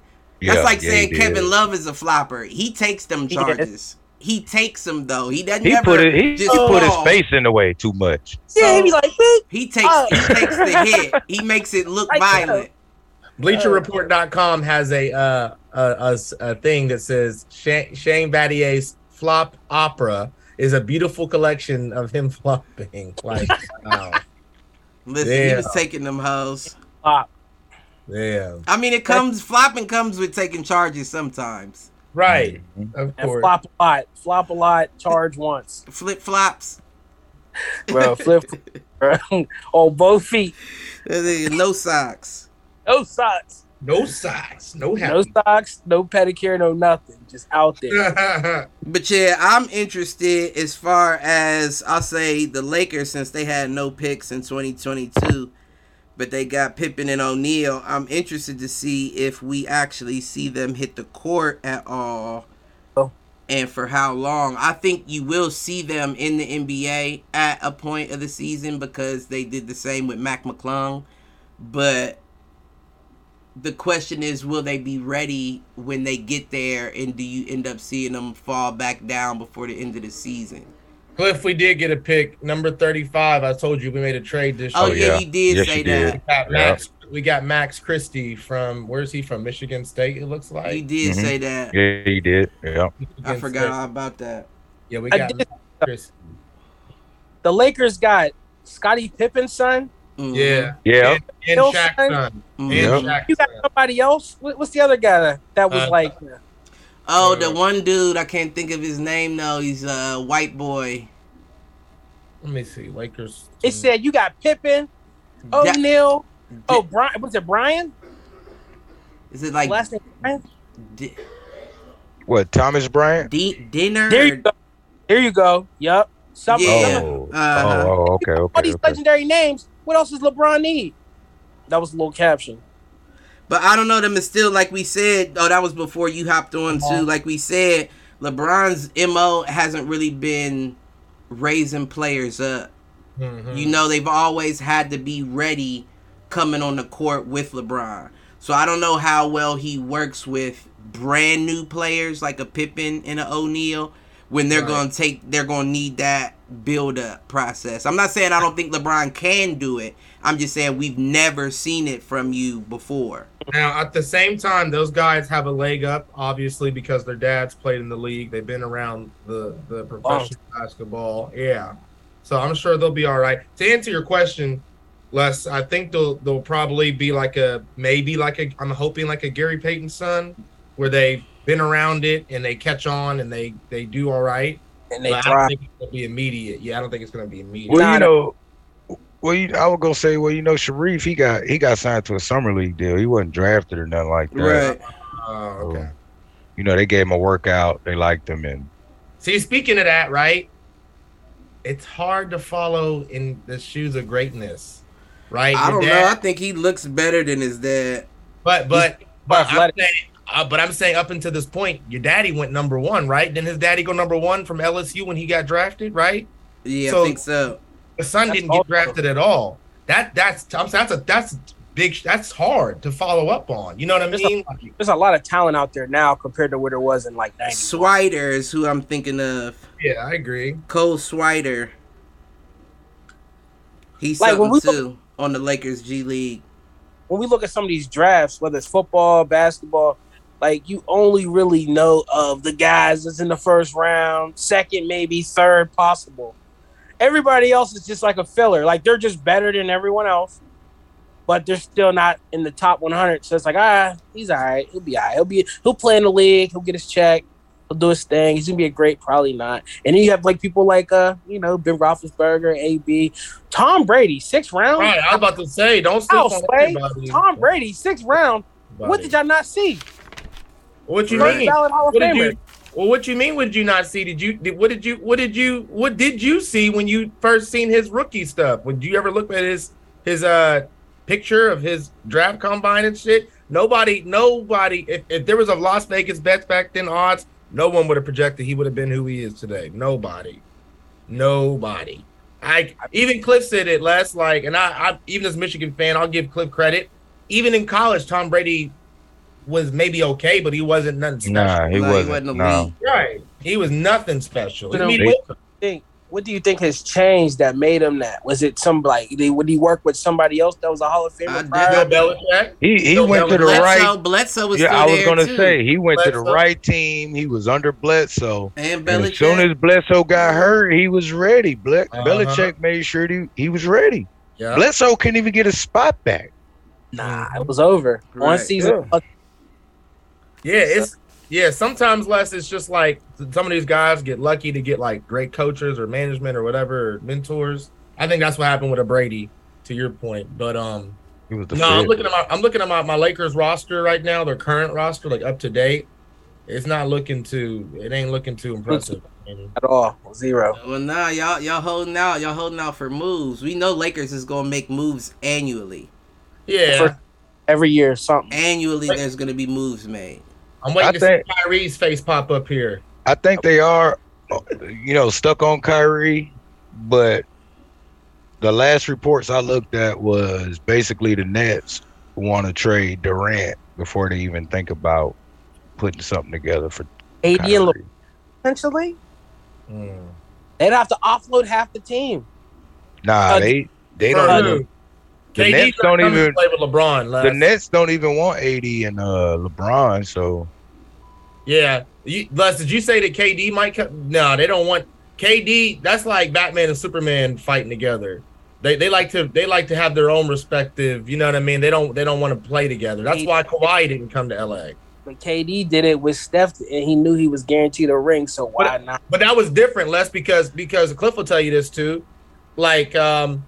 That's
Yeah,
like
yeah,
saying. Kevin Love is a flopper. He takes them
He
charges. He takes them though. He doesn't
He
never
put it. He
just
put his face in the way too much.
yeah, he be like,
He takes he takes the hit. He makes it look
Like
violent.
BleacherReport.com has a uh, a, a s- a thing that says Shane, Shane Battier's flop opera is a beautiful collection of him flopping. Like, wow,
Listen, he was taking them hoes.
Flop.
damn,
I mean, it comes flopping comes with taking charges sometimes.
right,
Mm-hmm.
of
And
course.
flop a lot, flop a lot, charge once,
Flip flops.
bro. Flip, bro. on both feet,
no socks.
No socks,
No socks, no
no socks, no pedicure, no nothing, just out there.
But yeah, I'm interested as far as I'll say the Lakers since they had no picks in 2022, but they got Pippen and O'Neal. I'm interested to see if we actually see them hit the court at all.
Oh.
And for how long? I think you will see them in the NBA at a point of the season because they did the same with Mac McClung. But the question is, will they be ready when they get there, and do you end up seeing them fall back down before the end of the season?
Cliff, we did get a pick, number thirty-five. I told you we made a trade this
Oh,
year.
Oh,
yeah.
you did
Yes,
say
you did.
that.
We got Max. We got Max Christie from where's he from? Michigan State. It looks
You
like.
did
Mhm.
say that.
Yeah, he did. Yeah.
I forgot
State.
all about that.
Yeah, we got
did-
Max Christie.
The Lakers got Scottie Pippen's son
Mhm.
Yeah.
Yeah.
And, and Shaq's
son?
son. And.
Yep.
Shaq's
You got
son.
somebody else? What's the other guy that, that was
Uh,
like?
Oh,
Uh,
the one dude I can't think of his name though. He's a white boy.
Let me see. Lakers.
It said you got Pippen,
Da-
O'Neal. Oh, Brian. Was it Brian?
is it like
Last name Brian.
di-
What? Thomas Bryant?
di- dinner?
There you go. There you go. Yep. Some,
Yeah.
some-
Oh.
Uh-huh.
oh. Oh. Okay.
all
Okay.
these
okay.
legendary names. What else does LeBron need? That was a little caption.
But I don't know them. It's still like we said. Oh, that was before you hopped on
Uh-huh.
too. Like we said, LeBron's mo hasn't really been raising players up.
Mhm.
You know, they've always had to be ready coming on the court with LeBron. So I don't know how well he works with brand new players like a Pippen and an O'Neal when they're
Right.
to take they're going to need that build up process. I'm not saying I don't think LeBron can do it. I'm just saying we've never seen it from you before.
Now, at the same time, those guys have a leg up, obviously, because their dads played in the league. They've been around the, the oh. professional basketball. Yeah. So I'm sure they'll be all right. To answer your question, Les, I think they'll they'll probably be like a maybe like a I'm hoping like a Gary Payton son, where they've been around it and they catch on and they they do all right.
And they
But I don't think it's gonna be immediate. Yeah, I don't think it's gonna be immediate.
Well,
Nah,
you know, well, you, I would go say, well, you know, Shareef, he got he got signed to a summer league deal. He wasn't drafted or nothing like that.
Oh, okay.
You know, they gave him a workout. They liked him, and
See, speaking of that, right? It's hard to follow in the shoes of greatness, right?
I
Your
don't
dad-
know. I think he looks better than his dad.
But but but I'm saying, uh, but I'm saying up until this point, your daddy went number one, right? Didn't his daddy go number one from LSU when he got drafted, right?
Yeah,
So-
I think so.
The son
That's
didn't get drafted at all. That that's I'm saying that's a that's big. That's hard to follow up on. You know what I
There's a-
mean?
There's a lot of talent out there now compared to what there was in like 90.
Swider is who I'm thinking of.
Yeah, I agree.
Cole Swider. He's
Like, when
something
we
too on the Lakers G League.
When we look at some of these drafts, whether it's football, basketball, like you only really know of the guys that's in the first round, second, maybe third possible. Everybody else is just like a filler. Like they're just better than everyone else, but they're still not in the top 100. So it's like, ah, he's all right. He'll be all right. He'll be he'll play in the league. He'll get his check. He'll do his thing. He's gonna be a great, probably not. And then you have like people like uh, you know, Ben Roethlisberger, AB, Tom Brady, six round.
Right, I was about to say, don't sleep
Ow,
on
Sway. Tom Brady, six round. What did y'all not see?
What you
First
mean?
ballot Hall of
What did you? Well, what you mean? What did you not see? Did you? Did, what did you? What did you? What did you see when you first seen his rookie stuff? Would you ever look at his his uh picture of his draft combine and shit? Nobody, nobody. If, if there was a Las Vegas bets back then odds, no one would have projected he would have been who he is today. Nobody, nobody. I even Cliff said it last like, and I, I even as a Michigan fan, I'll give Cliff credit. Even in college, Tom Brady was maybe okay, but he wasn't nothing special.
nah, he
No,
wasn't.
wasn't
no.
Right. He was nothing special.
But
I mean,
they-
what-
think what do you think has changed that made him that? Was it some like did, would he work with somebody else that was a Hall of
I
Famer?
did
prior?
Bill Belichick.
He he
Bill
went to the
Belichick.
right.
Bledsoe, Bledsoe was
Yeah,
still
I was gonna
too.
say he went to the right team. He was under Bledsoe.
and
And as soon as Bledsoe got hurt, he was ready. Ble-
Uh-huh.
Belichick made sure he, he was ready.
Yeah.
Bledsoe couldn't even get a spot back.
Nah, it was over. One season.
Yeah, it's yeah. Sometimes less. It's just like some of these guys get lucky to get like great coaches or management or whatever or mentors. I think that's what happened with a Brady. To your point, but um,
He was the
no, I'm looking at my I'm looking at my, my Lakers roster right now. Their current roster, like up to date, it's not looking too. It ain't looking too impressive.
At all. Zero.
Well, nah, y'all y'all holding out. Y'all holding out for moves. We know Lakers is gonna make moves annually.
yeah,
For- Every year something.
Annually, there's gonna be moves made.
I'm waiting
I
to
think-
see Kyrie's face pop up here.
I think they are, uh, you know, stuck on Kyrie, but the last reports I looked at was basically the Nets want to trade Durant before they even think about putting something together for
AD and
Kyrie.
Le- potentially. They'd have to offload half the team.
Nah,
Uh,
they they don't.
who?
Even- the
KD 's
Nets don't
coming to
even.
play with LeBron.
The Nets don't even want AD and uh, LeBron. So
Yeah. You, Les, did you say that KD might come? No, they don't want KD. That's like Batman and Superman fighting together. They, they like to they like to have their own respective. You know what I mean? They don't they don't want to play together. That's why Kawhi didn't come to LA.
But KD did it with Steph, and he knew he was guaranteed a ring. So why not?
But that was different, less because because Cliff will tell you this too. Like, um,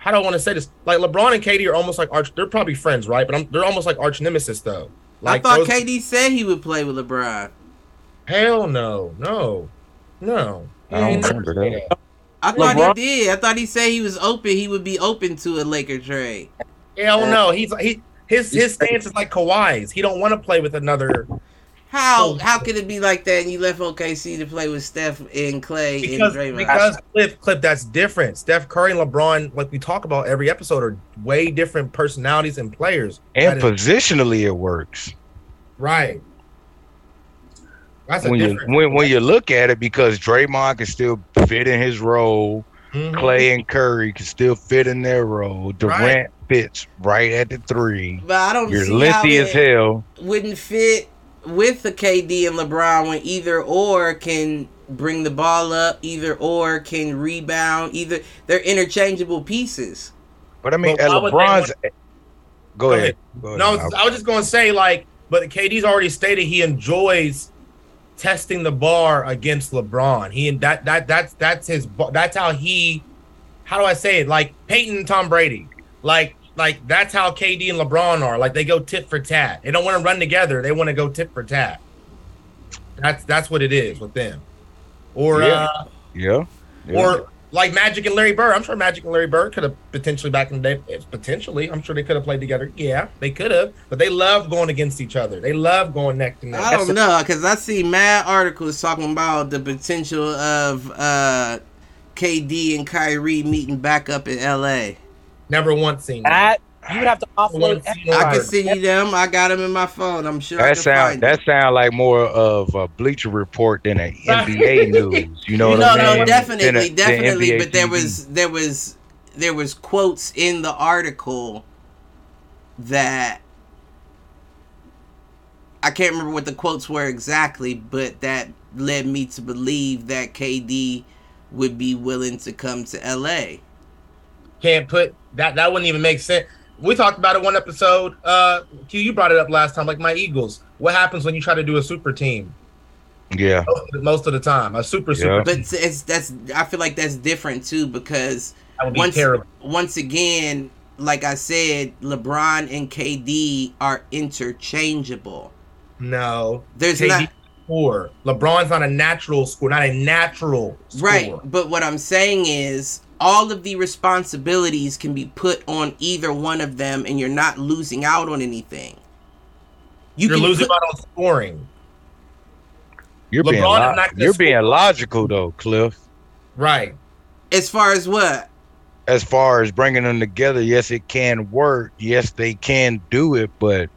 how do I want to say this? Like LeBron and KD are almost like arch. They're probably friends, right? But I'm, they're almost like arch nemesis though. Like
I thought
those-
KD said he would play with LeBron.
Hell no, no, no.
I don't
mm-hmm.
remember that.
I thought
LeBron-
he did. I thought he said he was open. He would be open to a Laker trade.
Hell no. He's he his his stance is like Kawhi's. He don't want to play with another
How
So-
how could it be like that? And you left OKC to play with Steph and Clay
because
and Draymond.
because Cliff Cliff that's different. Steph Curry and LeBron, like we talk about every episode, are way different personalities and players.
And
That is-
positionally, it works.
right. That's a
When you when, when you look at it, because Draymond can still fit in his role,
Mhm.
Clay and Curry can still fit in their role. Durant
Right.
fits right at the three.
but I don't
You're
see how
lengthy as hell.
wouldn't fit with the KD and LeBron when either or can bring the ball up, either or can rebound, either they're interchangeable pieces.
But I mean,
But
at
why would they
LeBron's. Go,
Go
ahead. Go ahead,
No,
Malcolm.
I was just gonna say like, but KD's already stated he enjoys testing the bar against LeBron. He and that that that's that's his that's how he. How do I say it? Like Peyton Tom Brady. Like like that's how KD and LeBron are. Like they go tit for tat. They don't want to run together. They want to go tit for tat. That's that's what it is with them. Or
Yeah.
uh,
yeah. yeah.
or like Magic and Larry Bird. I'm sure Magic and Larry Bird could have potentially back in the day. eh, Potentially, I'm sure they could have played together. Yeah, they could have, but they love going against each other. They love going neck to neck.
I don't know because I see mad articles talking about the potential of uh, KD and Kyrie meeting back up in LA.
Never once seen that.
That you would have to
Never
offload.
I can see them. I got them in my phone. I'm sure.
That
can
sound
find
that
them.
sound like more of a Bleacher Report than an NBA news. You know what
no,
I mean?
no,
Than
definitely,
a-
definitely.
NBA
But there
TV.
was there was there was quotes in the article that I can't remember what the quotes were exactly, but that led me to believe that KD would be willing to come to LA.
Can't put that. That wouldn't even make sense. We talked about it one episode. Uh, Q, you brought it up last time. Like my Eagles. What happens when you try to do a super team?
yeah.
Most of the, most of the time, a super super.
But it's, it's that's I feel like that's different too because
That would be
once
terrible.
once again, like I said, LeBron and KD are interchangeable.
No,
There's
KD
not
score. LeBron's not a natural score. Not a natural score.
right, but what I'm saying is all of the responsibilities can be put on either one of them, and you're not losing out on anything. You
You're losing
put-
out on scoring.
You're being
LeBron is
lo-
not
you're
score.
being logical though, Cliff.
Right.
as far as what
As far as bringing them together, yes, it can work. Yes, they can do it, but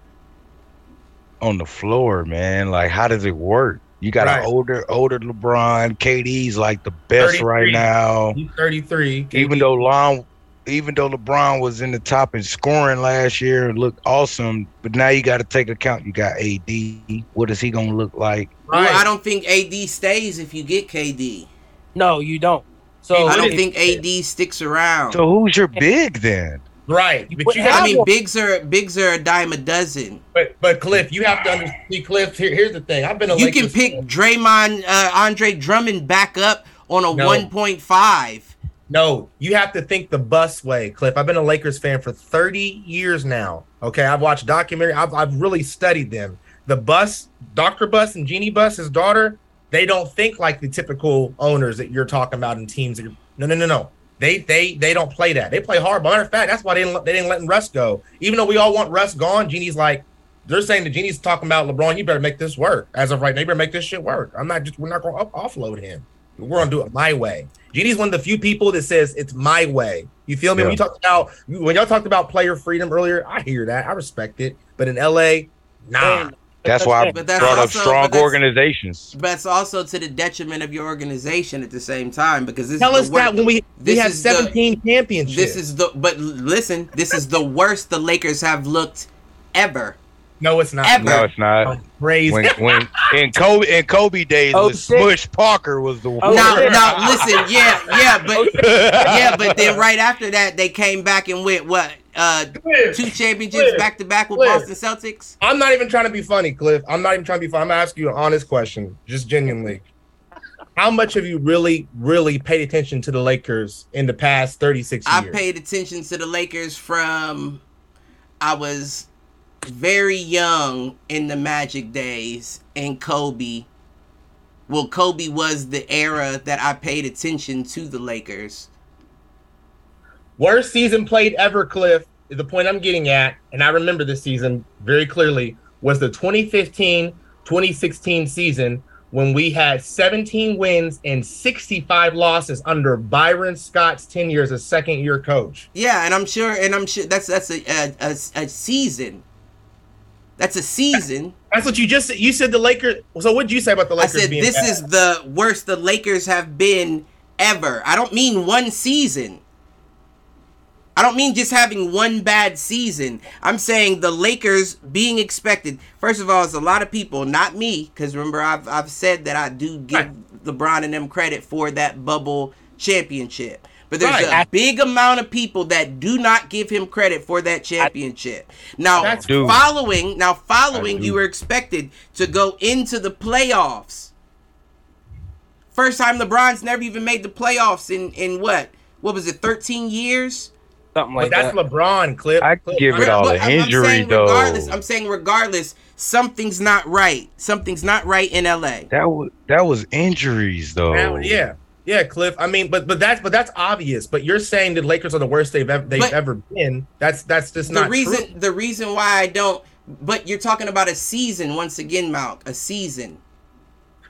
on the floor, man, like how does it work? You got
Right.
an older, older LeBron. KD's like the best right now.
He's 33.
Even though Lon, even though LeBron was in the top in scoring last year and looked awesome, but now you got to take account. You got AD. What is he gonna look like?
Right.
well, I don't think AD stays if you get KD.
No, you don't. So
I don't think AD sticks around.
So who's your big then?
Right. But
What
you have
I mean, bigs are bigs are a dime a dozen.
but, but Cliff, you have to understand Cliff, here, here's the thing. I've been a
You
Lakers
can pick
fan.
Draymond, uh, Andre Drummond back up on a
No.
1.5.
No, you have to think the Buss way, Cliff. I've been a Lakers fan for 30 years now. Okay, I've watched documentary. I've, I've really studied them. The Buss, Dr. Buss and Jeanie Buss, his daughter, they don't think like the typical owners that you're talking about in teams. That you're, no, no, no, no. They they they don't play that. They play hard. But matter of fact, that's why they didn't let- they didn't let Russ go. Even though we all want Russ gone, Jeanie's like they're saying that Jeanie's talking about LeBron. You better make this work. As of right now, you better make this shit work. I'm not just we're not going to offload him. We're gonna do it my way. Jeanie's one of the few people that says it's my way. You feel me?
Yeah.
When you talked about when y'all talked about player freedom earlier, I hear that. I respect it. But in LA, nah.
That's why I
But that's
brought up
also-
strong
but that's-
organizations.
But it's also to the detriment of your organization at the same time because this
Tell
is
us
the wor-
that when we we
this
had
is the-
17 championships.
This is the but listen, this is the worst the Lakers have looked ever.
No, it's not.
Ever.
No, it's not.
Crazy.
When when in Kobe in Kobe days,
Oh,
when. Smush Parker was the
Oh,
now,
shit.
now, listen, yeah, yeah, but oh, yeah, but then right after that, they came back and went what? Uh,
Cliff,
two championships
Cliff,
back to back with
Cliff.
Boston Celtics.
I'm not even trying to be funny, Cliff. I'm not even trying to be funny. I'm gonna ask you an honest question, just genuinely. How much have you really, really paid attention to the Lakers in the past 36 years?
I paid attention to the Lakers from I was very young in the Magic days and Kobe. Well, Kobe was the era that I paid attention to the Lakers.
Worst season played ever, Cliff, is the point I'm getting at, and I remember this season very clearly, was the 2015 2016 season when we had 17 wins and 65 losses under Byron Scott's tenure as a second year coach.
Yeah, and I'm sure, and I'm sure that's that's a a, a, a season. That's a season.
That's what you just said. You said the Lakers. So what did you say about the Lakers?
I said
being
this
bad?
is the worst the Lakers have been ever. I don't mean one season. I don't mean just having one bad season. I'm saying the Lakers being expected. First of all, it's a lot of people, not me, because remember I've I've said that I do give
Right.
LeBron and them credit for that bubble championship. But there's
Right.
a big amount of people that do not give him credit for that championship. Now,
That's-
Dude.
following now following, you were expected to go into the playoffs. First time LeBron's never even made the playoffs in in what? What was it? 13 years?
Something
But
like
that's
that.
LeBron, Cliff.
I
Cliff,
give it all
But
the
I'm- I'm
injury,
saying
though.
Regardless, I'm saying regardless, something's not right. Something's not right in LA.
That was that was injuries though.
Now, yeah, yeah, Cliff. I mean, but but that's but that's obvious. But you're saying the Lakers are the worst they've ever they've
But-
ever been. That's that's just
The
not
reason
true.
the reason why I don't but you're talking about a season once again, Malk. A season.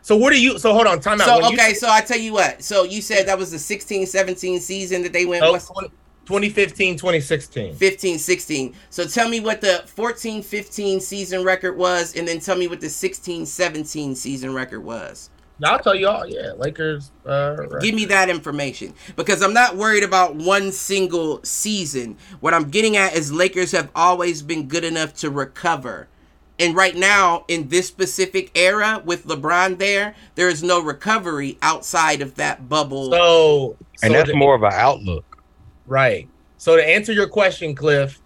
So what do you? So hold on, time out.
So
When
okay,
say-
so I tell you what. So you said that was the 16 17 season that they went
no,
what's
20 2015, 2016.
15 16. So tell me what the 14 15 season record was and then tell me what the 16 17 season record was.
I'll tell you all. Yeah, Lakers. Uh, right.
Give me that information because I'm not worried about one single season. What I'm getting at is Lakers have always been good enough to recover. And right now, in this specific era with LeBron there, there is no recovery outside of that bubble.
so,
and
so
that's
the-
more of an outlook.
Right. So to answer your question, Cliff,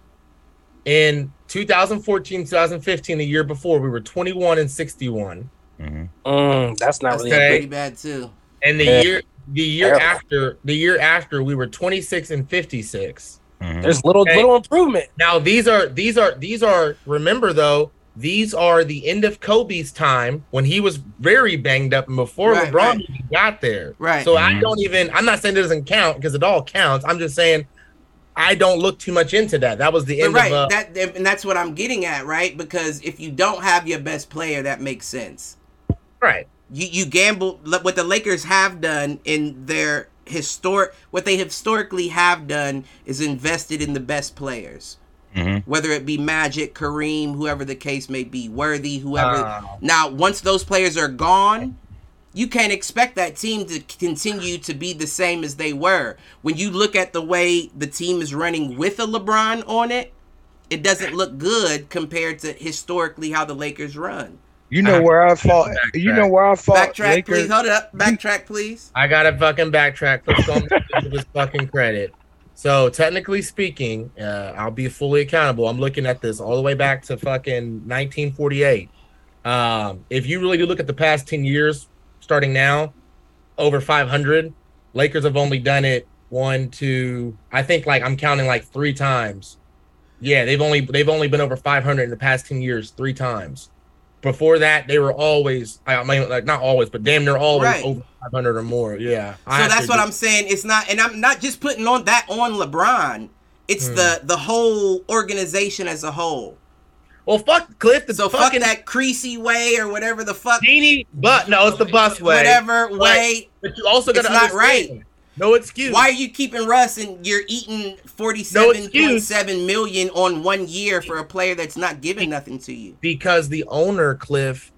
in 2014, 2015, the year before, we were 21 and 61.
Mhm.
Mm, that's not
That's
really.
Pretty bad too.
And the
Yeah.
year the year
Terrible.
after the year after we were 26 and 56.
Mhm.
There's little
Okay.
little improvement.
Now these are these are these are remember though these are the end of Kobe's time when he was very banged up and before
Right,
LeBron
right.
even got there.
Right.
So I
Mhm.
don't even I'm not saying it doesn't count because it all counts. I'm just saying I don't look too much into that. That was the
But
end
right,
of uh,
that and that's what I'm getting at, right? Because if you don't have your best player, that makes sense.
right.
you you gamble what the Lakers have done in their historic what they historically have done is invested in the best players
Mhm.
whether it be Magic, Kareem, whoever the case may be, Worthy, whoever.
Uh,
now, once those players are gone, you can't expect that team to continue to be the same as they were. When you look at the way the team is running with a LeBron on it, it doesn't look good compared to historically how the Lakers run.
You know where I fought.
Backtrack.
You know where I fought.
Backtrack,
Lakers.
please. Hold it up. Backtrack, please.
I gotta fucking backtrack. Let's go give his fucking credit. So technically speaking, uh, I'll be fully accountable. I'm looking at this all the way back to fucking 1948. Um, if you really do look at the past 10 years, starting now, over 500. Lakers have only done it one, two. I think like I'm counting like three times. Yeah, they've only they've only been over 500 in the past 10 years, three times. Before that, they were always I mean like not always, but damn near always
Right.
over 500 or more. Yeah.
So that's what I'm saying. It's not, and I'm not just putting on that on LeBron. It's
Hmm.
the the whole organization as a whole.
Well, fuck Cliff. The
So fuck
fucking
that creasy way or whatever the fuck,
Jeanie, but no, it's the Buss way.
whatever way.
But you also got to
not
understand. No excuse.
Why are you keeping Russ and you're eating forty-seven point seven million on one year for a player that's not giving nothing to you?
Because the owner, Cliff.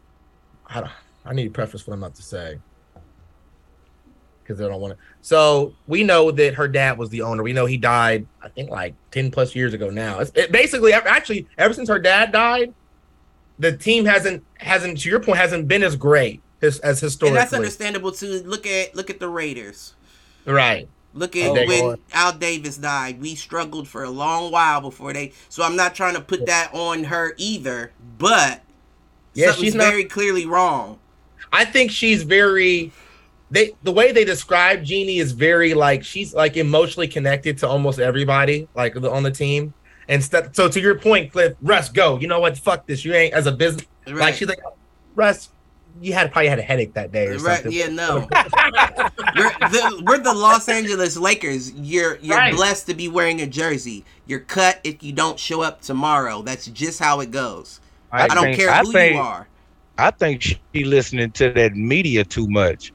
I, don't, I need to preface what I'm about to say. Because I don't want to. So we know that her dad was the owner. We know he died. I think like ten plus years ago now. It's, it basically actually ever since her dad died, the team hasn't hasn't to your point hasn't been as great as, as
And
historically.
that's understandable too. Look at look at the Raiders.
Right.
Look at
Oh,
when
Lord.
Al Davis died. We struggled for a long while before they. So I'm not trying to put that on her either, but
Yeah,
something's
she's not-
very clearly wrong.
I think she's very they the way they describe Jeanie is very like she's like emotionally connected to almost everybody like the- on the team. And st- so to your point, Cliff, Russ, go. You know what? Fuck this. You ain't as a business. Like
Right.
she's like, Russ, you had probably had a headache that day or
Right,
something.
yeah, no. we're, the, we're the Los Angeles Lakers. You're you're
Right.
blessed to be wearing a jersey. You're cut if you don't show up tomorrow. That's just how it goes. I, don't
think-
care
I
who
think-
you are.
I think she listening to that media too much,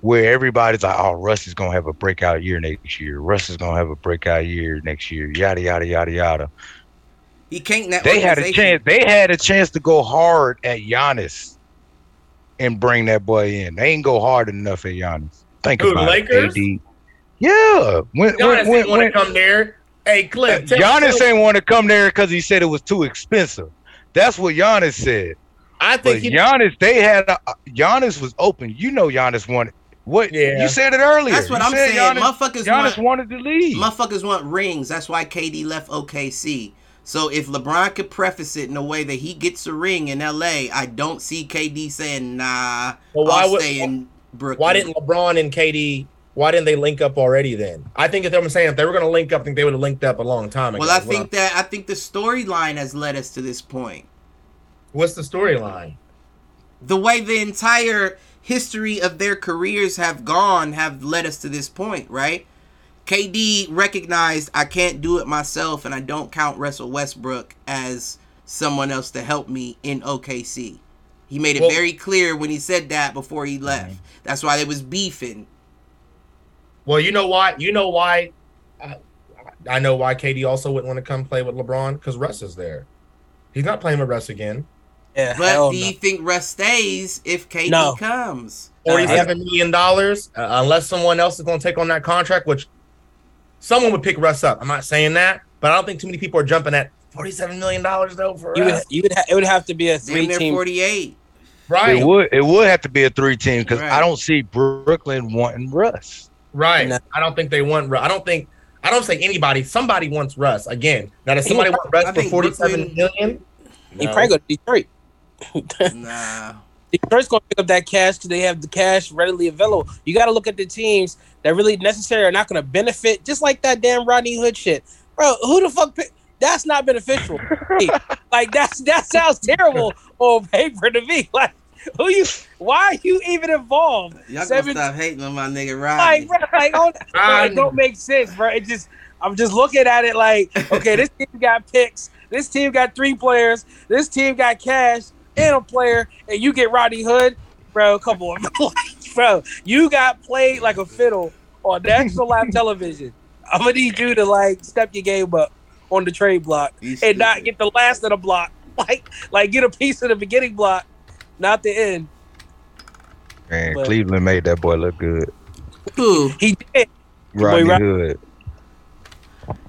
where everybody's like, "Oh, Russ is gonna have a breakout year next year. Russ is gonna have a breakout year next year." Yada yada yada yada.
He can't.
They had a chance. They had a chance to go hard at Giannis and bring that boy in. They ain't go hard enough at Giannis. Think
Who,
about
Lakers?
it. AD. Yeah. When,
Giannis
when,
didn't
when,
want to come there. Hey, Cliff, tell-
Giannis
tell-
ain't want to come there because he said it was too expensive. That's what Giannis said.
I
But
think he,
Giannis, they had a, Giannis was open. You know, Giannis wanted what?
Yeah.
You said it earlier.
That's what
You
I'm saying.
Giannis,
Motherfuckers
Giannis
want,
wanted to leave.
motherfuckers want rings. That's why KD left OKC. So if LeBron could preface it in a way that he gets a ring in LA, I don't see KD saying, "Nah,
Well, why
I'll
would-
stay in Brooklyn."
why didn't LeBron and KD? Why didn't they link up already? Then I think if I'm saying if they were going to link up, I think they would have linked up a long time ago.
Well, I think that I think the storyline has led us to this point.
What's the storyline?
The way the entire history of their careers have gone have led us to this point, right? KD recognized I can't do it myself, and I don't count Russell Westbrook as someone else to help me in OKC. He made it
Well-
very clear when he said that before he left. That's why they was beefing.
Well, you know why? You know why? I, I know why KD also wouldn't want to come play with LeBron because Russ is there. He's not playing with Russ again.
Yeah,
But
hell
do
no.
you think Russ stays if KD
No.
comes?
Forty-seven million dollars, uh, unless someone else is going to take on that contract, which someone would pick Russ up. I'm not saying that, but I don't think too many people are jumping at forty-seven million dollars though for
You would,
Russ.
you would, ha- it would have to be a three team
48.
Right,
It would. It would have to be a three team because
Right.
I don't see Brooklyn wanting Russ.
right.
No.
I don't think they want. russ I don't think. I don't say anybody. Somebody wants Russ again. Now, does somebody want Russ
I
for
think
forty-seven
Brooklyn-
million?
He probably go to Detroit.
Nah.
Detroit's gonna pick up that cash because they have the cash readily available. You got to look at the teams that really necessary are not gonna benefit, just like that damn Rodney Hood shit, bro. Who the fuck? Pick, that's not beneficial. Like that's that sounds terrible on paper to me. Like who you? Why are you even involved?
Y'all
Seven-
gonna stop hating on my nigga
Like,
Rodney.
bro, like on, oh, bro,
I
it don't make sense, bro. It just I'm just looking at it like, okay, this team got picks, this team got three players, this team got cash and a player, and you get Rodney Hood, bro. Come on, bro. You got played like a fiddle on national live television. I'm gonna need you to like step your game up on the trade block
You
and not get the last of the block. Like, like get a piece of the beginning block, not the end.
And
But-
Cleveland made that boy look good.
Who?
He did.
Rodney
Rod-
Hood.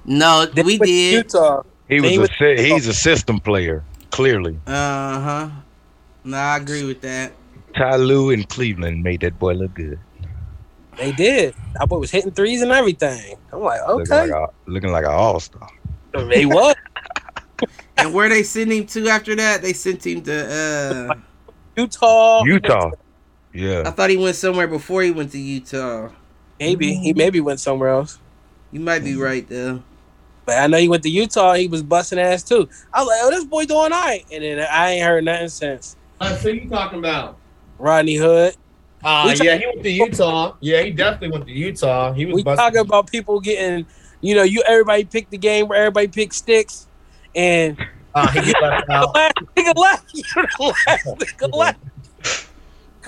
No, we did.
Utah.
He
He
was
was-
a he's a system player. Clearly,
Uh huh. Nah, I agree with that.
Ty Lue in Cleveland made that boy look good.
They did. That boy was hitting threes and everything. I'm like, okay.
looking like an all star.
He was.
And where they sent him to after that? They sent him to. uh
Utah.
Utah. Yeah.
I thought he went somewhere before he went to Utah.
Maybe. He maybe went somewhere else.
You might be right though.
But I know he went to Utah. He was busting ass too. I was like, oh, this boy doing all right. And then I ain't heard nothing since.
Uh, so you talking about?
Rodney Hood.
Uh,
We
yeah, he went to Utah. Yeah, he definitely went to Utah. He was
We
busting.
talking about people getting, you know, you everybody picked the game where everybody picked sticks. And
Uh, he get left
the
out.
last nigga left. You the last nigga left.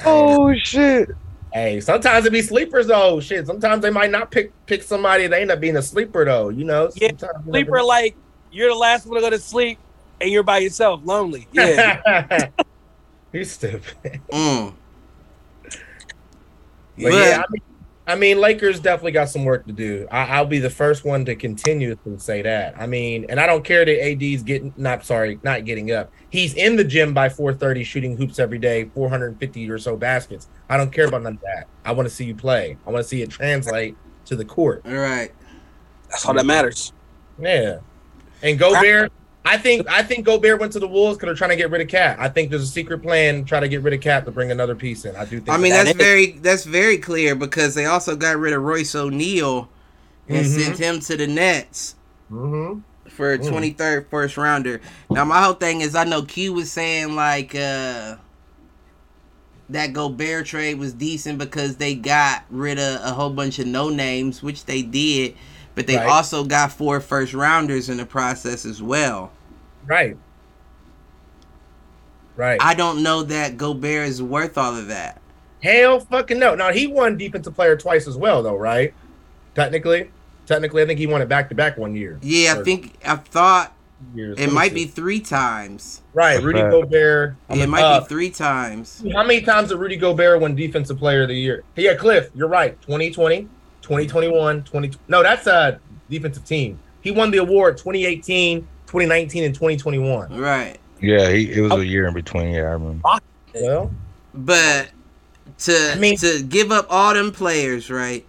Oh shit.
Hey, sometimes it be sleepers though. Shit, sometimes they might not pick pick somebody. They end up being a sleeper though. You know.
Yeah,
Sometimes
Sleeper
never-
like you're the last one to go to sleep and you're by yourself, lonely. Yeah.
He's stupid.
Mm.
But
But
yeah, I mean, I mean, Lakers definitely got some work to do. I, I'll be the first one to continue to say that. I mean, and I don't care that AD's getting not sorry, not getting up. He's in the gym by 4:30, shooting hoops every day, 450 or so baskets. I don't care about none of that. I want to see you play. I want to see it translate to the court.
All right.
That's all that matters.
Yeah. And Gobert, I think I think Gobert went to the Wolves because they're trying to get rid of Cat. I think there's a secret plan to try to get rid of Cat to bring another piece in. I do think.
I mean,
that
that's
is-
very that's very clear because they also got rid of Royce O'Neal and
Mhm.
sent him to the Nets
hmm
for a
Mm.
23rd first rounder. Now my whole thing is I know Q was saying like uh that Gobert trade was decent because they got rid of a whole bunch of no names, which they did, but they
Right.
also got four first rounders in the process as well.
Right. Right.
I don't know that Gobert is worth all of that.
Hell fucking no. Now he won defensive player twice as well, though, right? Technically, technically, I think he won it back to back one year.
Yeah, I think I thought
years.
it might
see.
be three times.
right. Rudy
Okay.
Gobert. I'm
It might
up.
be uh, three times.
How many times did Rudy Gobert win Defensive Player of the Year? Yeah, Cliff, you're right. 2020, 2021, 20. No, that's a defensive team. He won the award 2018, 2019, and 2021.
Right.
Yeah, he, it was a oh. year in between. Yeah, I remember.
Well,
But to
I mean-
to give up all them players, right?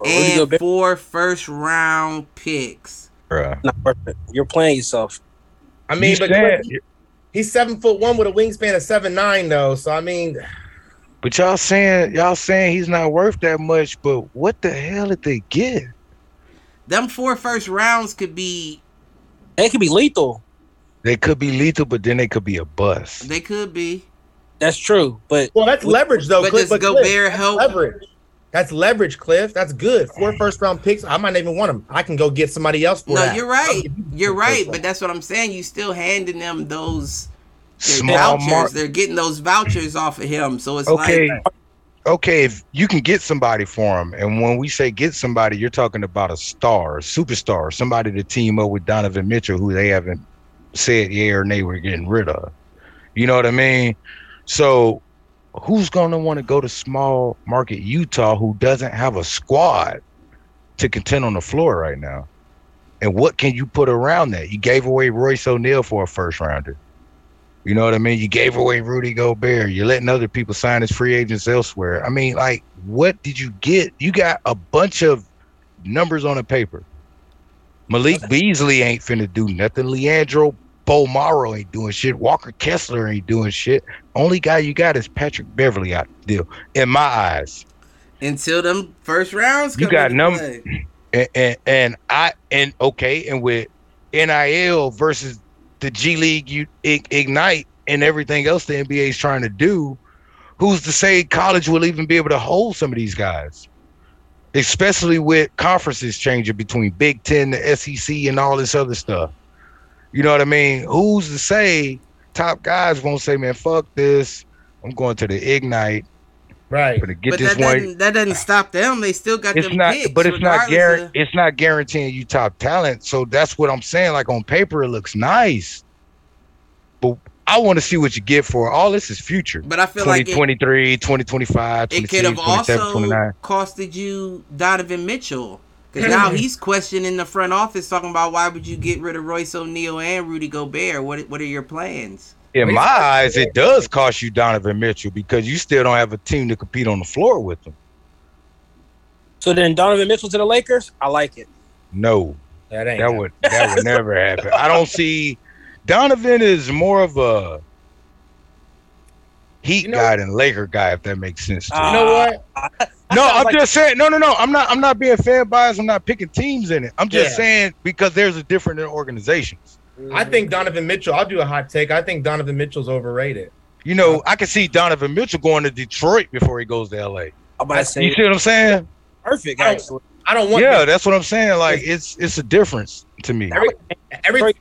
Rudy
And
Gobert-
four first round picks.
Bruh.
Not worth it. You're playing yourself.
I mean,
You
but
said-
he's seven foot one with a wingspan of seven nine, though. So I mean,
But y'all saying y'all saying he's not worth that much. But what the hell did they get?
Them four first rounds could be
They could be lethal.
They could be lethal, but then they could be a bust.
they could be.
That's true. But
well, that's leverage, though.
But
Cliff,
does
Cliff,
Gobert
that's
help?
Leverage. That's leverage, Cliff. That's good. Four first round picks. I might not even want them. I can go get somebody else for
No,
that.
you're right. You're right. But that's what I'm saying. You still handing them those their
Small
vouchers.
mark.
They're getting those vouchers off of him. So it's
Okay,
like
okay. If you can get somebody for him, and when we say get somebody, you're talking about a star, a superstar, somebody to team up with Donovan Mitchell, who they haven't said yeah or nay we're getting rid of. You know what I mean? So, who's gonna want to go to small market Utah who doesn't have a squad to contend on the floor right now? And what can you put around that? You gave away Royce O'Neal for a first rounder. You know what I mean? You gave away Rudy Gobert. You're letting other people sign as free agents elsewhere. I mean, like, what did you get? You got a bunch of numbers on a paper. Malik Beasley ain't finna do nothing. Leandro Bolmaro ain't doing shit. Walker Kessler ain't doing shit. Only guy you got is Patrick Beverley out the deal, in my eyes.
until them first rounds.
You got
into
num- And, and and I and okay, and with NIL versus the G League, you ignite and everything else the NBA is trying to do. Who's to say college will even be able to hold some of these guys? Especially with conferences changing between Big Ten, the SEC, and all this other stuff. You know what I mean? Who's to say top guys won't say, "Man, fuck this. I'm going to the Ignite.
Right.
Gonna get
but
this
that
one."
doesn't that doesn't stop them. They still got
it's
them
not
picks,
but it's not
regardless
guaranteed
of-
it's not guaranteeing you top talent so that's what i'm saying like on paper it looks nice but i want to see what you get for all this is future
But I feel like it,
2023 2025
it
26
could have
27
also
29
costed you Donovan Mitchell. Because now mm-hmm. he's questioning the front office, talking about why would you get rid of Royce O'Neal and Rudy Gobert? What What are your plans?
In my eyes it does cost you donovan mitchell because you still don't have a team to compete on the floor with them
so then Donovan Mitchell to the Lakers, I like it.
no
That ain't.
that would that would never happen i don't see donovan is more of a heat
You know-
guy than laker guy if that makes sense to ah. you.
You know what?
No, I'm
like-
just saying. No, no, no. I'm not. I'm not being fan biased. I'm not picking teams in it. I'm just
Yeah.
saying because there's a different in organizations.
I think Donovan Mitchell. I'll do a hot take. I think Donovan Mitchell's overrated.
You know, I can see Donovan Mitchell going to Detroit before he goes to LA.
I'm about to say
You see what I'm saying?
perfect.
I don't- I don't want.
Yeah, that's what I'm saying. Like it's it's a difference to me.
Every every,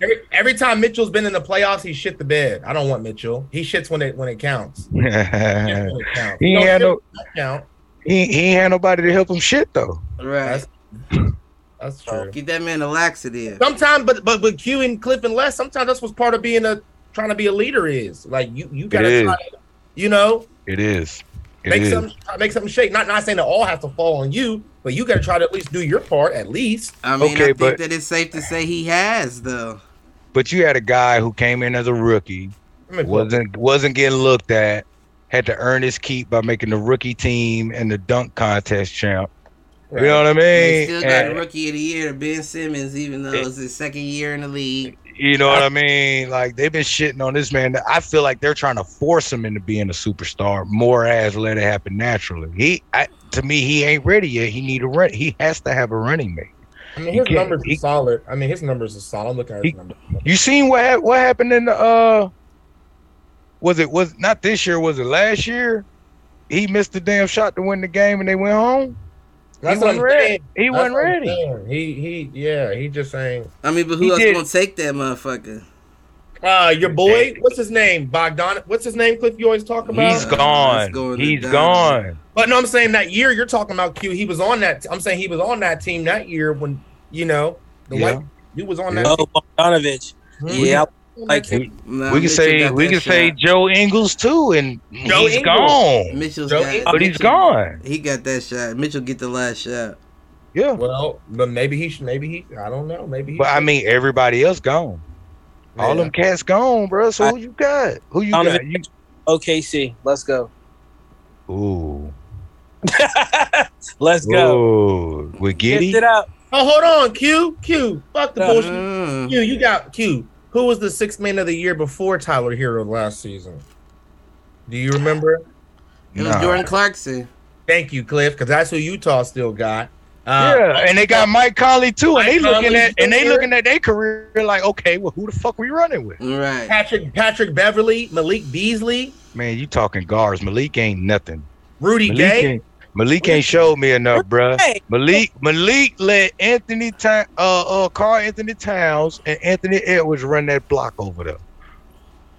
every every time Mitchell's been in the playoffs, he shit the bed. I don't want Mitchell. He shits when it when it counts.
he
it counts.
ain't
Don't
had no
count.
he, he ain't had nobody to help him shit though.
Right.
That's true.
Get that man a laxative.
Sometimes, but but but Q and Cliff and Les, sometimes that's what's part of being a trying to be a leader is like you you gotta try to, you know
It is. It
make
is.
some make something shake. Not not saying it all has to fall on you, but you got to try to at least do your part at least.
I mean,
Okay,
I think
but-
that it's safe to say he has though.
But you had a guy who came in as a rookie,
I mean,
wasn't wasn't getting looked at, had to earn his keep by making the rookie team and the dunk contest champ. You know what I
They
mean?
still got
And-
rookie of the year to Ben Simmons, even though it's his second year in the league.
You know what I mean? Like they've been shitting on this man. I feel like they're trying to force him into being a superstar more as let it happen naturally. He, I, to me, he ain't ready yet. He need a run. He has to have a running mate.
I mean, his
can't-
numbers
he-
are solid. I mean, his numbers are solid. I'm looking at his
He-
numbers.
You seen what hap- what happened in the uh? Was it was not this year? Was it last year? He missed the damn shot to win the game, and they went home.
That's
he wasn't
I'm
ready. He
That's
wasn't ready.
He he yeah. He just saying.
I mean, but who else
did.
gonna take that motherfucker?
Uh, your boy, what's his name? Bogdan. What's his name? Cliff, you always talk about.
He's gone.
let's go with
He's
the
gone.
But no, I'm saying that year you're talking about. Q. He was on that. I'm saying he was on that team that year when you know the
Yeah.
white. He was on that.
Oh, Bogdanovich.
Hmm.
Yeah,
On
like
that.
Nah,
we can
Mitchell
say we
that
can say. Joe Ingles too, and
Joe
he's
Ingles.
gone.
Mitchell's
Joe
got,
Ingles.
But he's
Mitchell-
gone.
He got that shot. Mitchell get the last shot.
Yeah.
Well, but maybe he should. Maybe he. I don't know. Maybe. He
But I mean, everybody else gone. All them cats gone, bro. So
I-
who you got? Who you
Donovan
got? You,
OKC. Let's go.
ooh,
Let's go.
ooh, with
Lift
Giddey.
it up.
Oh, hold on, Q. Q. Fuck the
Uh,
bullshit. Q, you got Q. Who was the sixth man of the year before Tyler Herro last season? Do you remember?
It was
Nah.
Jordan Clarkson.
Thank you, Cliff, because that's who Utah still got. Uh,
Yeah, and they got Mike Conley too, and they looking
Conley's
at and they looking at their career like, okay, well, who the fuck we running with?
Right.
Patrick Patrick Beverley, Malik Beasley,
Man, you talking guards? Malik ain't nothing.
Rudy
Malik
Gay.
Malik ain't showed me enough, bruh. Malik Malik let Anthony uh uh Karl Anthony Towns and Anthony Edwards run that block over there.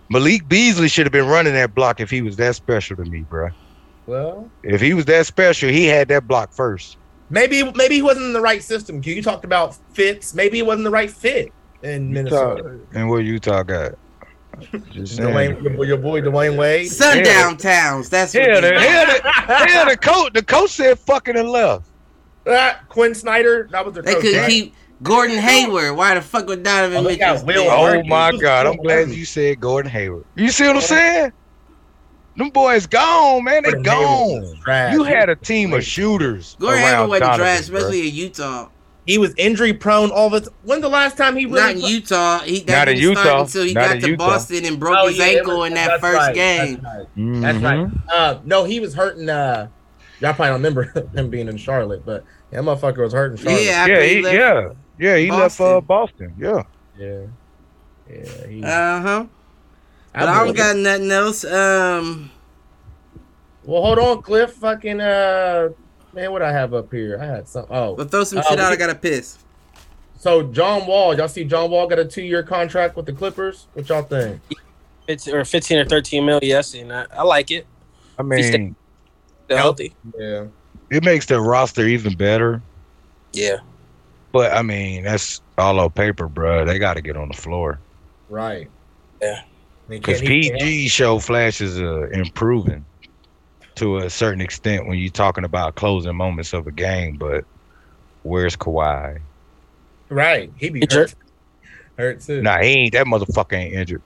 Malik Beasley should have been running that block if he was that special to me, bruh.
Well,
If he was that special, he had that block first.
maybe maybe he wasn't in the right system. You talked about fits. Maybe he wasn't the right fit in Minnesota.
And what Utah got? Just saying.
Dwayne, your, boy- your boy Dwyane Wade.
Sundown Towns. That's what
Hell,
they-
the, hell, the, hell, the coach, the coach said fucking and left.
Ah, Quin Snyder. That was their
They
coach.
could
right?
keep Gordon Hayward. Why the fuck would Donovan
Oh, they
Mitchell?
got Will.
Oh my God, I'm glad you said Gordon Hayward. You see what I'm saying? Them boys gone, man. They
Gordon
gone. You had a team of shooters
Gordon
around
Hayward wasn't
Donovan,
trash, especially in Utah.
He was injury prone all the. T- when the last time he really?
Not in Utah. He
Not
that
in
didn't start
Utah.
until he
Not
got
in
to
Utah.
Boston and broke
Oh,
his
yeah,
ankle
was-
in that first
right,
game.
That's right. That's
Mhm.
right. Uh, no, he was hurting. Uh, y'all probably don't remember him being in Charlotte, but that motherfucker was hurting Charlotte.
Yeah,
Yeah,
he
he,
left.
yeah, yeah. He left uh, Boston. Yeah.
yeah, yeah.
Uh huh.
I
But I don't
believe-
got nothing else. Um,
Well, hold on, Cliff. Fucking uh, man, what I have up here? I had some. Oh,
but throw some
Uh,
shit out.
we-
I gotta piss.
so John Wall. Y'all see John Wall got a two-year contract with the Clippers? What y'all think?
it's or 15 or 13 mil. Yes, and I, I like it.
I mean,
They're healthy.
Yeah.
it makes the roster even better.
Yeah.
But I mean, that's all on paper, bro. They got to get on the floor
Right.
Yeah.
He
because
can't-
PG show flashes are improving to a certain extent when you're talking about closing moments of a game. But where's Kawhi?
Right. He be hurt. Hurt too.
Nah, he ain't. That motherfucker ain't injured.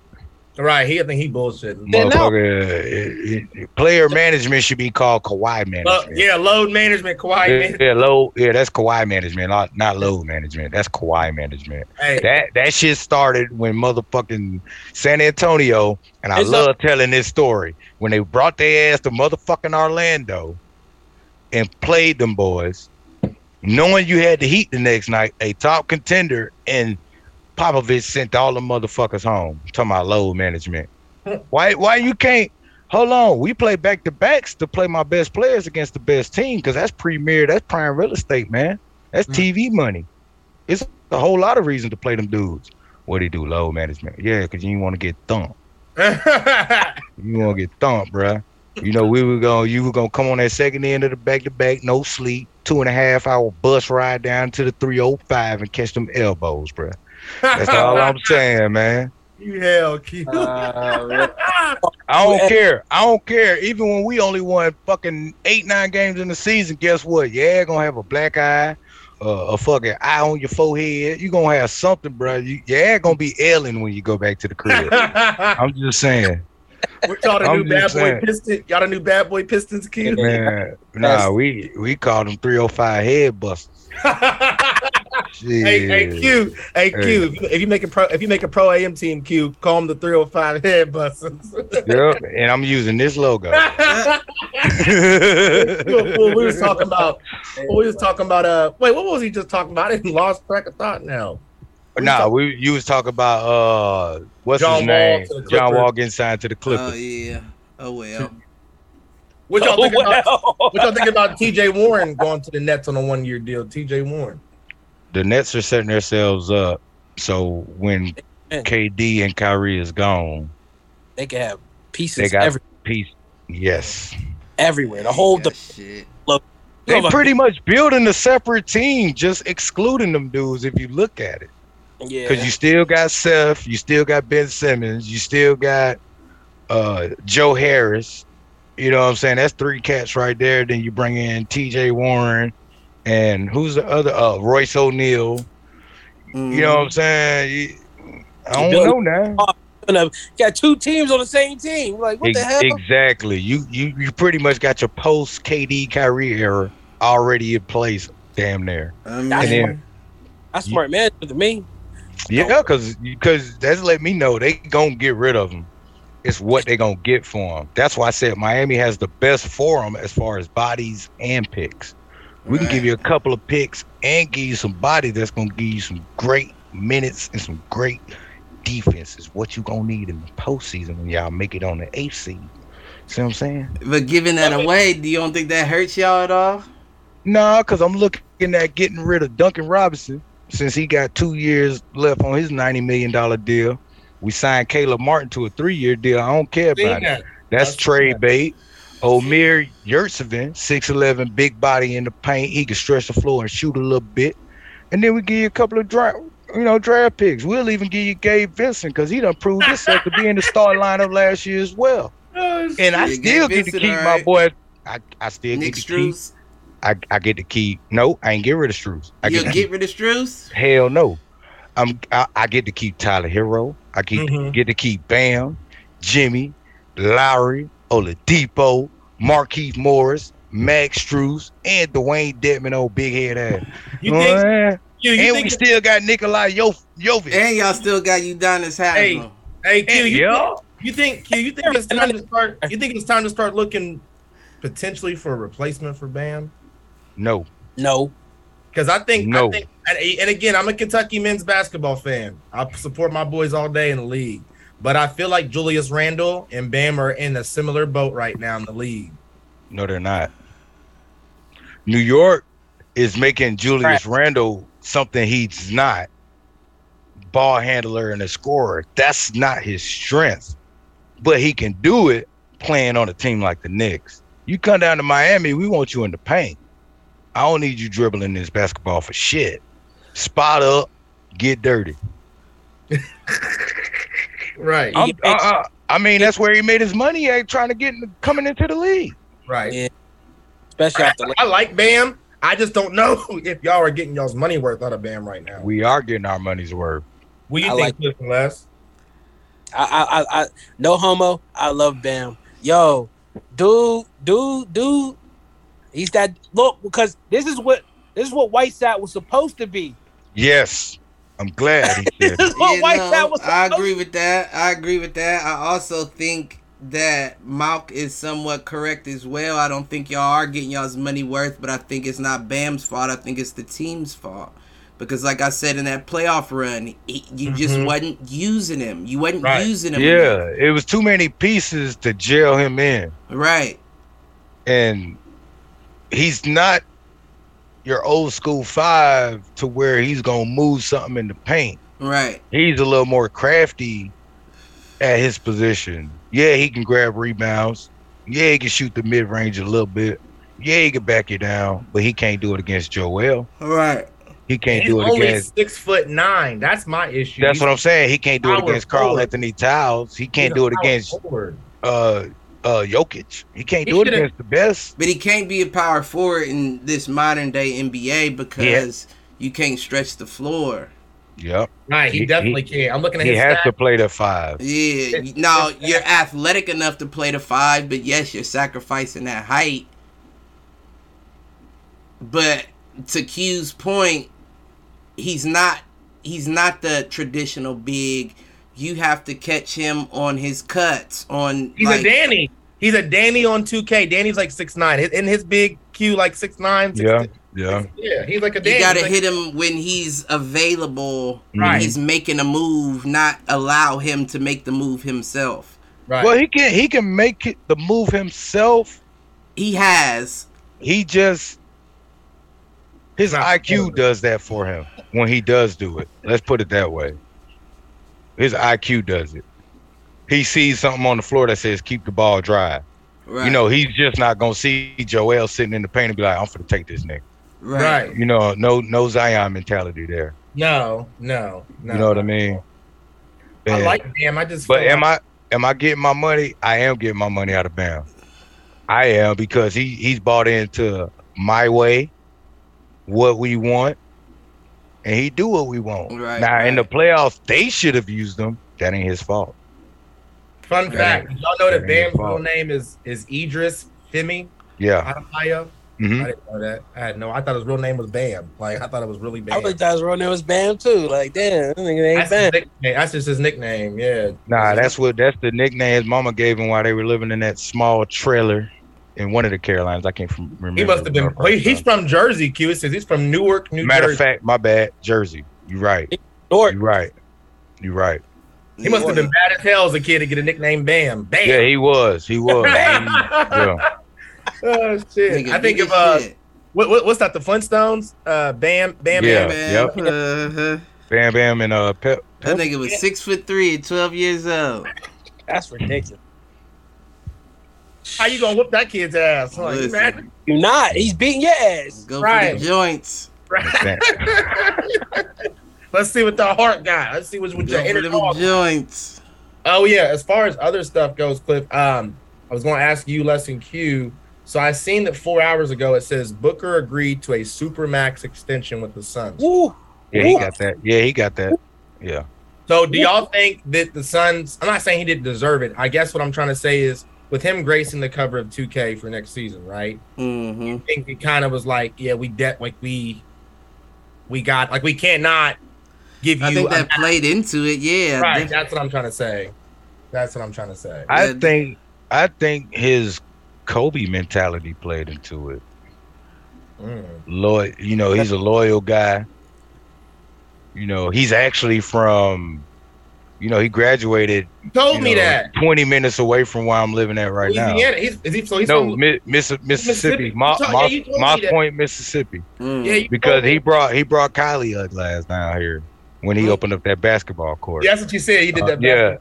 Right. He. I think he bullshit.
Then no.
Motherfucker, it- it- player management should be called Kawhi management.
yeah. Load management. Kawhi.
Yeah,
man.
yeah, low. Yeah, that's Kawhi management, not not load management. That's Kawhi management.
Hey.
That that shit started when motherfucking San Antonio, and I
It's
love telling this story when they brought their ass to motherfucking Orlando and played them boys, knowing you had the Heat the next night, a top contender, and Popovich sent all the motherfuckers home. talking about load management. Why why you can't? Hold on, we play back to backs to play my best players against the best team because that's premier, that's prime real estate, man. That's
Mm.
TV money. It's a whole lot of reason to play them dudes. What do you do? Load management. Yeah, because you want to get thumped. You want to get thumped, bruh. You know, we were going, you were going to come on that second end of the back to back, no sleep, two and a half hour bus ride down to the 305 and catch them elbows, bruh. That's all I'm saying, man.
You hell, Q.
Uh,
I don't care. I don't care. Even when we only won fucking eight, nine games in the season, guess what? Yeah, gonna have a black eye, uh, a fucking eye on your forehead. You gonna have something, bro. You, yeah, gonna be ailing when you go back to the crib. I'm just saying,
We're y'all the
I'm
new bad
just
boy
saying.
Piston. Y'all the new bad boy Pistons, kid.
man. Nah, we we called them 305 head busters. Shit.
Hey, hey, Q, hey, Q.
Hey.
If you, make a pro, if you make a pro AM team, Q, call them the 305 head busters.
Yep, and I'm using this logo.
we was talking about. We was talking about. Uh, wait, what was he just talking about? I lost track of thought now.
nah, we you was talking about uh what's
John
his name?
to the
John
Clippers.
Wall getting signed to the Clippers.
Oh yeah. Oh well.
What y'all
oh,
think about? What y'all think about T.J. Warren going to the Nets on a one-year deal? T.J. Warren.
The Nets are setting themselves up so when KD and Kyrie is gone,
They can have pieces
They got-
every,
piece. Yes,
everywhere. The whole
Yeah,
the
shit.
they
Nova-
pretty much building a separate team, just excluding them dudes. If you look at it,
yeah.
because you still got Seth, you still got Ben Simmons, you still got uh Joe Harris. You know what I'm saying? That's three cats right there. Then you bring in T.J. Warren, and who's the other? Uh, Royce O'Neal. You know what I'm saying? I don't know now.
gonna got two teams on the same team. Like what the hell?
Exactly. You you you pretty much got your post KD Kyrie era already in place, damn near.
I mean,
That's
And then-
smart. That's smart man to me.
Yeah, because because that's let me know they gonna get rid of them. It's what they gonna get for them. That's why I said Miami has the best for them as far as bodies and picks. We can give you a couple of picks and give you some body that's gonna give you some great minutes and some great defense. Is what you gonna need in the postseason when y'all make it on the eighth seed. See what I'm saying?
But giving that away, do you don't think that hurts y'all at all?
No, because I'm looking at getting rid of Duncan Robinson since he got two years left on his ninety million dollar deal. We signed Caleb Martin to a three year deal. I don't care
Seen
about it.
that.
That's
I've
trade
that.
bait. Omer Yurtseven, 6'11, big body in the paint. He can stretch the floor and shoot a little bit. And then we give you a couple of draft, you know, draft picks. We'll even give you Gabe Vincent because he done proved himself to be in the start lineup last year as well.
Oh,
And I still
Gabe
get to
Vincent,
keep my boy. I, I still
Nick
get to keep.
Strus.
I, I get to keep. No, I ain't get rid of Strus. I
You
get
get rid of Strus?
Hell no. I'm I, I get to keep Tyler Herro. I keep
Mhm.
get to keep Bam, Jimmy, Lowry, Oladipo, Markieff Morris, Max Strus, and Dewayne Dedmon, old big head ass.
You think?
what
You, you
and
think?
we still got Nikola Jov- Jovic.
And y'all still got Udonis
Hey.
Haslem.
hey, Q, you,
yeah.
you think? Q, you think it's time to start? You think it's time to start looking potentially for a replacement for Bam?
No.
No.
Because I think,
No.
I think, and, and again, I'm a Kentucky men's basketball fan. I support my boys all day in the league, but I feel like Julius Randle and Bam are in a similar boat right now in the league.
No, they're not. New York is making Julius Randle something he's not. Ball handler and a scorer. That's not his strength. But he can do it playing on a team like the Knicks. You come down to Miami, we want you in the paint. I don't need you dribbling this basketball for shit. Spot up, get dirty.
Right,
I'm- uh, uh, I mean, that's where he made his money at trying to get in, coming into the league.
right.
Yeah. Especially
I,
after
I like Bam. I just don't know if y'all are getting y'all's money worth out of Bam right now.
We are getting our money's worth.
What do you
I
think,
like-
Cliff and Les?
I, I, I, I, no homo. I love Bam. Yo, dude, dude, dude. He's that look because this is what this is what Whiteside was supposed to be.
Yes, I'm glad he said
is
it.
Yeah,
Whiteside
no,
was.
I agree with that. I agree with that. I also think that Malk is somewhat correct as well. I don't think y'all are getting y'all's money worth, but I think it's not Bam's fault. I think it's the team's fault. Because, like I said in that playoff run, he, you just
Mhm.
wasn't using him. You wasn't
Right.
using him.
Yeah, it was too many pieces to jail him in,
Right.
and he's not your old school five to where he's gonna move something in the paint.
Right.
He's a little more crafty at his position. Yeah, he can grab rebounds. Yeah, he can shoot the mid range a little bit. Yeah, he can back you down, but he can't do it against Joel.
Right.
He can't
He's
do it
only
against.
six foot nine. That's my issue.
That's
He's
what I'm saying. He can't do it
power
against
Karl.
Anthony Towns. He can't
he's
do it against
forward.
uh uh Jokic. He can't
He
do it
should've-
against the best.
But he can't be a power forward in this modern day NBA because you can't stretch the floor.
Yep.
Right, he,
He-
definitely can't. I'm looking at
He
his
has
stats.
to play the five.
Yeah,
It's-
now
it's-
you're athletic enough to play the five, but yes, you're sacrificing that height. But to Q's point, he's not he's not the traditional big. You have to catch him on his cuts. On
He's
like,
a Danny. He's a Danny on 2K. Danny's like six nine. In his big Q, like six nine.
Yeah. Yeah.
yeah. He's like a Danny.
You gotta
like-
hit him when he's available.
Right.
When he's making a move, not allow him to make the move himself.
Right.
Well, he can he can make it the move himself.
He has.
He just his
Not
IQ
forward.
does that for him when he does do it. Let's put it that way. His IQ does it. He sees something on the floor that says keep the ball dry.
Right.
You know, he's just not gonna see Joel sitting in the paint and be like, I'm gonna take this nigga.
right.
right.
You know, no no Zion mentality there.
No, no, no.
You know what I mean?
I like him. I just.
But
feel
am
like-
I am I getting my money? I am getting my money out of Bam. I am because he he's bought into my way, what we want, and he do what we want.
Right,
now in the playoffs, they should have used him. That ain't his fault.
Fun
That
fact: y'all know that
that
Bam's real name is is Edrice Femi
Yeah.
Adebayo?
hmm
I didn't know that. I had no. I thought his real name was Bam. Like I thought it was really Bam.
I really thought his real name was Bam too. Like, damn, that nigga ain't
That's, his
Bam.
nickname. That's just his nickname. Yeah.
Nah, that's what that's the nickname his mama gave him while they were living in that small trailer in one of the Carolinas. I can't from- remember.
He must have been.
the
he- he's from Jersey. Q. It says he's from Newark, New
Matter
Jersey.
Matter of fact, my bad, Jersey. You're right.
Newark.
You right. You're right.
he must have been bad as hell as a kid to get a nickname Bam. Bam.
Yeah, he was. He was. yeah.
oh shit!
Nigga,
I think
big
of uh, what, what what's that? The Flintstones? Uh, Bam, Bam,
Yeah.
Bam.
Bam, uh-huh.
Bam Bam and uh Pep.
That nigga was six foot three at twelve years old.
That's ridiculous.
How you gonna whoop that kid's ass? Like,
Listen.
man.
You not. He's beating your ass.
Go
Right.
for the joints.
Let's see what the heart got. Let's see what's with
Go
your
for
inner
them joints.
Oh yeah, as far as other stuff goes, Cliff. Um, I was going to ask you, lesson Q. So I seen that four hours ago. It says Booker agreed to a supermax extension with the Suns.
Woo.
Yeah, he got that. Yeah, he got that. Yeah.
So do y'all think that the Suns? I'm not saying he didn't deserve it. I guess what I'm trying to say is with him gracing the cover of 2K for next season, right?
Mm-hmm.
I think it kind of was like, yeah, we de- like we we got like we cannot give you.
I think
a-
that played into it. Yeah.
right.
They-
That's what I'm trying to say. That's what I'm trying to say.
I think I think his Kobe mentality played into it.
Mm.
Loyal, you know, he's a loyal guy. You know, he's actually from, you know, he graduated.
You told
you
me
know,
that.
Twenty minutes away from where I'm living at right now.
He's, is he, so he's
no,
from
Mi- Miss- Mississippi,
Mississippi.
Moss,
You told- yeah, you told me
Moss
that.
Point, Mississippi.
Mm.
Yeah,
Because he brought he brought Kylie Uglass down here when he
Hmm.
opened up that basketball court.
Yeah, that's what you said. He did
Uh,
that.
yeah.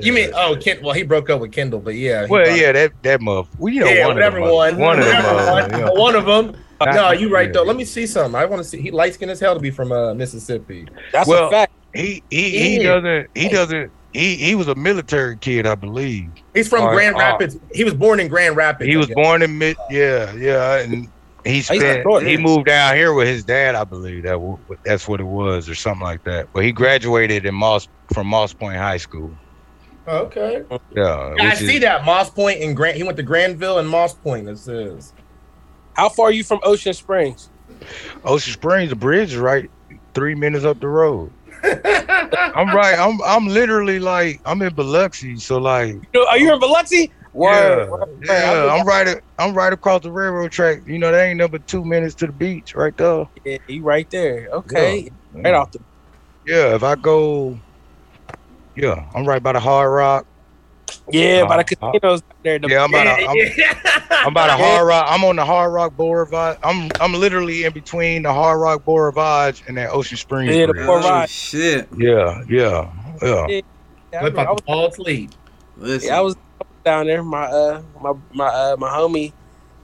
You mean oh, Ken, well, he broke up with Kendall, but yeah.
Well,
brought-
yeah, that that muff. Well, you know,
yeah,
one
whatever
of them.
one.
One of them. Uh,
one.
yeah.
One of them. No, you right
Yeah.
though. Let me see something. I want to see. He light skinned as hell to be from uh, Mississippi.
That's
Well,
a fact.
He he he
Yeah.
doesn't he doesn't he he was a military kid, I believe.
He's from
All right,
Grand
all right.
Rapids. He was born in Grand Rapids.
He was born in mid yeah yeah and he spent
Georgia.
he moved down here with his dad, I believe that w- that's what it was or something like that. But he graduated in Moss from Moss Point High School.
Okay.
Yeah,
Yeah, I see
is-
that Moss Point and Grant. He went to Granville and Moss Point. It says.
How far are you from Ocean Springs?
Ocean Springs, the bridge is right three minutes up the road. I'm right. I'm I'm literally like I'm in Biloxi, so like
Are you in Biloxi? Word.
yeah, yeah, I'm right. I'm right across the railroad track. You know, that ain't number two minutes to the beach, right there.
Yeah, you right there. Okay.
Yeah.
Right off the.
Yeah, if I go, yeah, I'm right by the Hard Rock.
Yeah, by the
Uh, uh,
there. The,
Yeah, I'm about a, I'm. I'm about a Hard Rock. I'm on the Hard Rock Boulevard. I'm I'm literally in between the Hard Rock Boulevard and that Ocean Springs.
Yeah, the
bridge.
All
Oh, shit.
yeah, yeah, yeah.
Yeah, I, remember- I was,
the ball sleep.
Listen.
yeah, I was down there. My uh, my my uh, my homie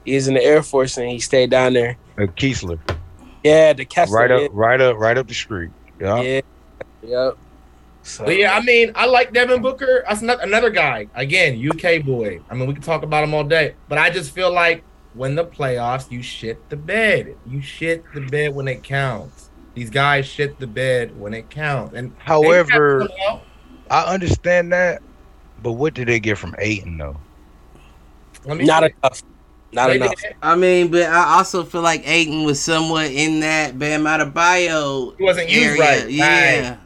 is in the Air Force and he stayed down there.
Uh, Keesler.
Yeah, the Keesler.
right up, right up, right up the street. Yeah.
Yeah. Yep. So,
But yeah, I mean, I like Devin Booker. That's not another guy. Again, UK boy. I mean, we can talk about him all day, but I just feel like when the playoffs, you shit the bed. You shit the bed when it counts. These guys shit the bed when it counts. And
However, I understand that, but what did they get from Ayton though?
let me
not
see.
enough. Not
They
enough.
did-
I mean, but I also feel like Ayton was somewhat in that Bam Adebayo
He wasn't used
area.
right.
Yeah.
Right.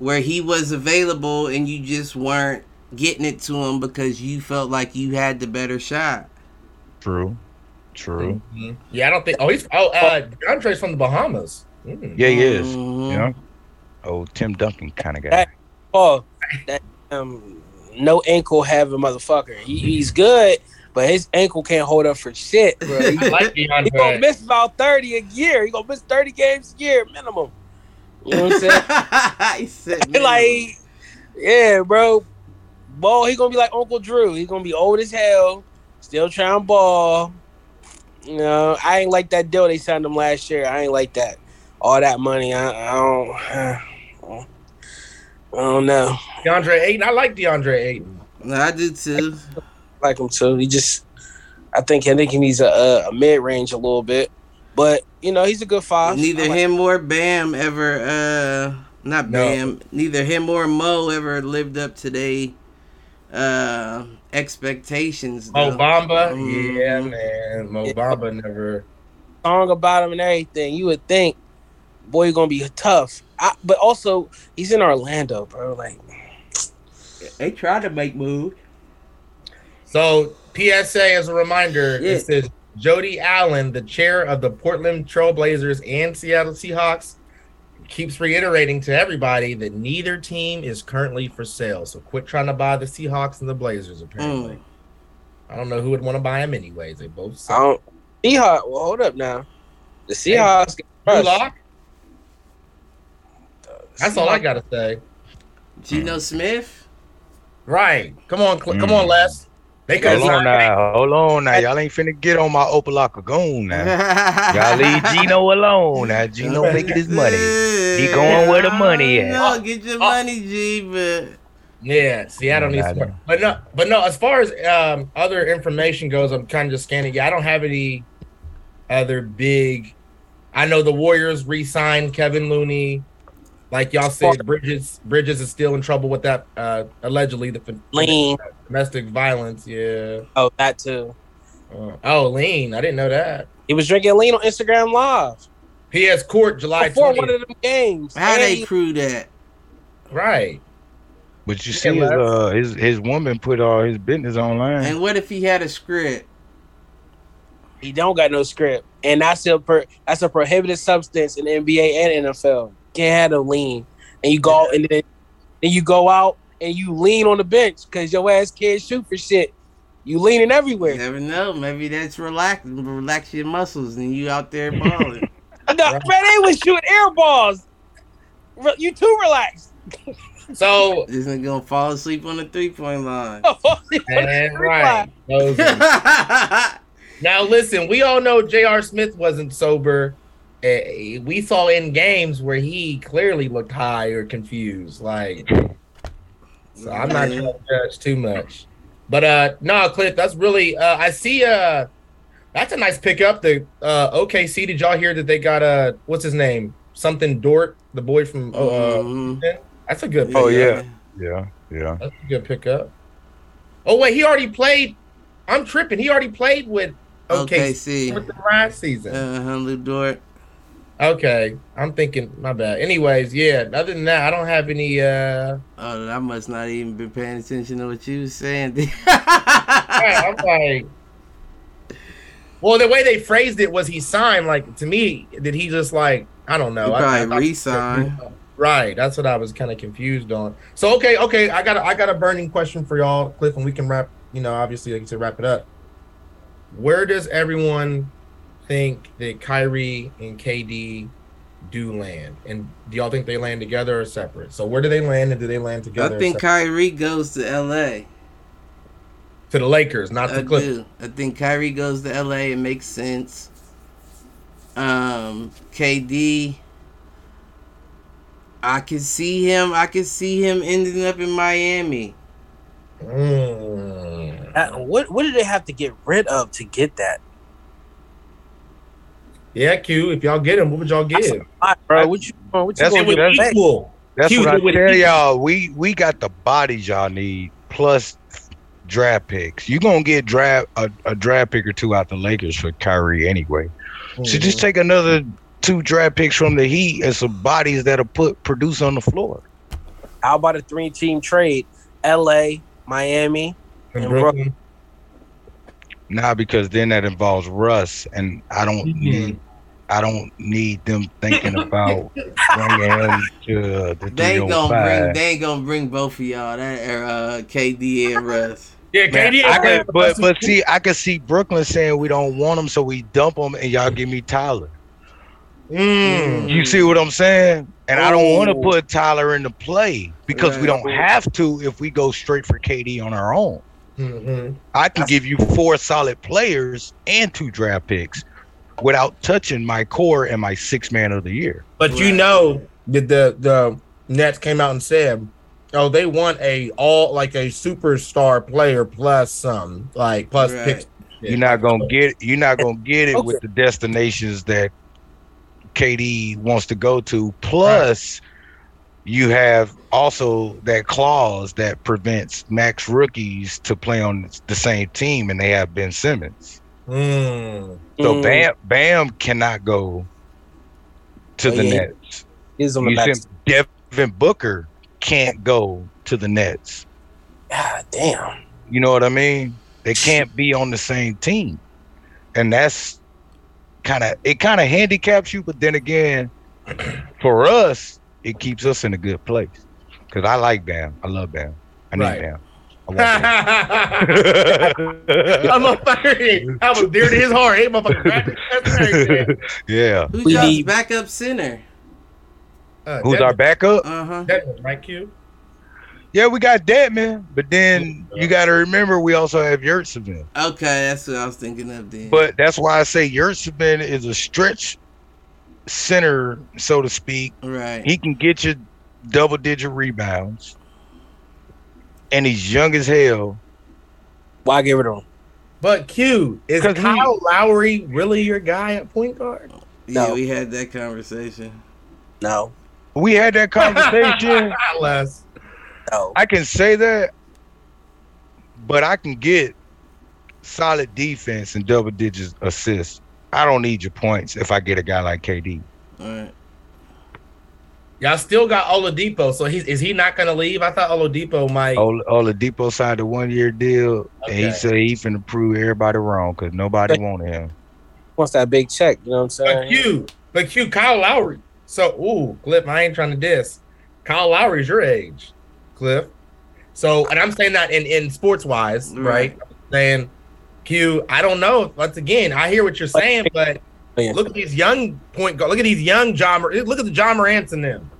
Where he was available and you just weren't getting it to him because you felt like you had the better shot.
True, true.
Mhm. Yeah, I don't think. Oh, he's. Oh, uh, Andre's from the Bahamas. Mm.
Yeah, he is.
Mhm.
Yeah. Oh, Tim Duncan kind of guy.
That- Oh, that um, no ankle having motherfucker. He, he's good, but his ankle can't hold up for shit, bro. He,
like
he gonna miss about thirty a year. He gonna miss thirty games a year minimum. You know what I'm saying?
he said,
like, yeah, bro. Ball, he gonna be like Uncle Drew. He's gonna be old as hell, still trying ball. You know, I ain't like that deal they signed him last year. I ain't like that. All that money, I, I don't. I don't know.
DeAndre Ayton. I like DeAndre Ayton.
No, I do too.
I like him too. He just, I think, I think he needs a, a, a mid range a little bit, but you know, he's a good five.
Neither
like-
him or Bam ever, uh, not
No.
Bam, neither him or Mo ever lived up to their uh, expectations.
Mo
though.
Bamba.
Mhm.
Yeah, man. Mo Bamba never.
song about him and everything, you would think, boy, you're gonna be tough. I, but also, he's in Orlando, bro. Like,
They tried to make moves.
So PSA as a reminder,
Yeah.
it says Jody Allen, the chair of the Portland Trailblazers and Seattle Seahawks, keeps reiterating to everybody that neither team is currently for sale. So quit trying to buy the Seahawks and the Blazers. Apparently,
Mm.
I don't know who would want to buy them anyways. They both
I
suck.
don't. Seahawks. Well, hold up now. The Seahawks. get
Drew. Lock? That's all I gotta say.
Geno Smith.
Right? Come on, Cl- come
Mm.
on, Les. They could
Hold on now, hold on now. Y'all ain't finna get on my Opa-locka goon now. Y'all leave Geno alone now. Geno making his money. He going where the money at.
No, get your money, G. But
Yeah, Seattle
No,
needs
not
more.
that.
But no, but no. As far as um, other information goes, I'm kind of just scanning. Yeah, I don't have any other big. I know the Warriors re-signed Kevin Looney. Like y'all said, Bridges Bridges is still in trouble with that uh, allegedly the
Lean.
domestic violence. Yeah.
Oh, that too.
Uh, oh, lean. I didn't know that.
He was drinking lean on Instagram Live
He has Court July
before
20th.
one of them games.
how
And
they crew that?
Right.
But you see, his, uh, his his woman put all his business online.
And what if he had a script?
He don't got no script, and that's a per, that's a prohibited substance in the NBA and NFL. Can't have no lean, and you go and then then you go out and you lean on the bench because your ass can't shoot for shit. You leaning
You
everywhere.
never know. Maybe that's relax, relax your muscles, and you out there balling.
No, man, they was shooting air balls. You too relaxed.
So
This nigga gonna fall asleep on the three point line.
and right. Now listen, we all know J.R. Smith wasn't sober. Eh, we saw in games where he clearly looked high or confused. Like, so I'm not trying to judge too much. But uh, no, Cliff, that's really. Uh, I see. Uh, that's a nice pickup. The uh, OKC. Did y'all hear that they got uh, what's his name? Something Dort, the boy from. Uh,
Mhm.
that's a good.
Oh,
pickup.
yeah. yeah, yeah.
That's a good pickup. Oh wait, he already played. I'm tripping. He already played with OKC
OKC.
with the last season.
Uh huh, Lu Dort.
Okay, I'm thinking. My bad. Anyways, yeah. Other than that, I don't have any. uh
Oh, I must not even been paying attention to what you was saying.
I'm like. Well, the way they phrased it was he signed. Like to me, did he just like I don't know.
He
I- I
probably
thought- Right. That's what I was kind of confused on. So okay, okay. I got a, I got a burning question for y'all, Cliff, and we can wrap. You know, obviously, like you said, wrap it up. Where does everyone think that Kyrie and KD do land? And do y'all think they land together or separate? So where do they land, and do they land together?
I think
separate?
Kyrie goes to LA.
to the Lakers, not
I
to Clippers.
do. I think Kyrie goes to LA. It makes sense. Um, KD. I can see him. I can see him ending up in Miami.
Mm.
Uh, what what did they have to get rid of to get that?
Yeah, Q. If y'all get him, what would y'all give?
All right, bro, what you what you
That's
gonna
what-
do with?
Equal.
That's
Q
what I tell
equal.
y'all. We we got the bodies y'all need plus draft picks. You're gonna get draft a, a draft pick or two out the Lakers for Kyrie anyway. So
Mm-hmm.
just take another two draft picks from the Heat and some bodies that'll put produce on the floor.
How about a three team trade? L.A., Miami.
In
and
Brooklyn.
Nah, because then that involves Russ, and I don't
Mhm.
need. I don't need them thinking about bringing him to the
They ain't gonna bring. They ain't gonna bring both of y'all. That uh, KD and Russ.
Yeah,
Man,
KD.
I
ain't
could, but but see, I could see Brooklyn saying we don't want him, so we dump him, and y'all give me Tyler.
Mm.
You see what I'm saying? And I don't want to
Oh.
put Tyler into play because we don't have to if we go straight for KD on our own.
Mhm.
I can give you four solid players and two draft picks without touching my core and my six man of the year.
But you know that the the Nets came out and said, "Oh, they want a all like a superstar player plus some like plus
Right.
picks."
You're not gonna get you're not gonna get it
Okay.
with the destinations that KD wants to go to. Plus, you have also that clause that prevents max rookies to play on the same team, and they have Ben Simmons.
Mm.
So
Mm,
Bam Bam cannot go to
Oh,
the
yeah.
Nets.
He's on the back.
Devin Booker can't go to the Nets.
God damn.
You know what I mean? They can't be on the same team. And that's kind of it kind of handicaps you, but then again, for us, it keeps us in a good place. Cause I like Bam. I love Bam. I need
Right.
Bam. I want Bam.
I'm a fucking. I was dear to his heart. Hey, motherfucker. That's
yeah.
Who's
We
y'all's
need-
backup center?
Uh,
Who's
Devin-
our backup?
Uh huh.
Devin, right, Q?
Yeah, we got Dedmon, but then you got to remember we also have Yurtseven.
Okay, that's what I was thinking of then.
But that's why I say Yurtseven is a stretch center, so to speak.
right.
He can get you double digit rebounds. And he's young as hell.
Why give it of him?
But Q is
'Cause he-
Kyle Lowry really your guy at point guard?
yeah,
No.
we had that conversation.
No,
We had that conversation.
Less.
no.
I can say that, but I can get solid defense and double digit assists. I don't need your points if I get a guy like KD.
All right.
Y'all still got Oladipo, so he's is he not gonna leave? I thought Oladipo might.
Ol- Oladipo signed a one year deal, and he said he finna prove everybody wrong because nobody wanted him.
Wants that big check? You know what I'm
But
saying?
Q, but Q, Kyle Lowry. So, ooh, Cliff, I ain't trying to diss. Kyle Lowry's your age, Cliff. So, and I'm saying that in in sports wise, right?
Right.
saying, Q, I don't know. Once again, I hear what you're saying, but Oh,
yeah.
look at these young point guard. Look at these young John. Mor- Look at the Ja Morants in them.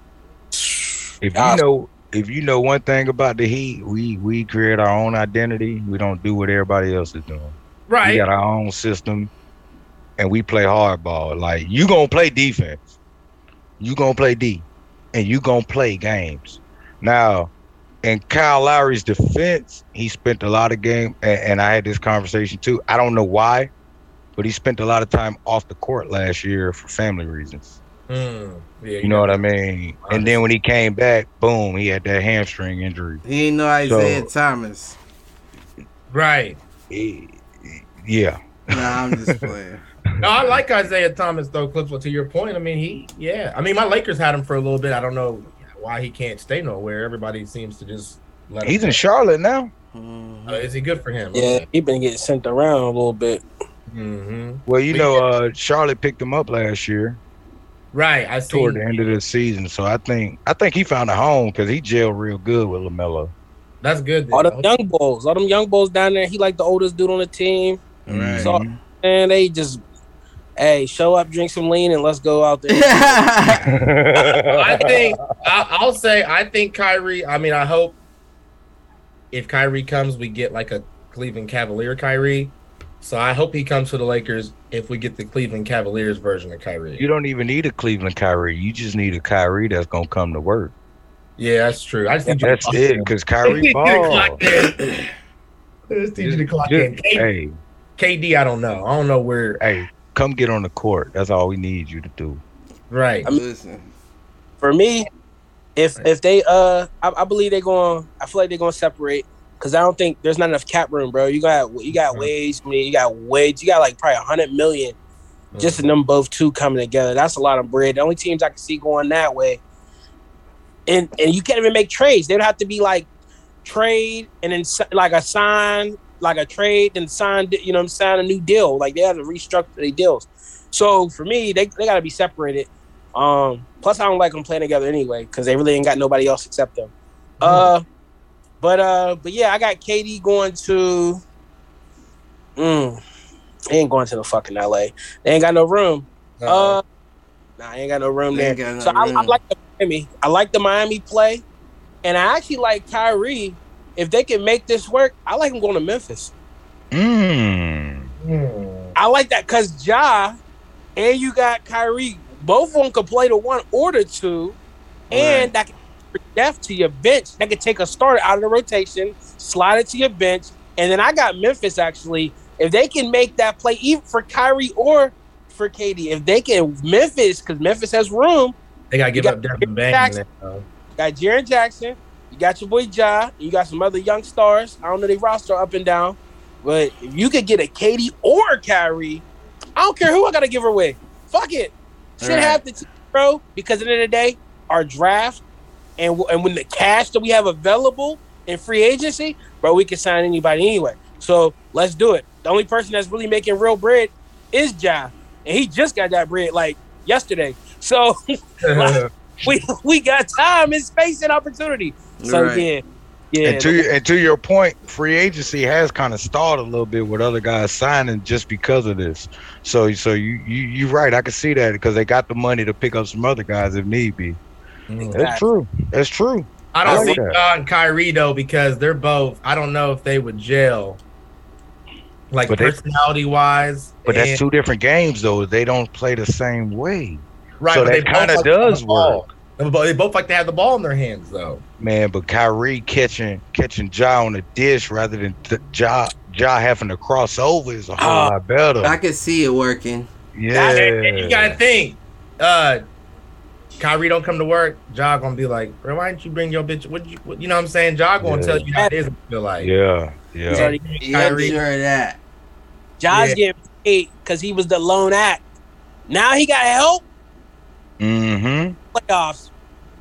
If you know, if you know one thing about the Heat, we we create our own identity. We don't do what everybody else is doing.
Right.
We got our own system, and we play hardball. Like you gonna play defense, you gonna play D, and you gonna play games. Now, in Kyle Lowry's defense, he spent a lot of game, and, and I had this conversation too. I don't know why, but he spent a lot of time off the court last year for family reasons.
Mm, yeah,
You know what I mean? And then when he came back, boom, he had that hamstring injury.
He ain't no Isaiah
So-
Thomas.
Right.
He- yeah.
Nah, I'm just playing.
No, I like Isaiah Thomas though, Cliff. To your point, I mean, he, yeah. I mean, my Lakers had him for a little bit. I don't know why he can't stay nowhere. Everybody seems to just let him.
He's in. Charlotte now.
Uh, is he good for him?
Yeah, he been getting sent around a little bit.
Hmm
Well, you
But
know, uh, Charlotte picked him up last year
Right. I
toward
seen.
the end of the season, so I think I think he found a home because he jailed real good with LaMelo.
That's good.
All them young bulls, all them young bulls down there. He like the oldest dude on the team,
Right.
So- and they just, hey, show up, drink some lean, and let's go out there.
I think I, I'll say I think Kyrie. I mean, I hope if Kyrie comes, we get like a Cleveland Cavalier Kyrie. So I hope he comes to the Lakers if we get the Cleveland Cavaliers version of Kyrie.
You don't even need a Cleveland Kyrie. You just need a Kyrie that's gonna come to work.
yeah, that's true. I just need you
That's
to
it. Because Kyrie ball.
I just need you to clock in. K-
hey,
KD, I don't know. I don't know where.
hey, come get on the court. That's all we need you to do.
Right.
Listen,
For me, if if they uh, I, I believe they're going. I feel like they're going to separate because I don't think there's not enough cap room, bro. You got you got wage, I mean, you got wage, you got like probably a hundred million just in them both two coming together. That's a lot of bread. The only teams I can see going that way, and and you can't even make trades. They'd have to be like trade and then like a sign, like a trade and sign. You know, sign a new deal. Like they have to restructure their deals. So for me, they they got to be separated. Um, plus, I don't like them playing together anyway because they really ain't got nobody else except them. Uh, but uh, but yeah, I got KD going to. Mm, he ain't going to the fucking LA. They ain't got no room.
Uh,
Uh, nah, I ain't got no room there.
no
so I, I like the Miami. I like the Miami play, and I actually like Kyrie. If they can make this work, I like him going to Memphis.
Mm.
I like that because Ja and you got Kyrie. Both of them could play the one or the two, and
Right.
that can bring depth to your bench. That could take a starter out of the rotation, slide it to your bench, and then I got Memphis actually. If they can make that play, even for Kyrie or for KD, if they can Memphis, because Memphis has room.
They gotta give
You
up
got
Devin Bang.
Jackson. Got Jaren Jackson, you got your boy Ja, you got some other young stars. I don't know their roster up and down, but if you could get a KD or a Kyrie, I don't care who I gotta give her away. Fuck it, should
Right.
have the team, bro. Because at the end of the day, our draft and w- and when the cash that we have available in free agency, bro, we can sign anybody anyway. So let's do it. The only person that's really making real bread is Ja, and he just got that bread like yesterday. So we we got time and space and opportunity. So
Right.
yeah, yeah.
and to your, and to your point, free agency has kind of stalled a little bit with other guys signing just because of this. So so you you you're right. I can see that because they got the money to pick up some other guys if need be.
Mhm.
That's true. That's true.
I
I
don't
like
see
that.
Ja and Kyrie though because they're both. I don't know if they would gel, like
But they-
personality wise.
But that's two different games though. They don't play the same way.
right.
so
but they
that
both
kinda
like to have
does
the ball.
work.
They both- They both like to have the ball in their hands though.
Man, but Kyrie catching catching Ja on the dish rather than th- Ja Ja having to cross over is a whole
Ah,
lot better.
I could see it working.
yeah.
And, and you gotta think, uh, Kyrie don't come to work. Ja gonna be like, "Bro, why didn't you bring your bitch? What you, what, you know what I'm saying? Ja gonna
Yeah.
tell you how it is. Feel like,
yeah.
He's
Yeah.
already
I'm
Kyrie.
sure of that.
Josh
Yeah.
getting paid because he was the lone act. Now he got help.
Mm-hmm.
Playoffs.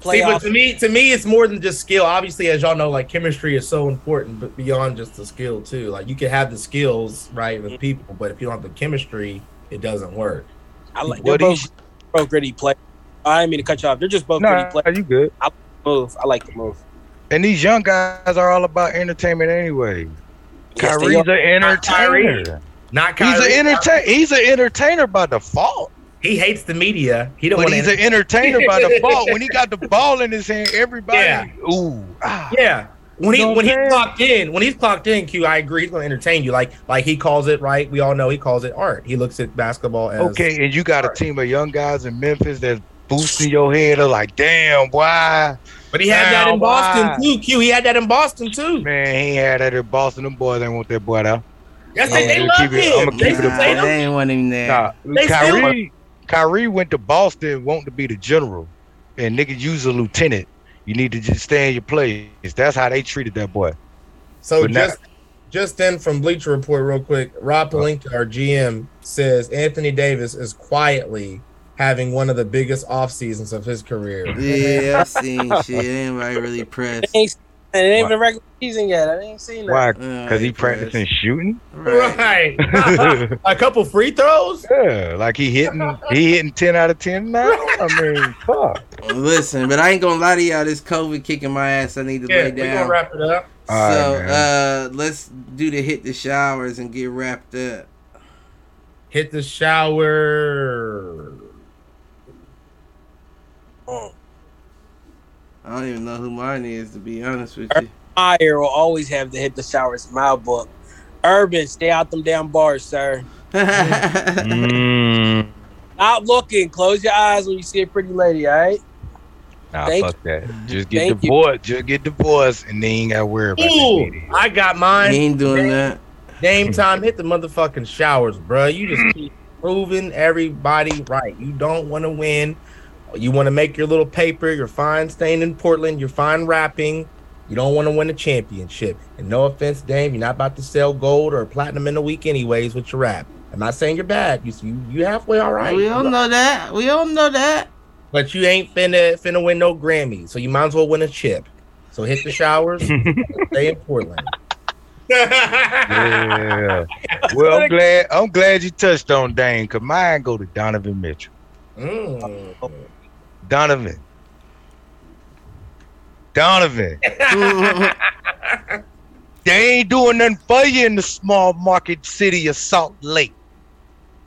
Playoffs.
See, but to me, to me, it's more than just skill. Obviously, as y'all know, like chemistry is so important, but beyond just the skill too. Like you can have the skills, right, with people, but if you don't have the chemistry, it doesn't work.
I like. They're
What
both,
he's
both gritty play. I didn't mean to cut you off. They're just both
no,
gritty play.
you good.
I Move. I like the move.
And these young guys are all about entertainment anyway.
Yes,
Kyrie's
are.
an
Not Kyrie.
entertainer.
Not
He's an entertain. He's an entertainer by default.
He hates the media. He don't
But he's
to.
an entertainer by default. When he got the ball in his hand, everybody.
Yeah.
Ooh. Ah.
Yeah. When he
You know
when
what
he's clocked in, when he's clocked in, Q, I agree, he's gonna entertain you. Like like he calls it right. We all know he calls it art. He looks at basketball as
Okay, and you got a team of young guys in Memphis that's boosting your head. They're like, damn, why?
But he had that in Boston
why?
too. Q, he had that in Boston too.
Man, he had that in Boston. Them boys ain't want that boy out.
Yes,
I'ma
they, they
keep
love
it-
him.
I'ma
They
keep it
Nah, they ain't want him there.
Nah,
They still-
Kyrie, Kyrie went to Boston wanting to be the general, and nigga, you's a lieutenant. You need to just stay in your place. That's how they treated that boy.
So
But now-
just just in from Bleacher Report, real quick, Rob Pelinka, our GM, says Anthony Davis is quietly having one of the biggest off seasons of his career.
Yeah, I've seen shit. Anybody really pressed?
It ain't, it ain't
Why?
even regular season yet. I ain't seen that.
Why?
Uh,
Because he practicing shooting.
Right.
Right. a couple free throws.
Yeah, like he hitting, he hitting ten out of ten now. I mean, fuck.
Listen, but I ain't gonna lie to y'all. This COVID kicking my ass. I need to
Yeah,
lay
we're gonna wrap it up.
so
All right, man.
uh, let's do the hit the showers and get wrapped up.
Hit the shower.
Mm.
I don't even know who mine is to be honest with you.
Fire will always have to hit the showers in my book. Urban, stay out them damn bars, sir.
Mm,
Stop looking. Close your eyes when you see a pretty lady, all right?
nah,
Thank
fuck that. Just get
Thank you.
divorced. Just get divorced, and then you ain't got to worry about
Ooh,
that.
I got
he
mine.
ain't doing that.
Game time, hit the motherfucking showers, bro. You just keep proving everybody right. You don't want to win. You want to make your little paper. You're fine staying in Portland. You're fine rapping. You don't want to win a championship. And no offense, Dame, you're not about to sell gold or platinum in a week, anyways, with your rap. I'm not saying you're bad. You you, you halfway all right.
We all know that. We all know that.
But you ain't finna finna win no Grammy, so you might as well win a chip. So hit the showers, stay in Portland.
Yeah. Well, I'm glad. I'm glad you touched on Dame, cause mine go to Donovan Mitchell.
Mm.
Donovan. Donovan. They ain't doing nothing for you in the small market city of Salt Lake.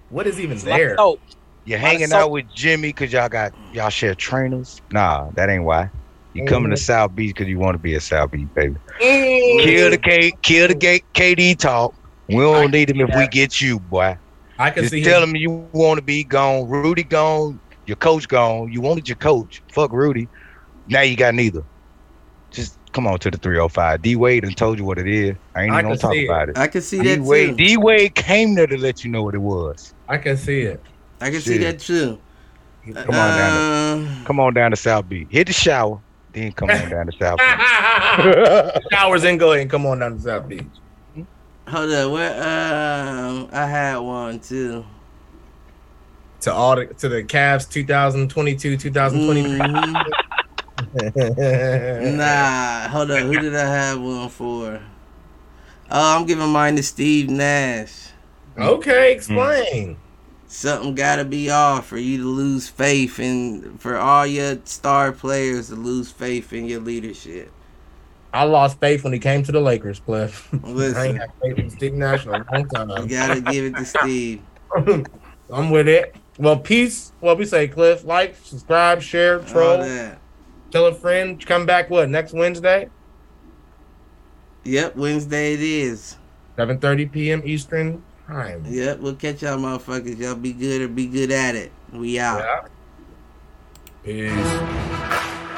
What is even
It's like
there?
soap.
You're hanging out with Jimmy because y'all got y'all share trainers. Nah, that ain't why. You coming to
Mhm.
South Beach because you want to be a South Beach baby.
Mm.
Kill the K, kill the K, KD talk. We don't
can
need him
see
if we get you, boy.
I can
Just
see
tell
him.
him you want to be gone. Rudy gone. Your coach gone. You wanted your coach. Fuck Rudy. Now you got neither. Just come on to the 305. D Wade and told you what it is. I ain't
I
even gonna
can
talk
see it.
about it.
I can see
D
that
Wade,
too.
D Wade came there to let you know what it was.
I can see it.
I can see that too.
Come on down.
Uh,
To, come on down to South Beach. Hit the shower. Then come on down to South Beach.
Showers and go ahead and come on down to South Beach.
hold up. Where? Um, I had one too.
To all the to the Cavs 2022 2023.
Mhm. Nah, hold up. Who did I have one for? Oh, I'm giving mine to Steve Nash.
Okay, explain.
Something gotta be off for you to lose faith in, for all your star players to lose faith in your leadership.
I lost faith when he came to the Lakers, Cliff. I ain't
Listen,
had faith in Steve Nash in a long
you gotta give it to Steve.
I'm with it. Well, peace. What we say, Cliff. Like, subscribe, share, troll, tell a friend. Come back. What next Wednesday?
Yep, Wednesday it is.
7:30 p.m. Eastern time.
Yep, we'll catch y'all motherfuckers. Y'all be good or be good at it. We out.
Yeah. Peace.